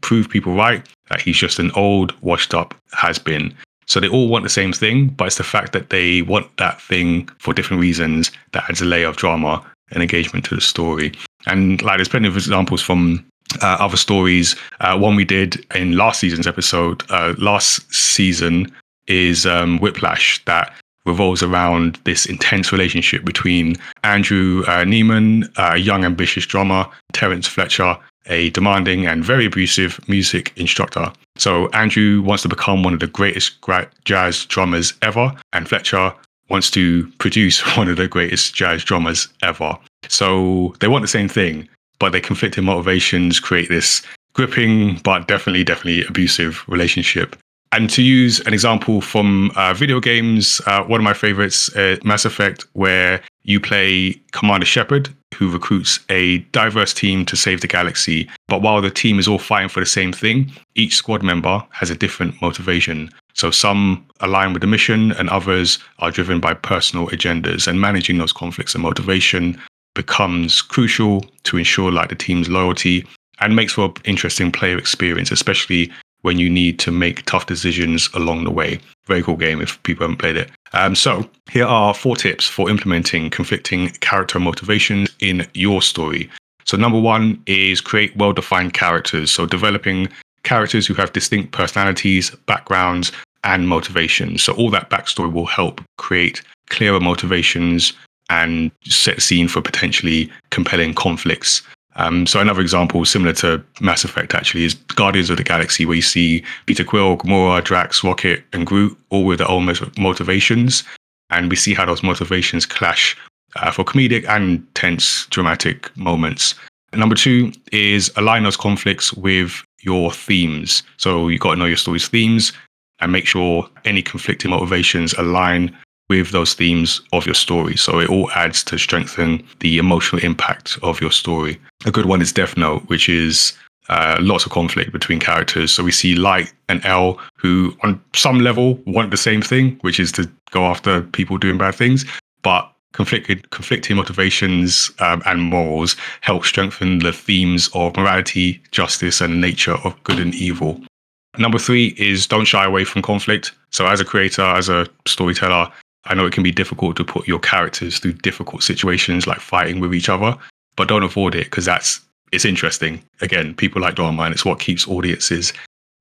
prove people right that he's just an old, washed up has been. So they all want the same thing, but it's the fact that they want that thing for different reasons that adds a layer of drama and engagement to the story. And like there's plenty of examples from uh, other stories. Uh, one we did in last season's episode, uh, last season is um, Whiplash that revolves around this intense relationship between Andrew uh, Neiman, a young ambitious drummer, Terence Fletcher, a demanding and very abusive music instructor. So Andrew wants to become one of the greatest jazz drummers ever, and Fletcher wants to produce *laughs* one of the greatest jazz drummers ever. So they want the same thing, but their conflicting motivations create this gripping but definitely, definitely abusive relationship. And to use an example from uh, video games, uh, one of my favorites, uh, Mass Effect, where you play Commander Shepard, who recruits a diverse team to save the galaxy. But while the team is all fighting for the same thing, each squad member has a different motivation. So some align with the mission, and others are driven by personal agendas. And managing those conflicts and motivation becomes crucial to ensure like the team's loyalty and makes for an interesting player experience, especially when you need to make tough decisions along the way. Very cool game if people haven't played it. Um, so, here are four tips for implementing conflicting character motivations in your story. So, number one is create well defined characters. So, developing characters who have distinct personalities, backgrounds, and motivations. So, all that backstory will help create clearer motivations and set scene for potentially compelling conflicts um, so another example, similar to Mass Effect, actually, is Guardians of the Galaxy, where you see Peter Quill, Gamora, Drax, Rocket, and Groot all with their own motivations, and we see how those motivations clash uh, for comedic and tense, dramatic moments. Number two is align those conflicts with your themes. So you got to know your story's themes and make sure any conflicting motivations align with those themes of your story. So it all adds to strengthen the emotional impact of your story. A good one is Death Note, which is uh, lots of conflict between characters. So we see Light and L, who on some level want the same thing, which is to go after people doing bad things, but conflicting, conflicting motivations um, and morals help strengthen the themes of morality, justice, and nature of good and evil. Number three is don't shy away from conflict. So, as a creator, as a storyteller, I know it can be difficult to put your characters through difficult situations like fighting with each other, but don't avoid it because that's it's interesting. Again, people like drama and it's what keeps audiences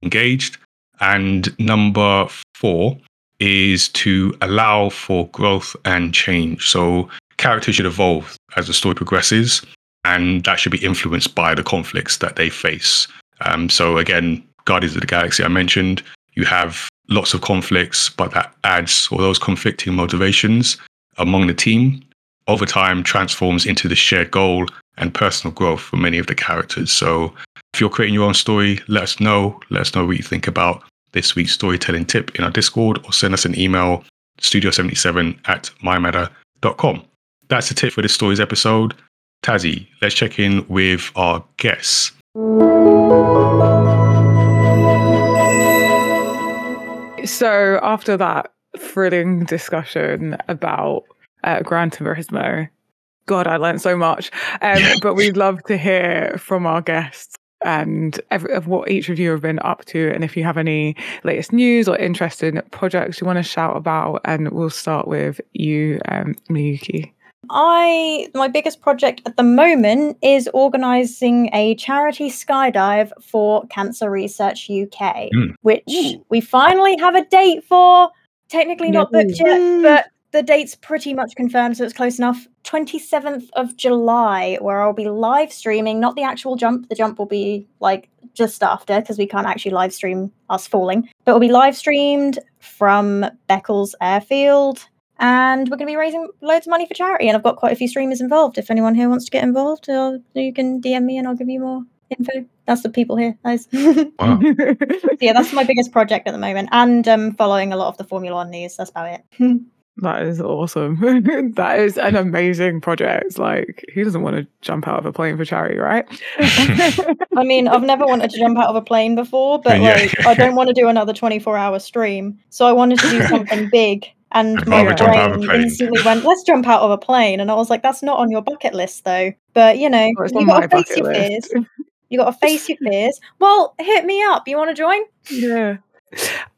engaged. And number four is to allow for growth and change. So characters should evolve as the story progresses, and that should be influenced by the conflicts that they face. Um, so again, Guardians of the Galaxy, I mentioned, you have lots of conflicts, but that adds all those conflicting motivations among the team over time transforms into the shared goal and personal growth for many of the characters. So if you're creating your own story, let us know. Let us know what you think about this week's storytelling tip in our Discord or send us an email, studio77 at mymatter.com. That's the tip for this story's episode. Tazzy, let's check in with our guests. So after that thrilling discussion about uh, Gran Turismo, God, I learned so much. Um, but we'd love to hear from our guests and every, of what each of you have been up to, and if you have any latest news or interesting projects you want to shout about. And we'll start with you, um, Miyuki. I my biggest project at the moment is organising a charity skydive for Cancer Research UK, Mm. which Ooh. we finally have a date for. Technically not booked yet, but the date's pretty much confirmed, so it's close enough. 27th of July, where I'll be live streaming, not the actual jump. The jump will be like just after because we can't actually live stream us falling, but it'll be live streamed from Beccles Airfield and we're going to be raising loads of money for charity. And I've got quite a few streamers involved. If anyone here wants to get involved, uh, you can DM me and I'll give you more info. That's the people here, guys. *laughs* Wow. *laughs* yeah, that's my biggest project at the moment, and um, following a lot of the Formula One news. That's about it. *laughs* That is awesome. that is an amazing project. Like, who doesn't want to jump out of a plane for charity, right? I mean, I've never wanted to jump out of a plane before, but Yeah. like, I don't want to do another twenty-four hour stream, so I wanted to do something big. And I'd my rather jump out of a brain plane. instantly went, "Let's jump out of a plane," and I was like, "That's not on your bucket list, though." But you know, Well, you got my to face bucket your list. fears. You got to face your fears. Well, hit me up. You want to join? yeah.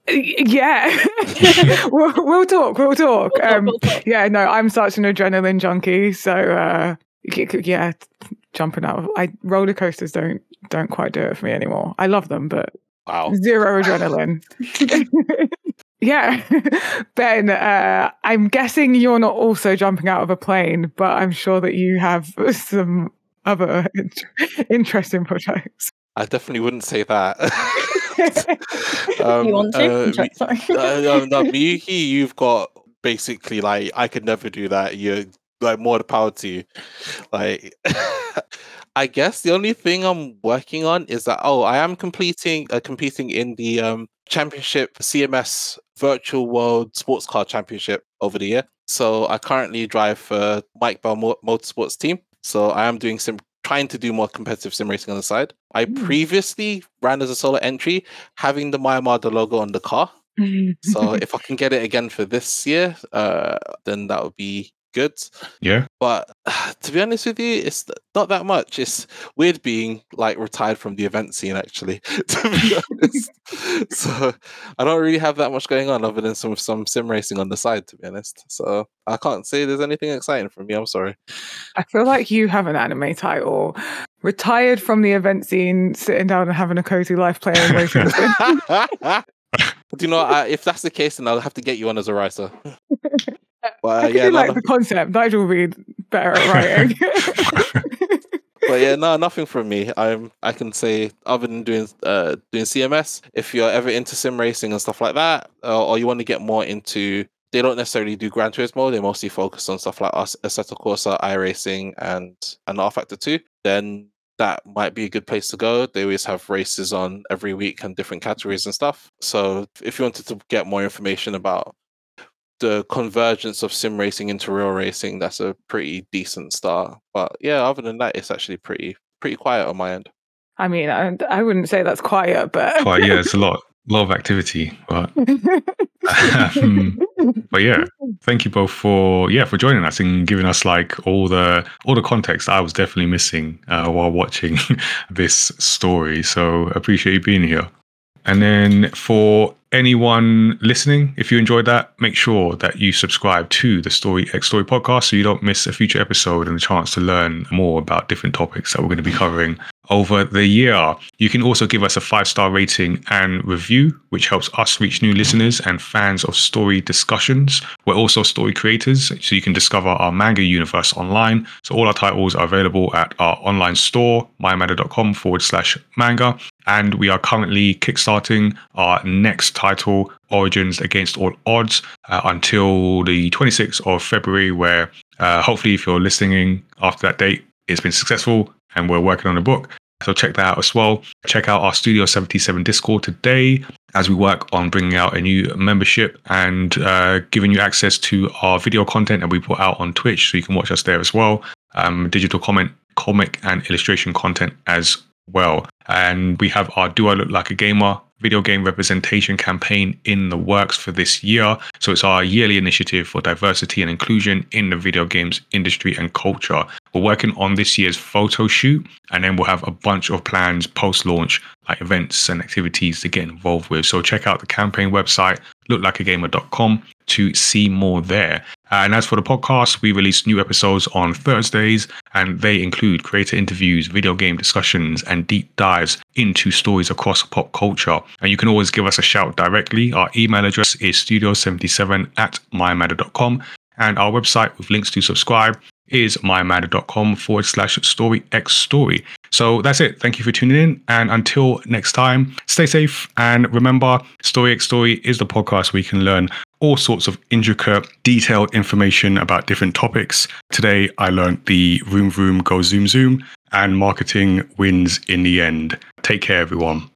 Yeah. *laughs* *laughs* we'll, we'll talk. We'll talk. We'll talk, Um, we'll talk. yeah, no, I'm such an adrenaline junkie. So, uh, y- y- yeah, jumping out of I roller coasters don't don't quite do it for me anymore. I love them, but Wow. zero adrenaline. *laughs* yeah, *laughs* Ben, uh, I'm guessing you're not also jumping out of a plane, but I'm sure that you have *laughs* some other int- interesting projects. I definitely wouldn't say that. um, *laughs* you want to? uh, I'm sorry. Mi- uh, no, no, Miyuki, you've got basically like I could never do that. You're like more the power to you. Like, I guess the only thing I'm working on is that oh, I am completing uh, competing in the um championship CMS Virtual World Sports Car Championship over the year. So I currently drive for Mike Bell Motorsports team. So I am doing some trying to do more competitive sim racing on the side. I Mm. previously ran as a solo entry, having the My Matter logo on the car. So *laughs* if I can get it again for this year, uh, then that would be good. Yeah. But *sighs* to be honest with you, it's not that much. It's weird being like retired from the event scene, actually. *laughs* To be *laughs* honest, so I don't really have that much going on other than some some sim racing on the side. To be honest, so I can't say there's anything exciting for me. I'm sorry. I feel like you have an anime title. Retired from the event scene, sitting down and having a cozy life playing racing. *laughs* Do you know I, if that's the case, then I'll have to get you on as a writer. But I uh, could yeah, no, like no- the concept. Nigel will be better at writing. *laughs* but yeah, no, nothing from me. I'm I can say other than doing uh doing CMS. If you're ever into sim racing and stuff like that, uh, or you want to get more into, they don't necessarily do Gran Turismo. They mostly focus on stuff like us, Assetto Corsa, iRacing, and and R Factor Two. Then that might be a good place to go. They always have races on every week and different categories and stuff. So if you wanted to get more information about the convergence of sim racing into real racing, that's a pretty decent start. But yeah, other than that, it's actually pretty pretty quiet on my end. I mean, I, I wouldn't say that's quiet, but Quite, yeah, it's a *laughs* lot, lot of activity. But um, but yeah, thank you both for yeah for joining us and giving us like all the all the context I was definitely missing uh, while watching *laughs* this story. So appreciate you being here. And then for anyone listening, if you enjoyed that, make sure that you subscribe to the Story X Story podcast so you don't miss a future episode and a chance to learn more about different topics that we're going to be covering over the year. You can also give us a five star rating and review, which helps us reach new listeners and fans of story discussions. We're also story creators, so you can discover our manga universe online. So all our titles are available at our online store, mymatter.com forward slash manga. And we are currently kickstarting our next title, Origins Against All Odds, uh, until the 26th of February, where uh, hopefully, if you're listening after that date, it's been successful and we're working on a book. So check that out as well. Check out our Studio 77 Discord today as we work on bringing out a new membership and uh, giving you access to our video content that we put out on Twitch, so you can watch us there as well. Um, digital comment, comic, and illustration content as well. And we have our Do I Look Like a Gamer video game representation campaign in the works for this year. So it's our yearly initiative for diversity and inclusion in the video games industry and culture. We're working on this year's photo shoot, and then we'll have a bunch of plans post launch, like events and activities to get involved with. So check out the campaign website, looklikeagamer.com, to see more there. Uh, and as for the podcast, we release new episodes on Thursdays, and they include creator interviews, video game discussions, and deep dives into stories across pop culture. And you can always give us a shout directly. Our email address is studio77 at mymatter.com, and our website with links to subscribe is mymatter.com forward slash story x story. So that's it. Thank you for tuning in. And until next time, stay safe. And remember, Story X Story is the podcast where you can learn all sorts of intricate, detailed information about different topics. Today, I learned the room, room, Go Zoom Zoom and marketing wins in the end. Take care, everyone.